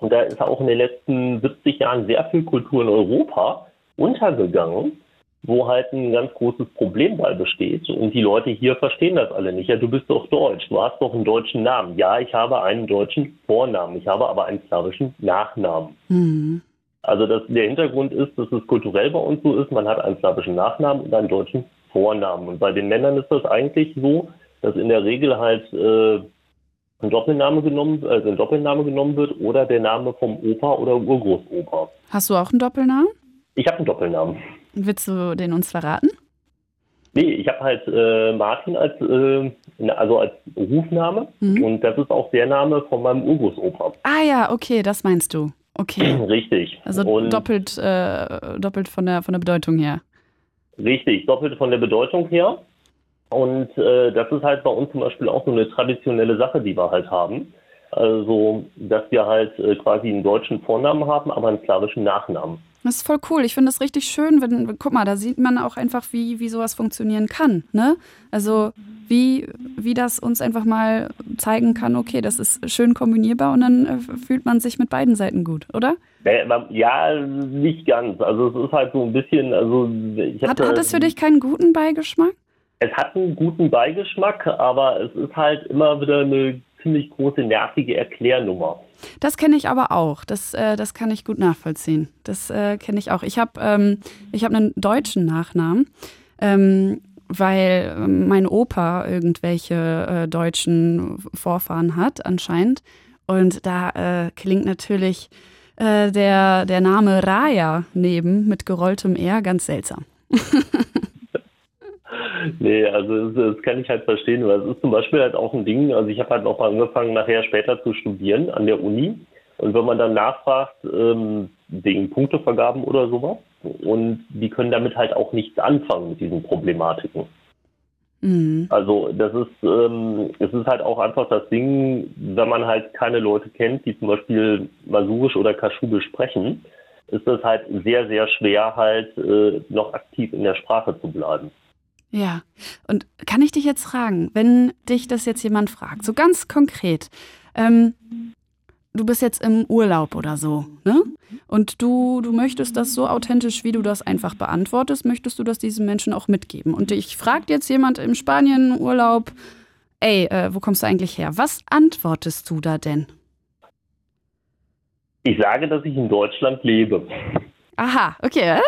Speaker 7: Und da ist auch in den letzten 70 Jahren sehr viel Kultur in Europa untergegangen, wo halt ein ganz großes Problem bei besteht. Und die Leute hier verstehen das alle nicht. Ja, du bist doch deutsch, du hast doch einen deutschen Namen. Ja, ich habe einen deutschen Vornamen, ich habe aber einen slawischen Nachnamen.
Speaker 2: Mhm.
Speaker 7: Also das, der Hintergrund ist, dass es kulturell bei uns so ist, man hat einen slawischen Nachnamen und einen deutschen Vornamen. Und bei den Männern ist das eigentlich so, dass in der Regel halt äh, ein Doppelname genommen, also ein Doppelname genommen wird oder der Name vom Opa oder Urgroßopa.
Speaker 2: Hast du auch einen Doppelnamen?
Speaker 7: Ich habe einen Doppelnamen.
Speaker 2: Willst du den uns verraten?
Speaker 7: Nee, ich habe halt äh, Martin als äh, also als Rufname
Speaker 2: Mhm.
Speaker 7: und das ist auch der Name von meinem Urgroßopa.
Speaker 2: Ah ja, okay, das meinst du. Okay.
Speaker 7: Richtig.
Speaker 2: Also
Speaker 7: und
Speaker 2: doppelt, äh, doppelt von der, von der Bedeutung her.
Speaker 7: Richtig, doppelt von der Bedeutung her. Und äh, das ist halt bei uns zum Beispiel auch so eine traditionelle Sache, die wir halt haben. Also, dass wir halt äh, quasi einen deutschen Vornamen haben, aber einen slawischen Nachnamen.
Speaker 2: Das ist voll cool. Ich finde das richtig schön, wenn, guck mal, da sieht man auch einfach, wie, wie sowas funktionieren kann. Ne? Also wie, wie das uns einfach mal zeigen kann, okay, das ist schön kombinierbar und dann äh, fühlt man sich mit beiden Seiten gut, oder?
Speaker 7: Ja, nicht ganz. Also es ist halt so ein bisschen, also ich
Speaker 2: Hat, hat es für dich keinen guten Beigeschmack?
Speaker 7: Es hat einen guten Beigeschmack, aber es ist halt immer wieder eine ziemlich große nervige Erklärnummer.
Speaker 2: Das kenne ich aber auch. Das, äh, das kann ich gut nachvollziehen. Das äh, kenne ich auch. Ich habe ähm, hab einen deutschen Nachnamen, ähm, weil ähm, mein Opa irgendwelche äh, deutschen Vorfahren hat, anscheinend. Und da äh, klingt natürlich äh, der, der Name Raya neben mit gerolltem R ganz seltsam.
Speaker 7: Nee, also das, das kann ich halt verstehen, weil es ist zum Beispiel halt auch ein Ding, also ich habe halt auch mal angefangen, nachher später zu studieren an der Uni. Und wenn man dann nachfragt, ähm, wegen Punktevergaben oder sowas, und die können damit halt auch nichts anfangen mit diesen Problematiken.
Speaker 2: Mhm.
Speaker 7: Also das ist, ähm, es ist halt auch einfach das Ding, wenn man halt keine Leute kennt, die zum Beispiel Masurisch oder Kaschubisch sprechen, ist das halt sehr, sehr schwer halt äh, noch aktiv in der Sprache zu bleiben.
Speaker 2: Ja, und kann ich dich jetzt fragen, wenn dich das jetzt jemand fragt, so ganz konkret, ähm, du bist jetzt im Urlaub oder so, ne? Und du, du möchtest das so authentisch, wie du das einfach beantwortest, möchtest du das diesen Menschen auch mitgeben. Und ich fragt jetzt jemand im Spanien Urlaub, ey, äh, wo kommst du eigentlich her? Was antwortest du da denn?
Speaker 7: Ich sage, dass ich in Deutschland lebe.
Speaker 2: Aha, okay?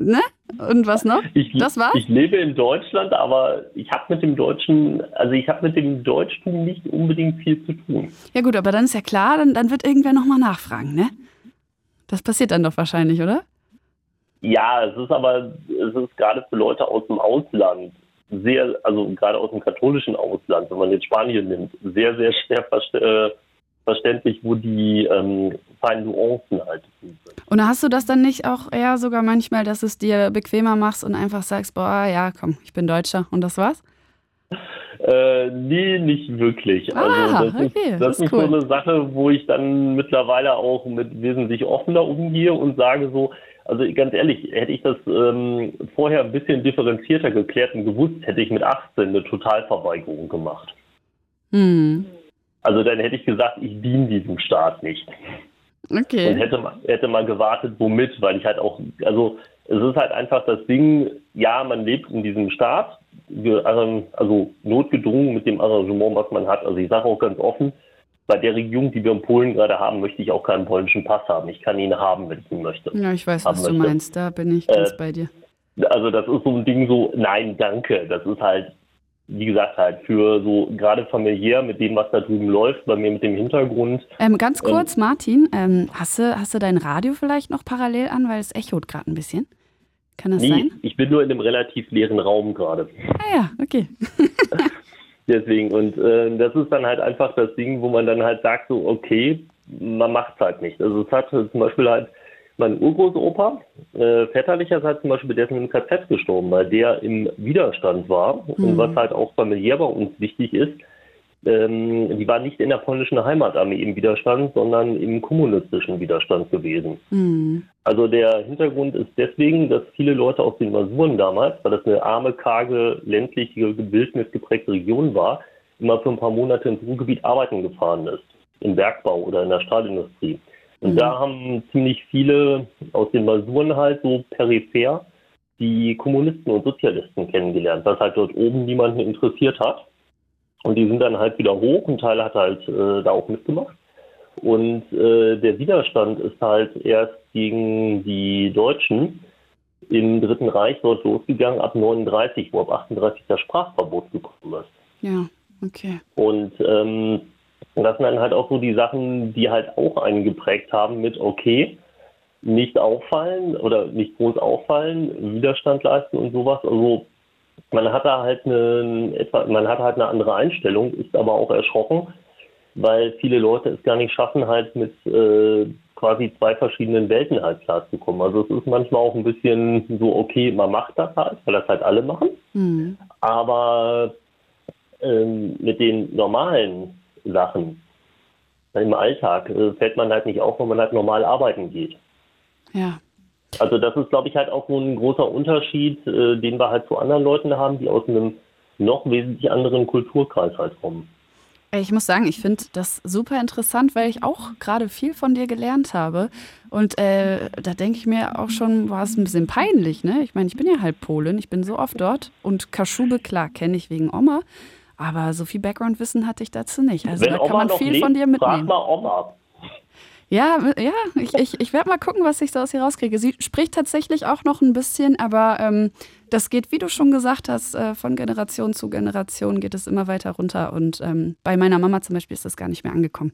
Speaker 2: Ne? Und was noch?
Speaker 7: Ich,
Speaker 2: Das war's?
Speaker 7: Ich lebe in Deutschland, aber ich habe mit dem Deutschen, also ich habe mit dem Deutschtum nicht unbedingt viel zu tun.
Speaker 2: Ja gut, aber dann ist ja klar, dann, dann wird irgendwer nochmal nachfragen, ne? Das passiert dann doch wahrscheinlich, oder?
Speaker 7: Ja, es ist aber, es ist gerade für Leute aus dem Ausland sehr, also gerade aus dem katholischen Ausland, wenn man jetzt Spanien nimmt, sehr, sehr schwer äh, verständlich, wo die ähm, feinen Nuancen halt.
Speaker 2: Und hast du das dann nicht auch eher sogar manchmal, dass du es dir bequemer machst und einfach sagst, boah, ja, komm, ich bin Deutscher und das war's?
Speaker 7: Äh, nee, nicht wirklich.
Speaker 2: Ah,
Speaker 7: also das
Speaker 2: okay,
Speaker 7: ist, das
Speaker 2: ist cool.
Speaker 7: so eine Sache, wo ich dann mittlerweile auch mit wesentlich offener umgehe und sage so, also ganz ehrlich, hätte ich das ähm, vorher ein bisschen differenzierter geklärt und gewusst, hätte ich mit 18 eine Totalverweigerung gemacht.
Speaker 2: Hm.
Speaker 7: Also dann hätte ich gesagt, ich diene diesem Staat nicht. Und
Speaker 2: Okay.
Speaker 7: hätte, ma- hätte mal gewartet, womit, weil ich halt auch, also es ist halt einfach das Ding, ja, man lebt in diesem Staat, also also notgedrungen mit dem Arrangement, was man hat. Also ich sage auch ganz offen, bei der Regierung, die wir in Polen gerade haben, möchte ich auch keinen polnischen Pass haben. Ich kann ihn haben, wenn ich ihn möchte.
Speaker 2: Ja, ich weiß, was du
Speaker 7: möchte.
Speaker 2: meinst. Da bin ich ganz
Speaker 7: Äh,
Speaker 2: bei dir.
Speaker 7: Also das ist so ein Ding so, nein, danke. Das ist halt, wie gesagt, halt für so gerade familiär mit dem, was da drüben läuft, bei mir mit dem Hintergrund.
Speaker 2: Ähm, ganz kurz, Martin, ähm, hast, du, hast du dein Radio vielleicht noch parallel an, weil es echot gerade ein bisschen? Kann das
Speaker 7: Nee,
Speaker 2: sein?
Speaker 7: ich bin nur in einem relativ leeren Raum gerade.
Speaker 2: Ah ja, okay.
Speaker 7: Deswegen, und äh, das ist dann halt einfach das Ding, wo man dann halt sagt, so, okay, man macht es halt nicht. Also es hat zum Beispiel halt mein Urgroßopa, äh, väterlicherseits zum Beispiel, der ist einem KZ gestorben, weil der im Widerstand war. Und was halt auch familiär bei uns wichtig ist, ähm, die war nicht in der polnischen Heimatarmee im Widerstand, sondern im kommunistischen Widerstand gewesen.
Speaker 2: Hm.
Speaker 7: Also der Hintergrund ist deswegen, dass viele Leute aus den Masuren damals, weil das eine arme, karge, ländliche, wildnisgeprägte Region war, immer für ein paar Monate ins Ruhrgebiet arbeiten gefahren ist. Im Bergbau oder in der Stahlindustrie. Und da haben ziemlich viele aus den Masuren halt so peripher die Kommunisten und Sozialisten kennengelernt, was halt dort oben niemanden interessiert hat. Und die sind dann halt wieder hoch, ein Teil hat halt äh, da auch mitgemacht. Und äh, der Widerstand ist halt erst gegen die Deutschen im Dritten Reich dort losgegangen ab 39, wo ab 38 das Sprachverbot gekommen ist.
Speaker 2: Ja, okay.
Speaker 7: Und ähm, das sind dann halt auch so die Sachen, die halt auch einen geprägt haben mit, okay, nicht auffallen oder nicht groß auffallen, Widerstand leisten und sowas. Also man hat da halt eine, man hat halt eine andere Einstellung, ist aber auch erschrocken, weil viele Leute es gar nicht schaffen, halt mit äh, quasi zwei verschiedenen Welten halt klarzukommen. Also es ist manchmal auch ein bisschen so, okay, man macht das halt, weil das halt alle machen.
Speaker 2: Hm.
Speaker 7: Aber ähm, mit den normalen Sachen im Alltag äh, fällt man halt nicht auf, wenn man halt normal arbeiten geht.
Speaker 2: Ja.
Speaker 7: Also das ist, glaube ich, halt auch so ein großer Unterschied, äh, den wir halt zu anderen Leuten haben, die aus einem noch wesentlich anderen Kulturkreis halt kommen.
Speaker 2: Ich muss sagen, ich finde das super interessant, weil ich auch gerade viel von dir gelernt habe. Und äh, da denke ich mir auch schon, war es ein bisschen peinlich, ne? Ich meine, ich bin ja halb Polin, ich bin so oft dort und Kaschube, klar, kenne ich wegen Oma. Aber so viel Background-Wissen hatte ich dazu nicht. Also
Speaker 7: Wenn
Speaker 2: da kann
Speaker 7: Oma
Speaker 2: man
Speaker 7: noch
Speaker 2: viel
Speaker 7: lebt,
Speaker 2: von dir
Speaker 7: frag
Speaker 2: mitnehmen.
Speaker 7: mal Oma.
Speaker 2: Ja, ja, ich, ich, ich werde mal gucken, was ich so aus ihr rauskriege. Sie spricht tatsächlich auch noch ein bisschen, aber ähm, das geht, wie du schon gesagt hast, äh, von Generation zu Generation geht es immer weiter runter. Und ähm, bei meiner Mama zum Beispiel ist das gar nicht mehr angekommen.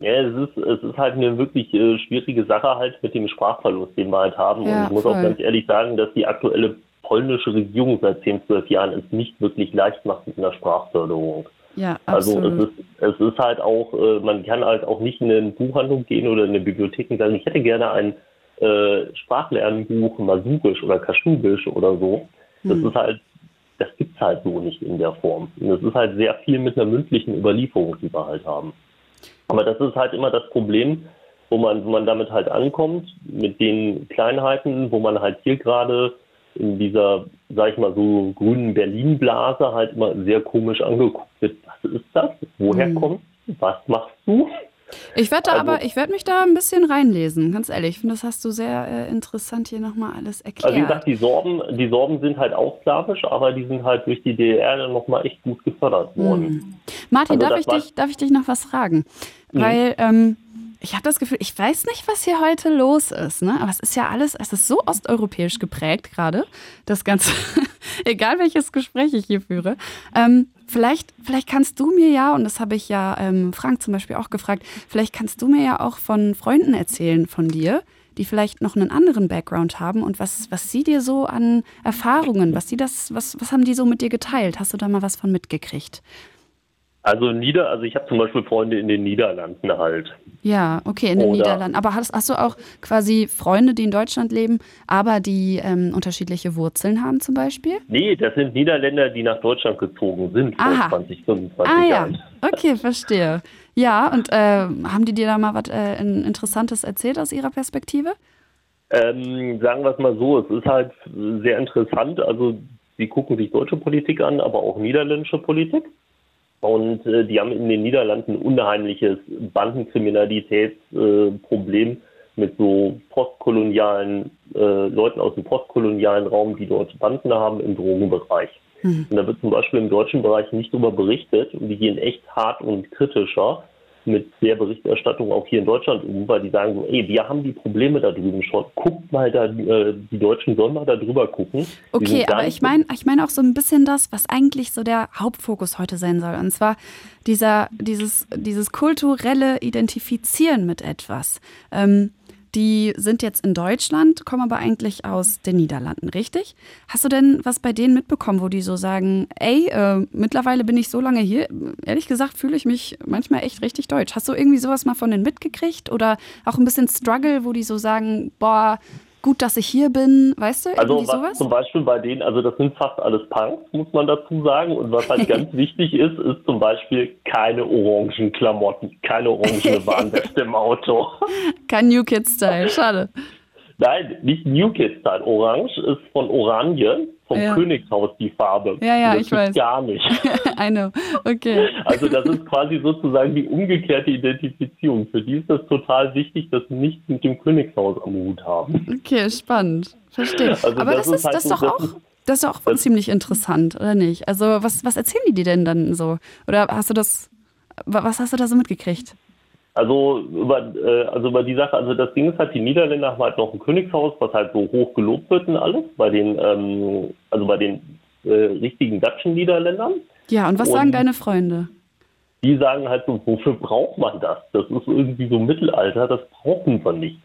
Speaker 7: Ja, es ist, es ist halt eine wirklich äh, schwierige Sache halt mit dem Sprachverlust, den wir halt haben.
Speaker 2: Ja,
Speaker 7: Und ich muss auch
Speaker 2: voll.
Speaker 7: ganz ehrlich sagen, dass die aktuelle polnische Regierung seit 10, 12 Jahren es nicht wirklich leicht macht mit einer Sprachförderung.
Speaker 2: Ja,
Speaker 7: Also
Speaker 2: absolut.
Speaker 7: es ist, es ist halt auch, äh, man kann halt auch nicht in eine Buchhandlung gehen oder in eine Bibliothek und sagen, ich hätte gerne ein äh, Sprachlernbuch Masurisch oder Kaschubisch oder so. Das ist halt, das gibt's halt so nicht in der Form. Und es ist halt sehr viel mit einer mündlichen Überlieferung, die wir halt haben. Aber das ist halt immer das Problem, wo man, wo man damit halt ankommt, mit den Kleinheiten, wo man halt hier gerade in dieser, sag ich mal, so grünen Berlin-Blase halt immer sehr komisch angeguckt wird. Was ist das? Woher kommst du? Was machst du?
Speaker 2: Ich werde da
Speaker 7: also-
Speaker 2: aber, ich werde mich da ein bisschen reinlesen, ganz ehrlich. Ich finde, das hast du sehr äh, interessant hier nochmal alles erklärt.
Speaker 7: Also wie gesagt, die Sorben, die Sorben sind halt auch slawisch, aber die sind halt durch die DDR dann nochmal echt gut gefördert worden.
Speaker 2: Martin,
Speaker 7: Also
Speaker 2: darf, ich dich, darf ich dich noch was fragen?
Speaker 7: Mhm.
Speaker 2: Weil ähm, ich habe das Gefühl, ich weiß nicht, was hier heute los ist, ne? aber es ist ja alles, es ist so osteuropäisch geprägt gerade, das Ganze, egal welches Gespräch ich hier führe. Ähm, vielleicht, vielleicht kannst du mir ja, und das habe ich ja ähm, Frank zum Beispiel auch gefragt, vielleicht kannst du mir ja auch von Freunden erzählen von dir, die vielleicht noch einen anderen Background haben und was, was sie dir so an Erfahrungen, was sie das, was, was haben die so mit dir geteilt? Hast du da mal was von mitgekriegt?
Speaker 7: Also Nieder, also ich habe zum Beispiel Freunde in den Niederlanden halt.
Speaker 2: Ja, okay, in den
Speaker 7: Oder-
Speaker 2: Niederlanden. Aber hast, hast du auch quasi Freunde, die in Deutschland leben, aber die ähm, unterschiedliche Wurzeln haben zum Beispiel?
Speaker 7: Nee, das sind Niederländer, die nach Deutschland gezogen sind vor
Speaker 2: Aha.
Speaker 7: 20, 25
Speaker 2: Ah ja,
Speaker 7: Jahren.
Speaker 2: okay, verstehe. Ja, und äh, haben die dir da mal was äh, in- Interessantes erzählt aus ihrer Perspektive?
Speaker 7: Ähm, sagen wir es mal so, es ist halt sehr interessant. Also sie gucken sich deutsche Politik an, aber auch niederländische Politik. Und äh, die haben in den Niederlanden ein unheimliches Bandenkriminalitätsproblem äh, mit so postkolonialen äh, Leuten aus dem postkolonialen Raum, die dort Banden haben im Drogenbereich. Und da wird zum Beispiel im deutschen Bereich nicht darüber berichtet und die gehen echt hart und kritischer mit der Berichterstattung auch hier in Deutschland um, weil die sagen so, ey, wir haben die Probleme da drüben schon. Guckt mal da, äh, die Deutschen sollen mal da drüber gucken.
Speaker 2: Okay, aber ich meine ich mein auch so ein bisschen das, was eigentlich so der Hauptfokus heute sein soll. Und zwar dieser, dieses, dieses kulturelle Identifizieren mit etwas. Ähm, die sind jetzt in Deutschland, kommen aber eigentlich aus den Niederlanden, richtig? Hast du denn was bei denen mitbekommen, wo die so sagen, ey, äh, mittlerweile bin ich so lange hier, ehrlich gesagt fühle ich mich manchmal echt richtig deutsch. Hast du irgendwie sowas mal von denen mitgekriegt? Oder auch ein bisschen Struggle, wo die so sagen, boah, gut, dass ich hier bin, weißt du,
Speaker 7: Also
Speaker 2: irgendwie
Speaker 7: was
Speaker 2: sowas?
Speaker 7: zum Beispiel bei denen, also das sind fast alles Punks, muss man dazu sagen. Und was halt ganz wichtig ist, ist zum Beispiel keine orangen Klamotten, keine orangene Warnweste im Auto.
Speaker 2: Kein New Kid Style, schade.
Speaker 7: Nein, nicht New Kid Style. Orange ist von Oranje, vom
Speaker 2: Ja.
Speaker 7: Königshaus die Farbe.
Speaker 2: Ja, ja,
Speaker 7: das
Speaker 2: ich weiß.
Speaker 7: gar nicht.
Speaker 2: I know. Okay.
Speaker 7: Also das ist quasi sozusagen die umgekehrte Identifizierung. Für die ist das total wichtig, dass sie nichts mit dem Königshaus am Hut haben.
Speaker 2: Okay, spannend. Verstehe.
Speaker 7: Also
Speaker 2: Aber
Speaker 7: das
Speaker 2: das,
Speaker 7: ist halt
Speaker 2: das doch
Speaker 7: das
Speaker 2: auch. Das ist doch auch ziemlich interessant, oder nicht? Also, was, was erzählen die dir denn dann so? Oder hast du das, wa- was hast du da so mitgekriegt?
Speaker 7: Also über, äh, also über die Sache, also das Ding ist halt, die Niederländer haben halt noch ein Königshaus, was halt so hoch gelobt wird und alles, bei den, ähm, also bei den äh, richtigen deutschen Niederländern.
Speaker 2: Ja, und was
Speaker 7: Und-
Speaker 2: sagen deine Freunde?
Speaker 7: Die sagen halt so, wofür braucht man das? Das ist irgendwie so Mittelalter, das brauchen wir nicht.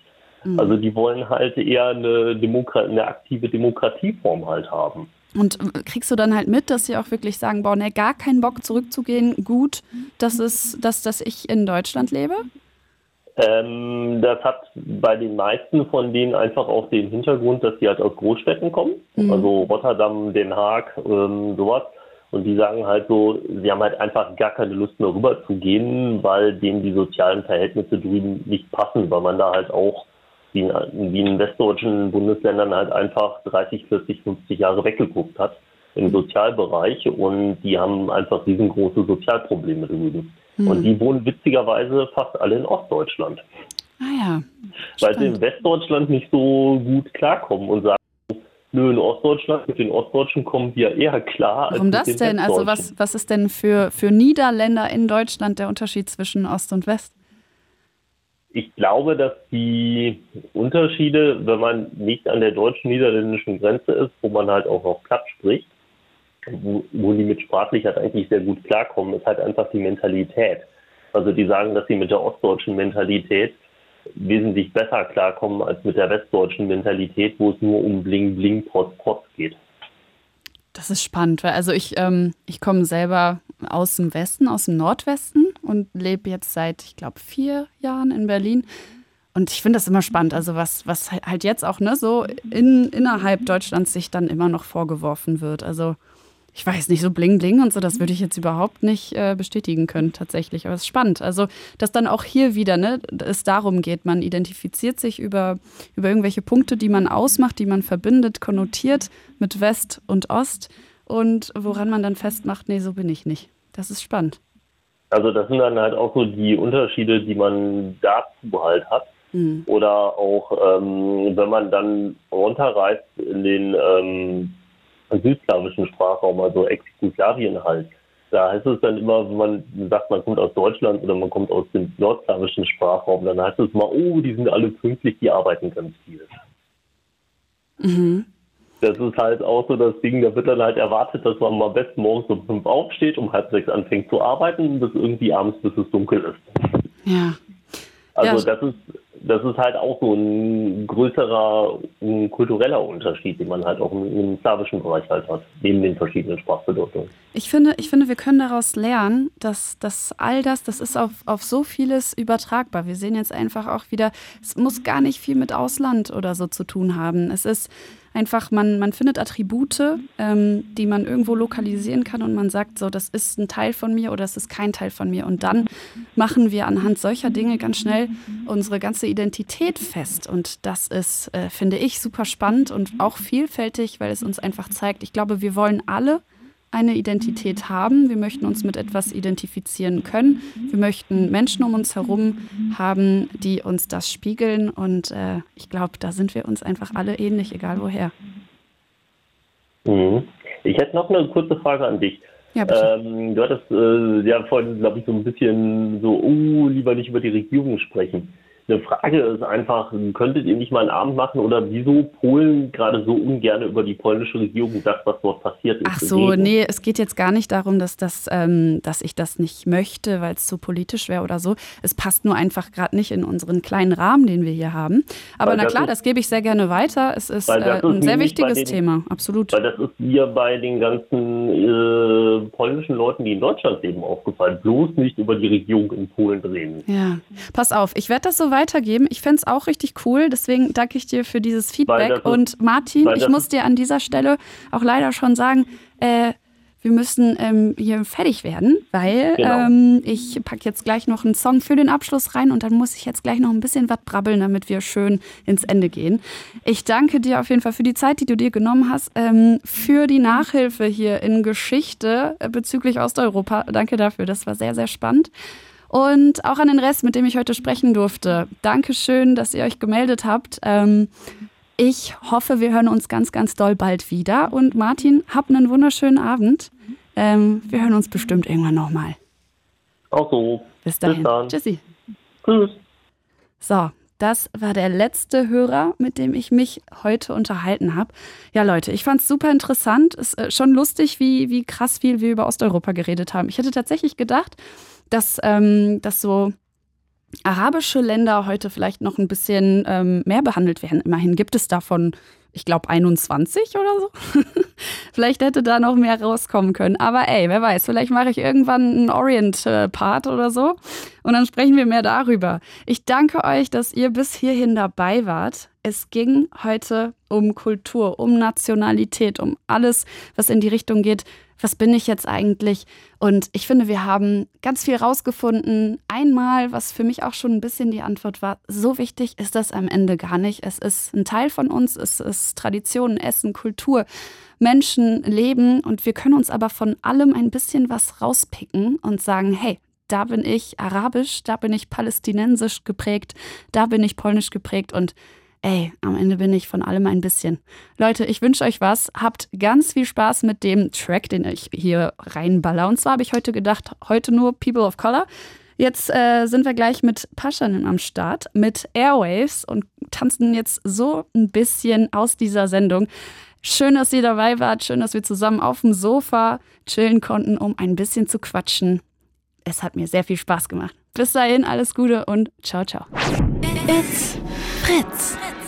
Speaker 2: Mhm.
Speaker 7: Also die wollen halt eher eine, Demokra eine aktive Demokratieform halt haben.
Speaker 2: Und äh, kriegst du dann halt mit, dass sie auch wirklich sagen, boah, ne, gar keinen Bock zurückzugehen, gut, dass, es, dass, dass ich in Deutschland lebe?
Speaker 7: Ähm, das hat bei den meisten von denen einfach auch den Hintergrund, dass sie halt aus Großstädten kommen, also Rotterdam, Den Haag, ähm, sowas. Und die sagen halt so, sie haben halt einfach gar keine Lust mehr rüber zu gehen, weil denen die sozialen Verhältnisse drüben nicht passen, weil man da halt auch wie in, wie in westdeutschen Bundesländern halt einfach 30, 40, 50 Jahre weggeguckt hat im Sozialbereich und die haben einfach riesengroße Sozialprobleme drüben. Und die wohnen witzigerweise fast alle in Ostdeutschland,
Speaker 2: Ah ja.
Speaker 7: weil sie in Westdeutschland nicht so gut klarkommen und sagen, nö, in Ostdeutschland, mit den Ostdeutschen kommen wir eher klar.
Speaker 2: Warum das denn? Also was, was ist denn für, für Niederländer in Deutschland der Unterschied zwischen Ost und West?
Speaker 7: Ich glaube, dass die Unterschiede, wenn man nicht an der deutsch-niederländischen Grenze ist, wo man halt auch noch platt spricht, wo, wo die mit sprachlich halt eigentlich sehr gut klarkommen, ist halt einfach die Mentalität. Also die sagen, dass sie mit der ostdeutschen Mentalität wesentlich besser klarkommen als mit der westdeutschen Mentalität, wo es nur um Bling, Bling, Post, Post geht.
Speaker 2: Das ist spannend, weil also ich, ähm, ich komme selber aus dem Westen, aus dem Nordwesten und lebe jetzt seit, ich glaube, vier Jahren in Berlin. Und ich finde das immer spannend, also was, was halt jetzt auch ne, so in, innerhalb Deutschlands sich dann immer noch vorgeworfen wird. Also ich weiß nicht, so bling bling und so, das würde ich jetzt überhaupt nicht äh, bestätigen können tatsächlich. Aber es ist spannend. Also, dass dann auch hier wieder, ne, es darum geht, man identifiziert sich über, über irgendwelche Punkte, die man ausmacht, die man verbindet, konnotiert mit West und Ost und woran man dann festmacht, nee, so bin ich nicht. Das ist spannend.
Speaker 7: Also das sind dann halt auch so die Unterschiede, die man dazu halt hat.
Speaker 2: Mhm.
Speaker 7: Oder auch, ähm, wenn man dann runterreist in den ähm, südslawischen Sprachraum, also Ex-Jugoslawien halt. Da heißt es dann immer, wenn man sagt, man kommt aus Deutschland oder man kommt aus dem nordslawischen Sprachraum, dann heißt es mal, oh, die sind alle pünktlich, die arbeiten ganz viel.
Speaker 2: Mhm.
Speaker 7: Das ist halt auch so das Ding, da wird dann halt erwartet, dass man mal am besten morgens um fünf aufsteht, um halb sechs anfängt zu arbeiten, bis irgendwie abends, bis es dunkel ist.
Speaker 2: Ja.
Speaker 7: Also
Speaker 2: Ja.
Speaker 7: das ist das ist halt auch so ein größerer ein kultureller Unterschied, den man halt auch im, im slawischen Bereich halt hat, neben den verschiedenen Sprachbedeutungen.
Speaker 2: Ich finde, ich finde, wir können daraus lernen, dass, dass all das, das ist auf, auf so vieles übertragbar. Wir sehen jetzt einfach auch wieder, es muss gar nicht viel mit Ausland oder so zu tun haben. Es ist einfach, man, man findet Attribute, ähm, die man irgendwo lokalisieren kann und man sagt so, das ist ein Teil von mir oder das ist kein Teil von mir. Und dann machen wir anhand solcher Dinge ganz schnell unsere ganze Identität fest. Und das ist, äh, finde ich, super spannend und auch vielfältig, weil es uns einfach zeigt, ich glaube, wir wollen alle eine Identität haben. Wir möchten uns mit etwas identifizieren können. Wir möchten Menschen um uns herum haben, die uns das spiegeln. Und äh, ich glaube, da sind wir uns einfach alle ähnlich, egal woher.
Speaker 7: Mhm. Ich hätte noch eine kurze Frage an dich.
Speaker 2: Ja,
Speaker 7: ähm, du hattest äh, ja vorhin, glaube ich, so ein bisschen so, oh, lieber nicht über die Regierung sprechen. Eine Frage ist einfach, könntet ihr nicht mal einen Abend machen oder wieso Polen gerade so ungern über die polnische Regierung sagt, was dort passiert ist?
Speaker 2: Ach so, reden? nee, es geht jetzt gar nicht darum, dass, das, ähm, dass ich das nicht möchte, weil es zu politisch wäre oder so. Es passt nur einfach gerade nicht in unseren kleinen Rahmen, den wir hier haben. Aber weil na klar, ist, das gebe ich sehr gerne weiter. Es ist, äh, ein sehr wichtiges den, Thema, absolut.
Speaker 7: Weil das ist mir bei den ganzen äh, polnischen Leuten, die in Deutschland leben, aufgefallen. Bloß nicht über die Regierung in Polen reden.
Speaker 2: Ja, pass auf, ich werde das so weitergeben. Ich fände es auch richtig cool. Deswegen danke ich dir für dieses Feedback. Und Martin, ich muss dir an dieser Stelle auch leider schon sagen, äh, wir müssen ähm, hier fertig werden, weil genau. ähm, ich packe jetzt gleich noch einen Song für den Abschluss rein und dann muss ich jetzt gleich noch ein bisschen was brabbeln, damit wir schön ins Ende gehen. Ich danke dir auf jeden Fall für die Zeit, die du dir genommen hast, ähm, für die Nachhilfe hier in Geschichte äh, bezüglich Osteuropa. Danke dafür, das war sehr, sehr spannend. Und auch an den Rest, mit dem ich heute sprechen durfte. Dankeschön, dass ihr euch gemeldet habt. Ähm, ich hoffe, wir hören uns ganz, ganz doll bald wieder. Und Martin, hab einen wunderschönen Abend. Ähm, wir hören uns bestimmt irgendwann nochmal.
Speaker 7: Auch so.
Speaker 2: Bis dahin. Bis dann. Tschüssi.
Speaker 7: Tschüss.
Speaker 2: So, das war der letzte Hörer, mit dem ich mich heute unterhalten habe. Ja, Leute, ich fand es super interessant. Es Ist äh, schon lustig, wie, wie krass viel wir über Osteuropa geredet haben. Ich hätte tatsächlich gedacht, dass, ähm, dass so arabische Länder heute vielleicht noch ein bisschen ähm, mehr behandelt werden. Immerhin gibt es davon, ich glaube, 21 oder so. vielleicht hätte da noch mehr rauskommen können. Aber ey, wer weiß, vielleicht mache ich irgendwann einen Orient-Part oder so. Und dann sprechen wir mehr darüber. Ich danke euch, dass ihr bis hierhin dabei wart. Es ging heute um Kultur, um Nationalität, um alles, was in die Richtung geht, was bin ich jetzt eigentlich? Und ich finde, wir haben ganz viel rausgefunden. Einmal, was für mich auch schon ein bisschen die Antwort war, so wichtig ist das am Ende gar nicht. Es ist ein Teil von uns, es ist Tradition, Essen, Kultur, Menschen, Leben und wir können uns aber von allem ein bisschen was rauspicken und sagen, hey, da bin ich arabisch, da bin ich palästinensisch geprägt, da bin ich polnisch geprägt und ey, am Ende bin ich von allem ein bisschen. Leute, ich wünsche euch was. Habt ganz viel Spaß mit dem Track, den ich hier reinballer. Und zwar habe ich heute gedacht, heute nur People of Color. Jetzt äh, sind wir gleich mit Paschanim am Start, mit Airwaves und tanzen jetzt so ein bisschen aus dieser Sendung. Schön, dass ihr dabei wart. Schön, dass wir zusammen auf dem Sofa chillen konnten, um ein bisschen zu quatschen. Es hat mir sehr viel Spaß gemacht. Bis dahin, alles Gute und ciao, ciao.
Speaker 1: It's Fritz.